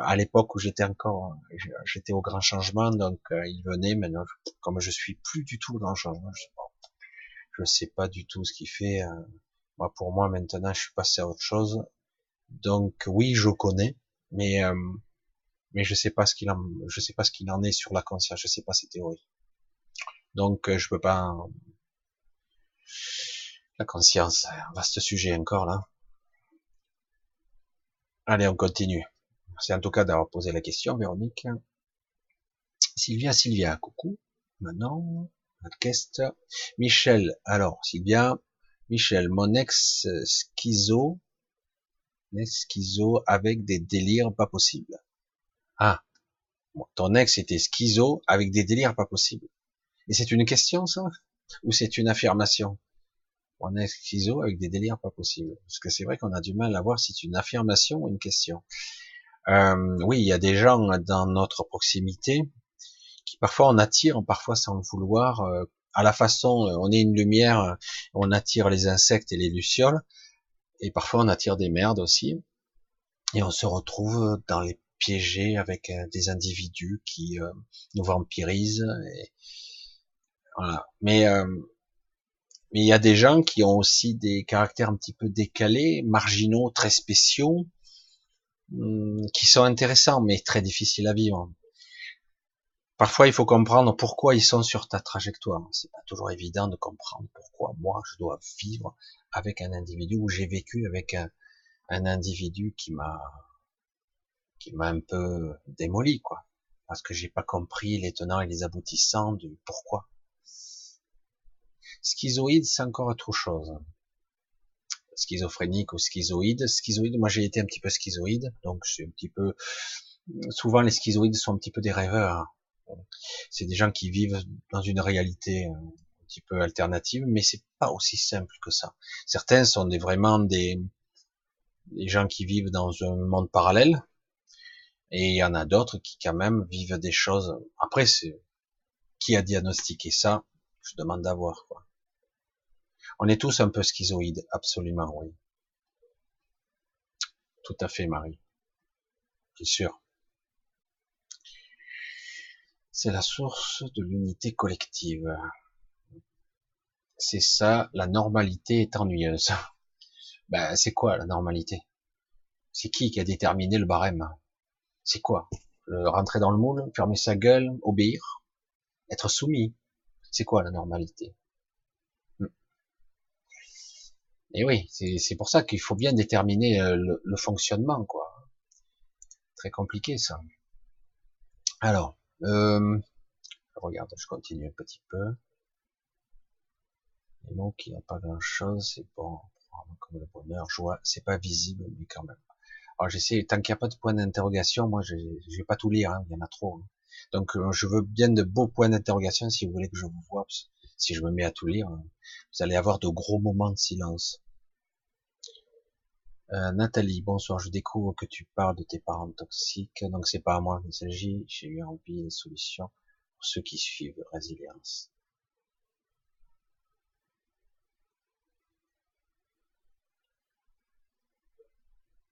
À l'époque où j'étais encore, j'étais au grand changement, donc euh, il venait. Maintenant, comme je suis plus du tout au grand changement, je sais pas, je sais pas du tout ce qu'il fait. moi, pour moi, maintenant, je suis passé à autre chose. Donc, oui, je connais, mais mais je sais pas ce qu'il en, je sais pas ce qu'il en est sur la conscience, je sais pas ses théories. Donc euh, je peux pas. La conscience, vaste sujet encore là. Allez, on continue. Merci en tout cas d'avoir posé la question, Véronique. Sylvia, Sylvia, coucou. Maintenant, podcast. Michel, alors Sylvia, Michel, mon ex schizo, ex schizo avec des délires pas possibles. Ah, ton ex était schizo avec des délires pas possibles. Et c'est une question, ça? Ou c'est une affirmation? Mon ex schizo avec des délires pas possibles. Parce que c'est vrai qu'on a du mal à voir si c'est une affirmation ou une question. Euh, oui, il y a des gens dans notre proximité qui parfois on attire, parfois sans le vouloir, euh, à la façon, euh, on est une lumière, on attire les insectes et les lucioles, et parfois on attire des merdes aussi, et on se retrouve dans les piégés avec euh, des individus qui euh, nous vampirisent. Et, voilà. Mais euh, mais il y a des gens qui ont aussi des caractères un petit peu décalés, marginaux, très spéciaux, hum, qui sont intéressants mais très difficiles à vivre. Parfois, il faut comprendre pourquoi ils sont sur ta trajectoire. C'est pas toujours évident de comprendre pourquoi moi je dois vivre avec un individu ou j'ai vécu avec un, un individu qui m'a qui m'a un peu démoli, quoi. Parce que j'ai pas compris les tenants et les aboutissants du pourquoi. Schizoïde, c'est encore autre chose. Schizophrénique ou schizoïde. Schizoïde, moi j'ai été un petit peu schizoïde, donc suis un petit peu, souvent les schizoïdes sont un petit peu des rêveurs. C'est des gens qui vivent dans une réalité un petit peu alternative, mais c'est pas aussi simple que ça. Certains sont des, vraiment des, des gens qui vivent dans un monde parallèle, et il y en a d'autres qui quand même vivent des choses. Après, c'est qui a diagnostiqué ça? Je demande d'avoir quoi. On est tous un peu schizoïdes, absolument oui. Tout à fait, Marie. C'est sûr. C'est la source de l'unité collective. C'est ça, la normalité est ennuyeuse. Ben, c'est quoi la normalité? C'est qui qui a déterminé le barème? C'est quoi? Rentrer dans le moule, fermer sa gueule, obéir, être soumis? C'est quoi la normalité? Hmm. Et oui, c'est pour ça qu'il faut bien déterminer euh, le, fonctionnement, quoi. Très compliqué ça. Alors, euh, regarde, je continue un petit peu. Les mots qui n'ont pas grand chose, c'est bon, comme le bonheur, joie, c'est pas visible, mais quand même. Alors j'essaie, tant qu'il n'y a pas de point d'interrogation, moi je, je vais pas tout lire, hein, il y en a trop. Hein. Donc euh, je veux bien de beaux points d'interrogation si vous voulez que je vous vois. Si je me mets à tout lire, hein, vous allez avoir de gros moments de silence. Euh, Nathalie, bonsoir. Je découvre que tu parles de tes parents toxiques, donc c'est pas à moi qu'il s'agit. J'ai eu envie de solution pour ceux qui suivent résilience.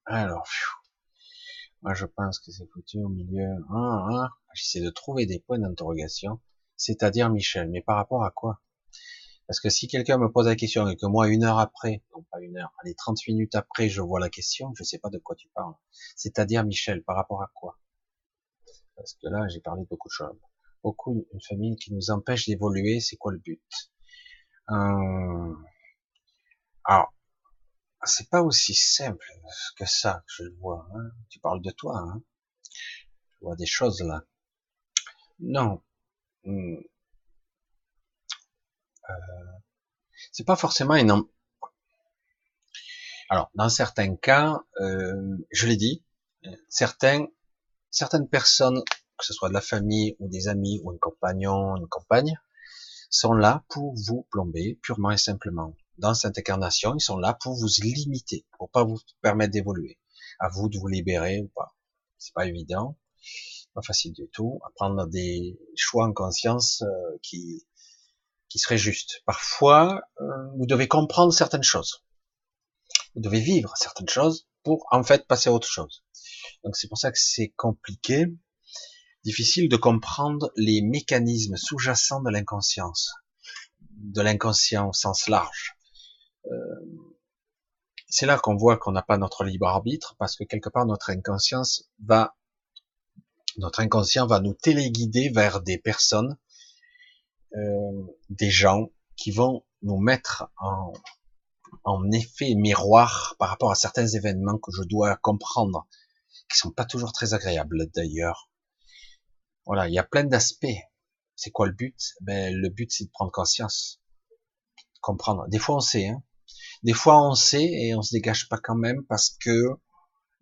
Alors, moi je pense que c'est foutu au milieu. Ah, ah. J'essaie de trouver des points d'interrogation, c'est-à-dire Michel, mais par rapport à quoi? Parce que si quelqu'un me pose la question et que moi une heure après, non pas une heure, allez 30 minutes après, je vois la question, je sais pas de quoi tu parles. C'est-à-dire Michel, par rapport à quoi? Parce que là j'ai parlé de beaucoup de choses. Beaucoup une famille qui nous empêche d'évoluer, c'est quoi le but? Euh... Alors c'est pas aussi simple que ça que je le vois. Hein. Tu parles de toi. Hein. Je vois des choses là. Non. Hmm. Euh, c'est pas forcément une. Alors, dans certains cas, euh, je l'ai dit, certains, certaines personnes, que ce soit de la famille ou des amis ou un compagnon, une compagne, sont là pour vous plomber purement et simplement. Dans cette incarnation, ils sont là pour vous limiter, pour pas vous permettre d'évoluer. À vous de vous libérer ou pas. C'est pas évident, pas facile du tout. À prendre des choix en conscience euh, qui qui seraient justes. Parfois, euh, vous devez comprendre certaines choses. Vous devez vivre certaines choses pour en fait passer à autre chose. Donc c'est pour ça que c'est compliqué, difficile de comprendre les mécanismes sous-jacents de l'inconscience, de l'inconscient au sens large. Euh, c'est là qu'on voit qu'on n'a pas notre libre arbitre parce que quelque part notre inconscience va, notre inconscient va nous téléguider vers des personnes, euh, des gens qui vont nous mettre en, en effet miroir par rapport à certains événements que je dois comprendre, qui sont pas toujours très agréables d'ailleurs. Voilà, il y a plein d'aspects. C'est quoi le but? Ben le but c'est de prendre conscience, comprendre. Des fois on sait, hein, des fois, on sait et on se dégage pas quand même parce que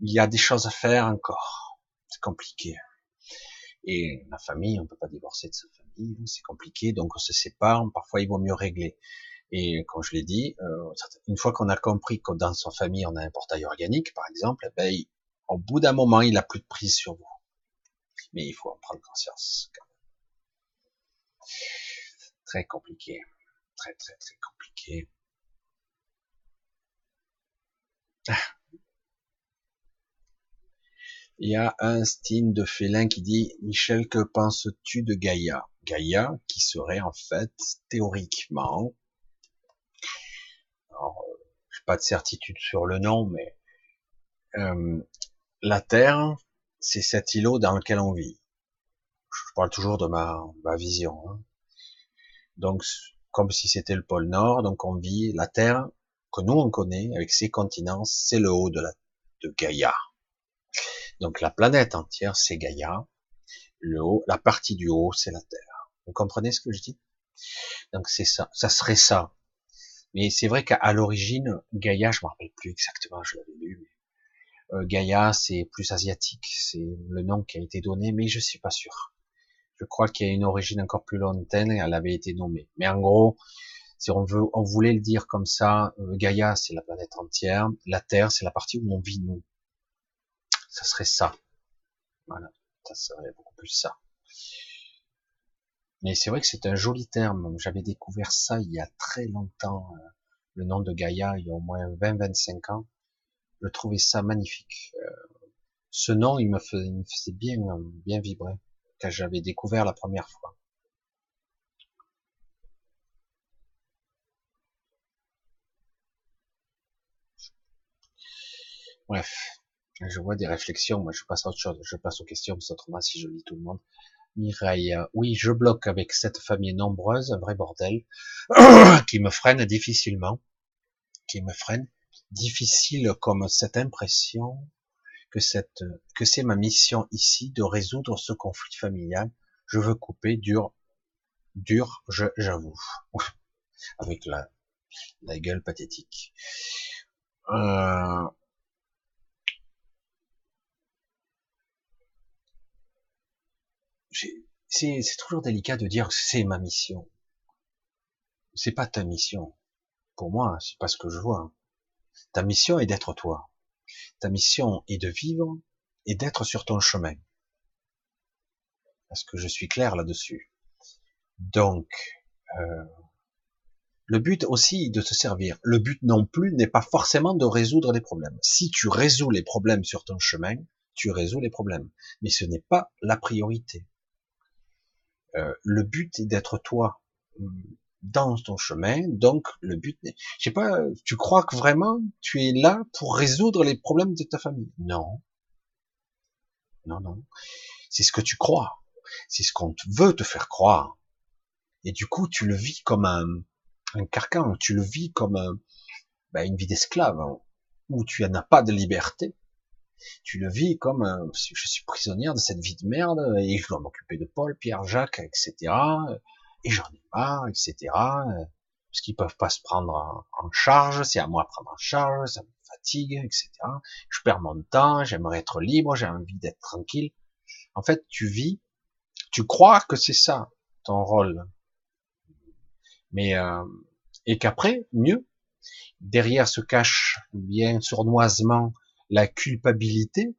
il y a des choses à faire encore. C'est compliqué. Et la famille, on peut pas divorcer de sa famille, c'est compliqué, donc on se sépare. Parfois, il vaut mieux régler. Et comme je l'ai dit, euh, une fois qu'on a compris que dans sa famille, on a un portail organique, par exemple, ben, au bout d'un moment, il a plus de prise sur vous. Mais il faut en prendre conscience. Quand même. Très compliqué. Très, très, très compliqué. Il y a un style de félin qui dit Michel, que penses-tu de Gaïa? Gaïa, qui serait en fait théoriquement, j'ai pas de certitude sur le nom, mais euh, la Terre, c'est cet îlot dans lequel on vit. Je parle toujours de ma, ma vision. Hein. Donc, comme si c'était le pôle Nord, donc on vit la Terre, que nous on connaît avec ses continents, c'est le haut de la de Gaïa. Donc la planète entière, c'est Gaïa. Le haut, la partie du haut, c'est la Terre. Vous comprenez ce que je dis? Donc c'est ça, ça serait ça. Mais c'est vrai qu'à l'origine, Gaïa, je me rappelle plus exactement, je l'avais lu. Mais, euh, Gaïa, c'est plus asiatique, c'est le nom qui a été donné, mais je suis pas sûr. Je crois qu'il y a une origine encore plus lointaine elle avait été nommée. Mais en gros, si on veut, on voulait le dire comme ça, euh, Gaïa, c'est la planète entière, la Terre, c'est la partie où on vit nous. Ça serait ça. Voilà, ça serait beaucoup plus ça. Mais c'est vrai que c'est un joli terme. J'avais découvert ça il y a très longtemps, euh, le nom de Gaïa, il y a au moins 20-25 ans. Je trouvais ça magnifique. Euh, ce nom, il me faisait, il me faisait bien, bien vibrer quand j'avais découvert la première fois. Bref, je vois des réflexions. Moi, je passe à autre chose. Je passe aux questions, parce autrement, si je lis tout le monde. Mireille, oui, je bloque avec cette famille nombreuse, un vrai bordel, qui me freine difficilement, qui me freine, difficile comme cette impression que cette, que c'est ma mission ici de résoudre ce conflit familial. Je veux couper dur, dur, j'avoue, avec la, la gueule pathétique. Euh, c'est toujours délicat de dire c'est ma mission. C'est pas ta mission. Pour moi, c'est pas ce que je vois. Ta mission est d'être toi. Ta mission est de vivre et d'être sur ton chemin. Est-ce que je suis clair là-dessus Donc, euh, le but aussi de te servir. Le but non plus n'est pas forcément de résoudre les problèmes. Si tu résous les problèmes sur ton chemin, tu résous les problèmes. Mais ce n'est pas la priorité. Euh, le but est d'être toi dans ton chemin. Donc le but, je sais pas, tu crois que vraiment tu es là pour résoudre les problèmes de ta famille? Non, non, non. C'est ce que tu crois. C'est ce qu'on veut te faire croire. Et du coup, tu le vis comme un, un carcan. Tu le vis comme ben, une vie d'esclave hein, où tu n'as pas de liberté tu le vis comme euh, je suis prisonnière de cette vie de merde et je dois m'occuper de Paul, Pierre, Jacques, etc. Et j'en ai marre, etc. Parce qu'ils peuvent pas se prendre en, charge, c'est à moi de prendre en charge, ça me fatigue, etc. Je perds mon temps, j'aimerais être libre, j'ai envie d'être tranquille. En fait, tu vis, tu crois que c'est ça ton rôle, mais euh, et qu'après, mieux, derrière se cache bien sournoisement la culpabilité.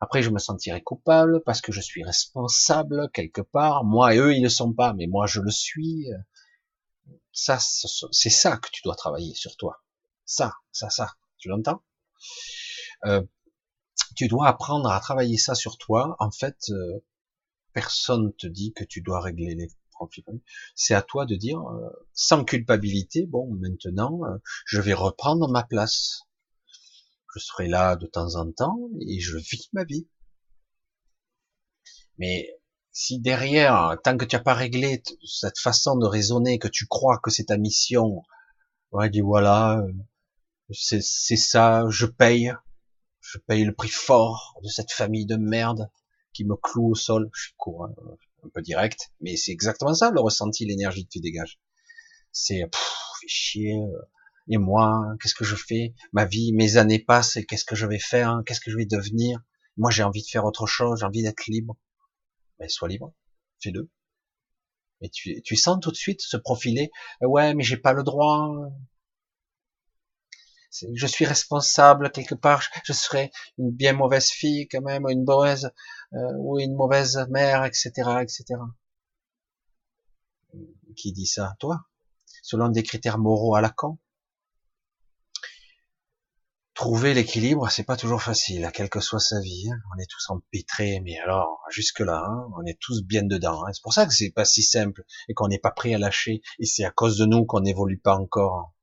Après, je me sentirai coupable parce que je suis responsable quelque part. Moi et eux, ils ne sont pas, mais moi, je le suis. Ça, c'est ça que tu dois travailler sur toi. Ça, ça, ça. Tu l'entends? Euh, Tu dois apprendre à travailler ça sur toi. En fait, euh, personne te dit que tu dois régler les problèmes. C'est à toi de dire, euh, sans culpabilité, bon, maintenant, euh, je vais reprendre ma place. Je serai là de temps en temps et je vis ma vie. Mais si derrière, tant que tu n'as pas réglé cette façon de raisonner, que tu crois que c'est ta mission, ouais, dis voilà, euh, c'est ça, je paye, je paye le prix fort de cette famille de merde qui me cloue au sol. Je suis court, hein, un peu direct, mais c'est exactement ça le ressenti, l'énergie que tu dégages. C'est, fais chier. Et moi, qu'est-ce que je fais? Ma vie, mes années passent, et qu'est-ce que je vais faire? Qu'est-ce que je vais devenir? Moi, j'ai envie de faire autre chose, j'ai envie d'être libre. Mais sois libre, fais-le. Et tu, tu sens tout de suite se profiler. Ouais, mais j'ai pas le droit je suis responsable quelque part, je serais une bien mauvaise fille quand même, une mauvaise euh, ou une mauvaise mère, etc., etc. Qui dit ça? Toi? Selon des critères moraux à la con Trouver l'équilibre, c'est pas toujours facile, quelle que soit sa vie. Hein. On est tous empêtrés, mais alors jusque là, hein, on est tous bien dedans. Hein. C'est pour ça que c'est pas si simple et qu'on n'est pas prêt à lâcher. Et c'est à cause de nous qu'on n'évolue pas encore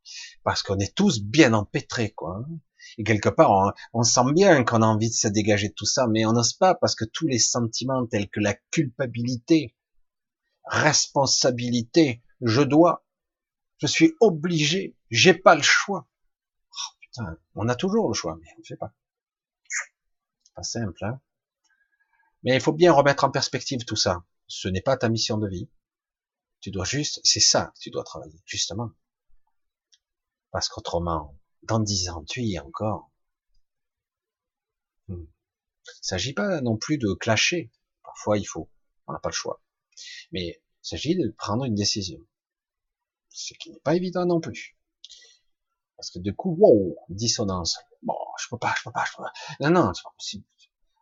parce qu'on est tous bien empêtrés, quoi. Hein. Et quelque part, on, sent bien qu'on a envie de se dégager de tout ça, mais on n'ose pas parce que tous les sentiments tels que la culpabilité, responsabilité, je dois, je suis obligé, j'ai pas le choix. On a toujours le choix, mais on ne fait pas. Pas simple, hein. Mais il faut bien remettre en perspective tout ça. Ce n'est pas ta mission de vie. Tu dois juste, c'est ça que tu dois travailler, justement. Parce qu'autrement, dans dix ans, tu y es encore. Hmm. Il ne s'agit pas non plus de clasher. Parfois, il faut. On n'a pas le choix. Mais il s'agit de prendre une décision. Ce qui n'est pas évident non plus. Parce que du coup, wow, dissonance. Bon, je peux pas, je peux pas, je peux pas. Non, non, c'est pas possible.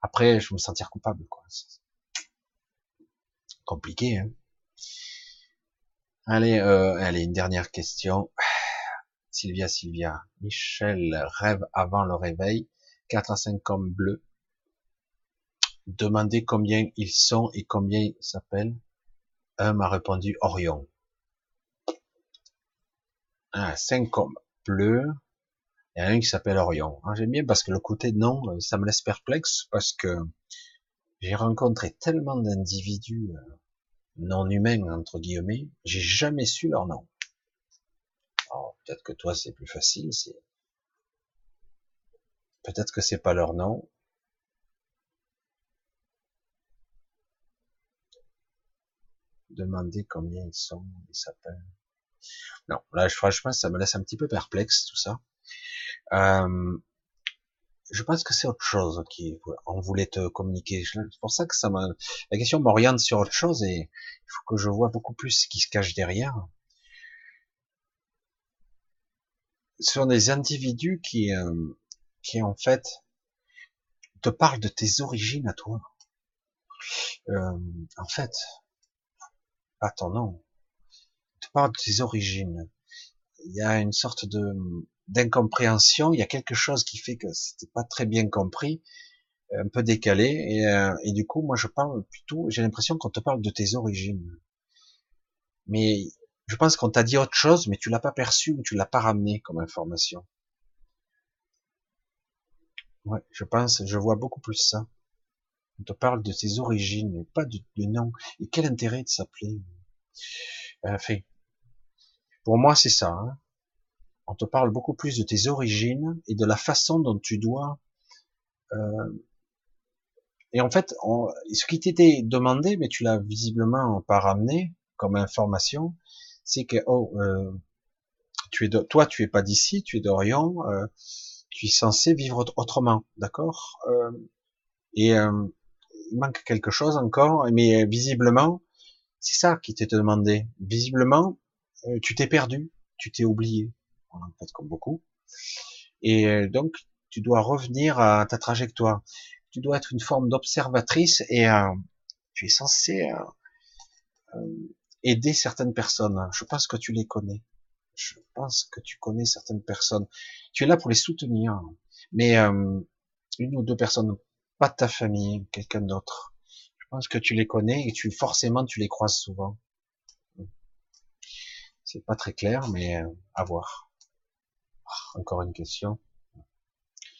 Après, je vais me sentir coupable, quoi. Compliqué, hein. Allez, euh, allez, une dernière question. Sylvia, Sylvia. Michel rêve avant le réveil. 4 à 5 comme bleu. Demandez combien ils sont et combien ils s'appellent. Un m'a répondu Orion. Ah, 5 comme bleu. A un qui s'appelle Orion. Ah, J'aime bien parce que le côté nom, euh, ça me laisse perplexe parce que j'ai rencontré tellement d'individus euh, non humains, entre guillemets, j'ai jamais su leur nom peut-être que toi c'est plus facile, c'est peut-être que c'est pas leur nom. Demander combien ils sont, ils s'appellent. Non, là franchement ça me laisse un petit peu perplexe tout ça. Euh, je pense que c'est autre chose qui on voulait te communiquer. C'est pour ça que ça la question m'oriente sur autre chose et il faut que je vois beaucoup plus ce qui se cache derrière. ce sont des individus qui, euh, qui en fait te parlent de tes origines à toi. Euh, en fait, pas ton nom, parlent de tes origines. Il y a une sorte de d'incompréhension. Il y a quelque chose qui fait que c'était pas très bien compris, un peu décalé. Et, euh, et du coup, moi, je parle plutôt. J'ai l'impression qu'on te parle de tes origines. Mais je pense qu'on t'a dit autre chose, mais tu l'as pas perçu ou tu l'as pas ramené comme information. Ouais, je pense, je vois beaucoup plus ça. On te parle de tes origines, mais pas du, nom. Et quel intérêt de s'appeler Enfin, pour moi, c'est ça. Hein. On te parle beaucoup plus de tes origines et de la façon dont tu dois. Euh... Et en fait, ce qui t'était demandé, mais tu l'as visiblement pas ramené comme information, c'est que oh, euh, tu es de, toi, tu es pas d'ici, tu es d'Orient, euh, tu es censé vivre autrement, d'accord euh, Et euh, il manque quelque chose encore, mais visiblement, c'est ça qui t'était demandé. Visiblement, tu t'es perdu, tu t'es oublié. en fait comme beaucoup. Et euh, donc, tu dois revenir à ta trajectoire. Tu dois être une forme d'observatrice et euh, tu es censé euh, aider certaines personnes. Je pense que tu les connais. Je pense que tu connais certaines personnes. Tu es là pour les soutenir. Mais une ou deux personnes, pas ta famille, quelqu'un d'autre. Je pense que tu les connais et tu forcément tu les croises souvent. C'est pas très clair, mais à voir. Ah, encore une question.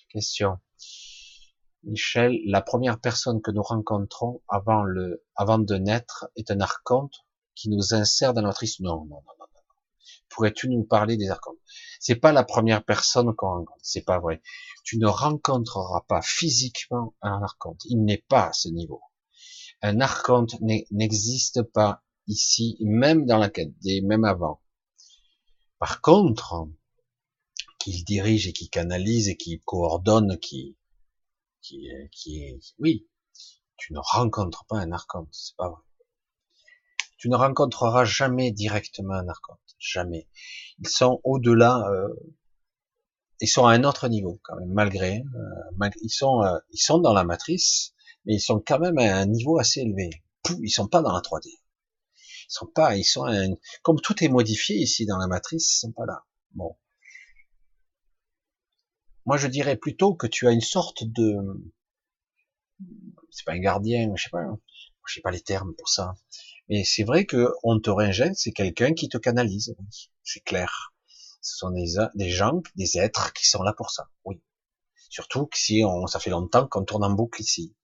Question. Michel, la première personne que nous rencontrons avant le, avant de naître est un archonte qui nous insère dans notre histoire. Non, non, non, non, non. Pourrais-tu nous parler des archontes? C'est pas la première personne qu'on rencontre. C'est pas vrai. Tu ne rencontreras pas physiquement un archonte. Il n'est pas à ce niveau. Un archonte n'existe pas ici, même dans la quête, même avant. Par contre, qu'il dirige et qui canalise et qui coordonne, qui, qui, oui, tu ne rencontres pas un archonte, c'est pas vrai. Tu ne rencontreras jamais directement un archonte, jamais. Ils sont au-delà, euh, ils sont à un autre niveau quand même, malgré, euh, ils sont, euh, ils sont dans la matrice, mais ils sont quand même à un niveau assez élevé. Ils sont pas dans la 3D. Ils sont pas, ils sont, comme tout est modifié ici dans la matrice, ils sont pas là. Bon, moi, je dirais plutôt que tu as une sorte de, c'est pas un gardien, je sais pas, je sais pas les termes pour ça. Mais c'est vrai que on te réinjecte, c'est quelqu'un qui te canalise, c'est clair. Ce sont des, des gens, des êtres qui sont là pour ça, oui. Surtout que si on, ça fait longtemps qu'on tourne en boucle ici.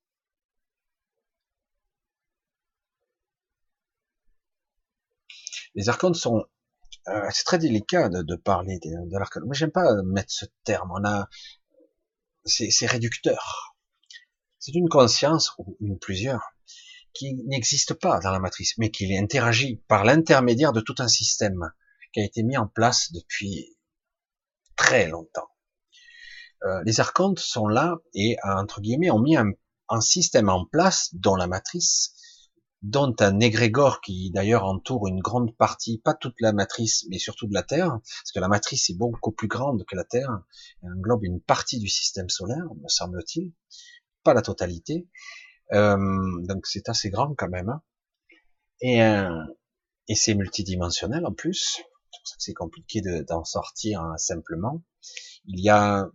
Les archontes sont euh, c'est très délicat de, parler de, de l'arcade. Moi, j'aime pas mettre ce terme. On a, c'est réducteur. C'est une conscience ou une plusieurs qui n'existe pas dans la matrice, mais qui interagit par l'intermédiaire de tout un système qui a été mis en place depuis très longtemps. Euh, les archontes sont là et entre guillemets ont mis un, un système en place dont la matrice dont un égrégore qui d'ailleurs entoure une grande partie, pas toute la matrice, mais surtout de la Terre, parce que la matrice est beaucoup plus grande que la Terre, elle englobe une partie du système solaire, me semble-t-il, pas la totalité, euh, donc c'est assez grand quand même, hein. et, euh, c'est multidimensionnel en plus, c'est pour ça que c'est compliqué d'en sortir hein, simplement. Il y a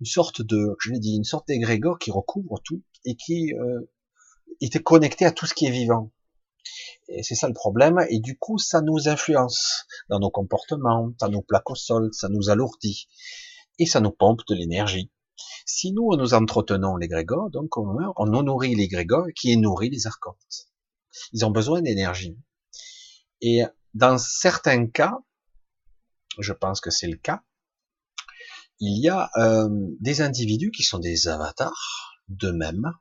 une sorte de, je l'ai dit, une sorte d'égrégore qui recouvre tout et qui euh, était connecté à tout ce qui est vivant. Et c'est ça le problème. Et du coup, ça nous influence dans nos comportements, ça nous plaque au sol, ça nous alourdit. Et ça nous pompe de l'énergie. Si nous, nous entretenons les grégores, donc on, on nourrit qui nourrit les archontes. Ils ont besoin d'énergie. Et dans certains cas, je pense que c'est le cas, il y a euh, des individus qui sont des avatars d'eux-mêmes,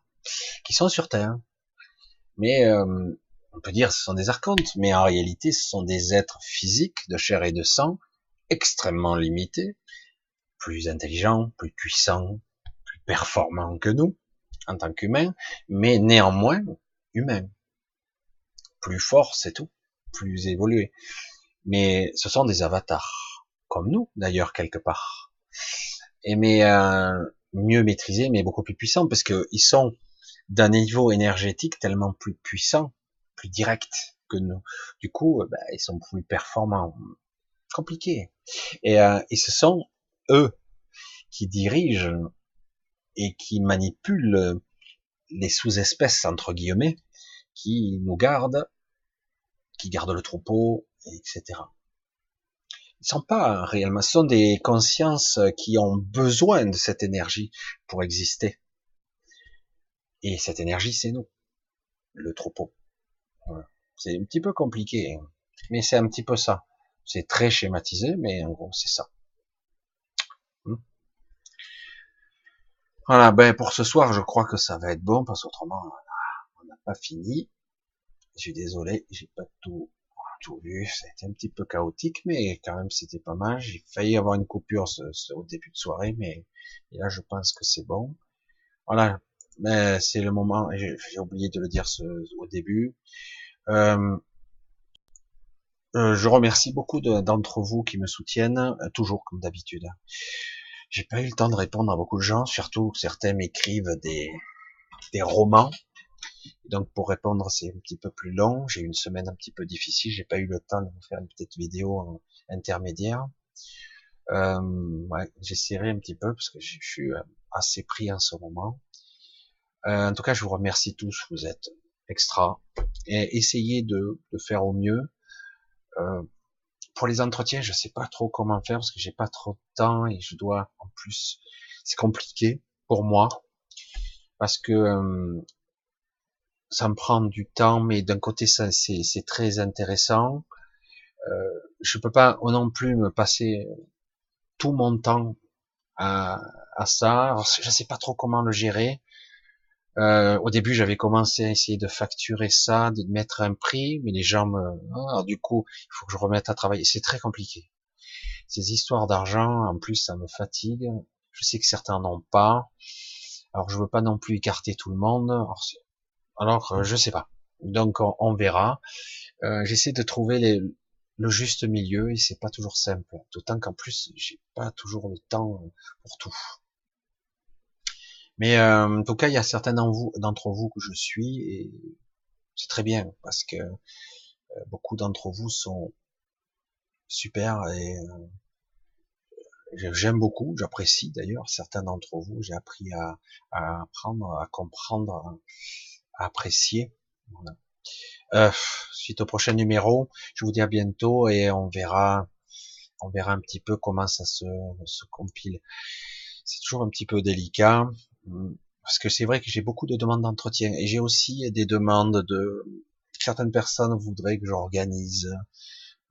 qui sont sur Terre. Mais euh, on peut dire ce sont des archontes, mais en réalité ce sont des êtres physiques de chair et de sang, extrêmement limités, plus intelligents, plus puissants, plus performants que nous en tant qu'humains, mais néanmoins humains, plus forts, c'est tout, plus évolués. Mais ce sont des avatars, comme nous d'ailleurs quelque part, et mais euh, mieux maîtrisés, mais beaucoup plus puissants, parce que ils sont d'un niveau énergétique tellement plus puissant, plus direct que nous. Du coup, euh, bah, ils sont plus performants. Compliqué. Et, euh, et ce sont eux qui dirigent et qui manipulent les sous-espèces entre guillemets, qui nous gardent, qui gardent le troupeau, etc. Ils sont pas réellement, ce sont des consciences qui ont besoin de cette énergie pour exister. Et cette énergie, c'est nous, le troupeau. C'est un petit peu compliqué, hein. mais c'est un petit peu ça. C'est très schématisé, mais en gros, c'est ça. Hmm. Voilà, ben pour ce soir, je crois que ça va être bon, parce qu'autrement, on n'a pas fini. Je suis désolé, j'ai pas tout, tout vu, ça un petit peu chaotique, mais quand même c'était pas mal. J'ai failli avoir une coupure au début de soirée, mais là je pense que c'est bon. Voilà, mais c'est le moment, j'ai oublié de le dire ce, au début. Euh, Euh, je remercie beaucoup d'entre vous qui me soutiennent, euh, toujours comme d'habitude. J'ai pas eu le temps de répondre à beaucoup de gens, surtout certains m'écrivent des, des romans. Donc pour répondre, c'est un petit peu plus long. J'ai eu une semaine un petit peu difficile. J'ai pas eu le temps de faire une petite vidéo intermédiaire. Euh, ouais, j'essaierai un petit peu parce que je suis assez pris en ce moment. Euh, en tout cas, je vous remercie tous. Vous êtes extra. Et essayez de, de faire au mieux. Euh, pour les entretiens, je sais pas trop comment faire parce que j'ai pas trop de temps et je dois en plus, c'est compliqué pour moi parce que euh, ça me prend du temps, mais d'un côté ça c'est très intéressant. Euh, je peux pas non plus me passer tout mon temps à, à ça. je sais pas trop comment le gérer. Euh, au début, j'avais commencé à essayer de facturer ça, de mettre un prix, mais les gens me, ah, du coup, il faut que je remette à travailler. C'est très compliqué. Ces histoires d'argent, en plus, ça me fatigue. Je sais que certains n'ont pas. Alors, je veux pas non plus écarter tout le monde. Alors, euh, je sais pas. Donc, on, verra. Euh, J'essaie de trouver le juste milieu et c'est pas toujours simple. D'autant qu'en plus, j'ai pas toujours le temps pour tout. Mais euh, en tout cas, il y a certains d'entre vous, que je suis et c'est très bien parce que euh, beaucoup d'entre vous sont super et euh, j'aime beaucoup, j'apprécie d'ailleurs certains d'entre vous. J'ai appris à, à, apprendre, à comprendre, à apprécier. Euh, suite au prochain numéro, je vous dis à bientôt et on verra, on verra un petit peu comment ça se, se compile. C'est toujours un petit peu délicat parce que c'est vrai que j'ai beaucoup de demandes d'entretien et j'ai aussi des demandes de certaines personnes voudraient que j'organise.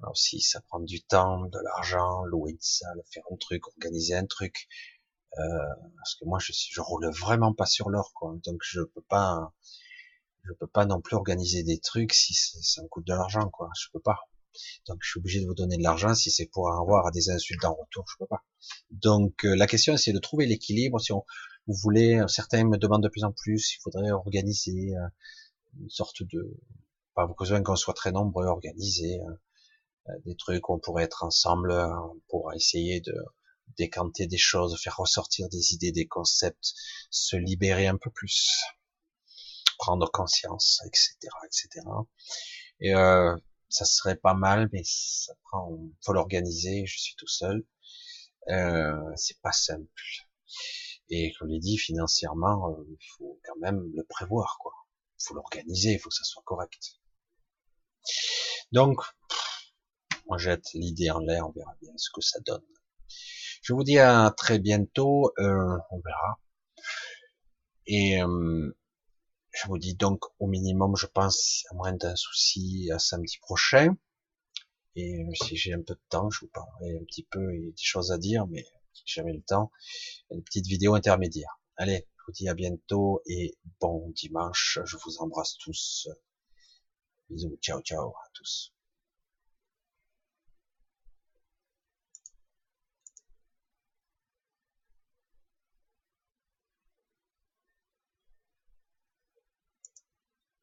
Alors aussi, ça prend du temps, de l'argent, louer une salle, faire un truc, organiser un truc. Euh, parce que moi, je, je roule vraiment pas sur l'or, quoi. Donc je peux pas, je peux pas non plus organiser des trucs si ça me coûte de l'argent, quoi. Je peux pas. Donc je suis obligé de vous donner de l'argent si c'est pour avoir des insultes en retour, je peux pas. Donc euh, la question c'est de trouver l'équilibre. Si on, vous voulez, euh, certains me demandent de plus en plus, il faudrait organiser euh, une sorte de, pas besoin qu'on soit très nombreux, organiser des trucs où on pourrait être ensemble pour essayer de décanter des choses, faire ressortir des idées, des concepts, se libérer un peu plus prendre conscience, etc., etc. Et euh, ça serait pas mal, mais ça prend, faut l'organiser. Je suis tout seul, euh, c'est pas simple. Et comme je l'ai dit, financièrement, euh, il faut quand même le prévoir, quoi. Il faut l'organiser, il faut que ça soit correct. Donc, on jette l'idée en l'air, on verra bien ce que ça donne. Je vous dis à très bientôt, euh, on verra. Et euh, je vous dis donc au minimum, je pense, à moins d'un souci, à samedi prochain. Et si j'ai un peu de temps, je vous parlerai un petit peu, il y a des choses à dire, mais jamais le temps. Une petite vidéo intermédiaire. Allez, je vous dis à bientôt et bon dimanche. Je vous embrasse tous. Bisous, ciao, ciao à tous.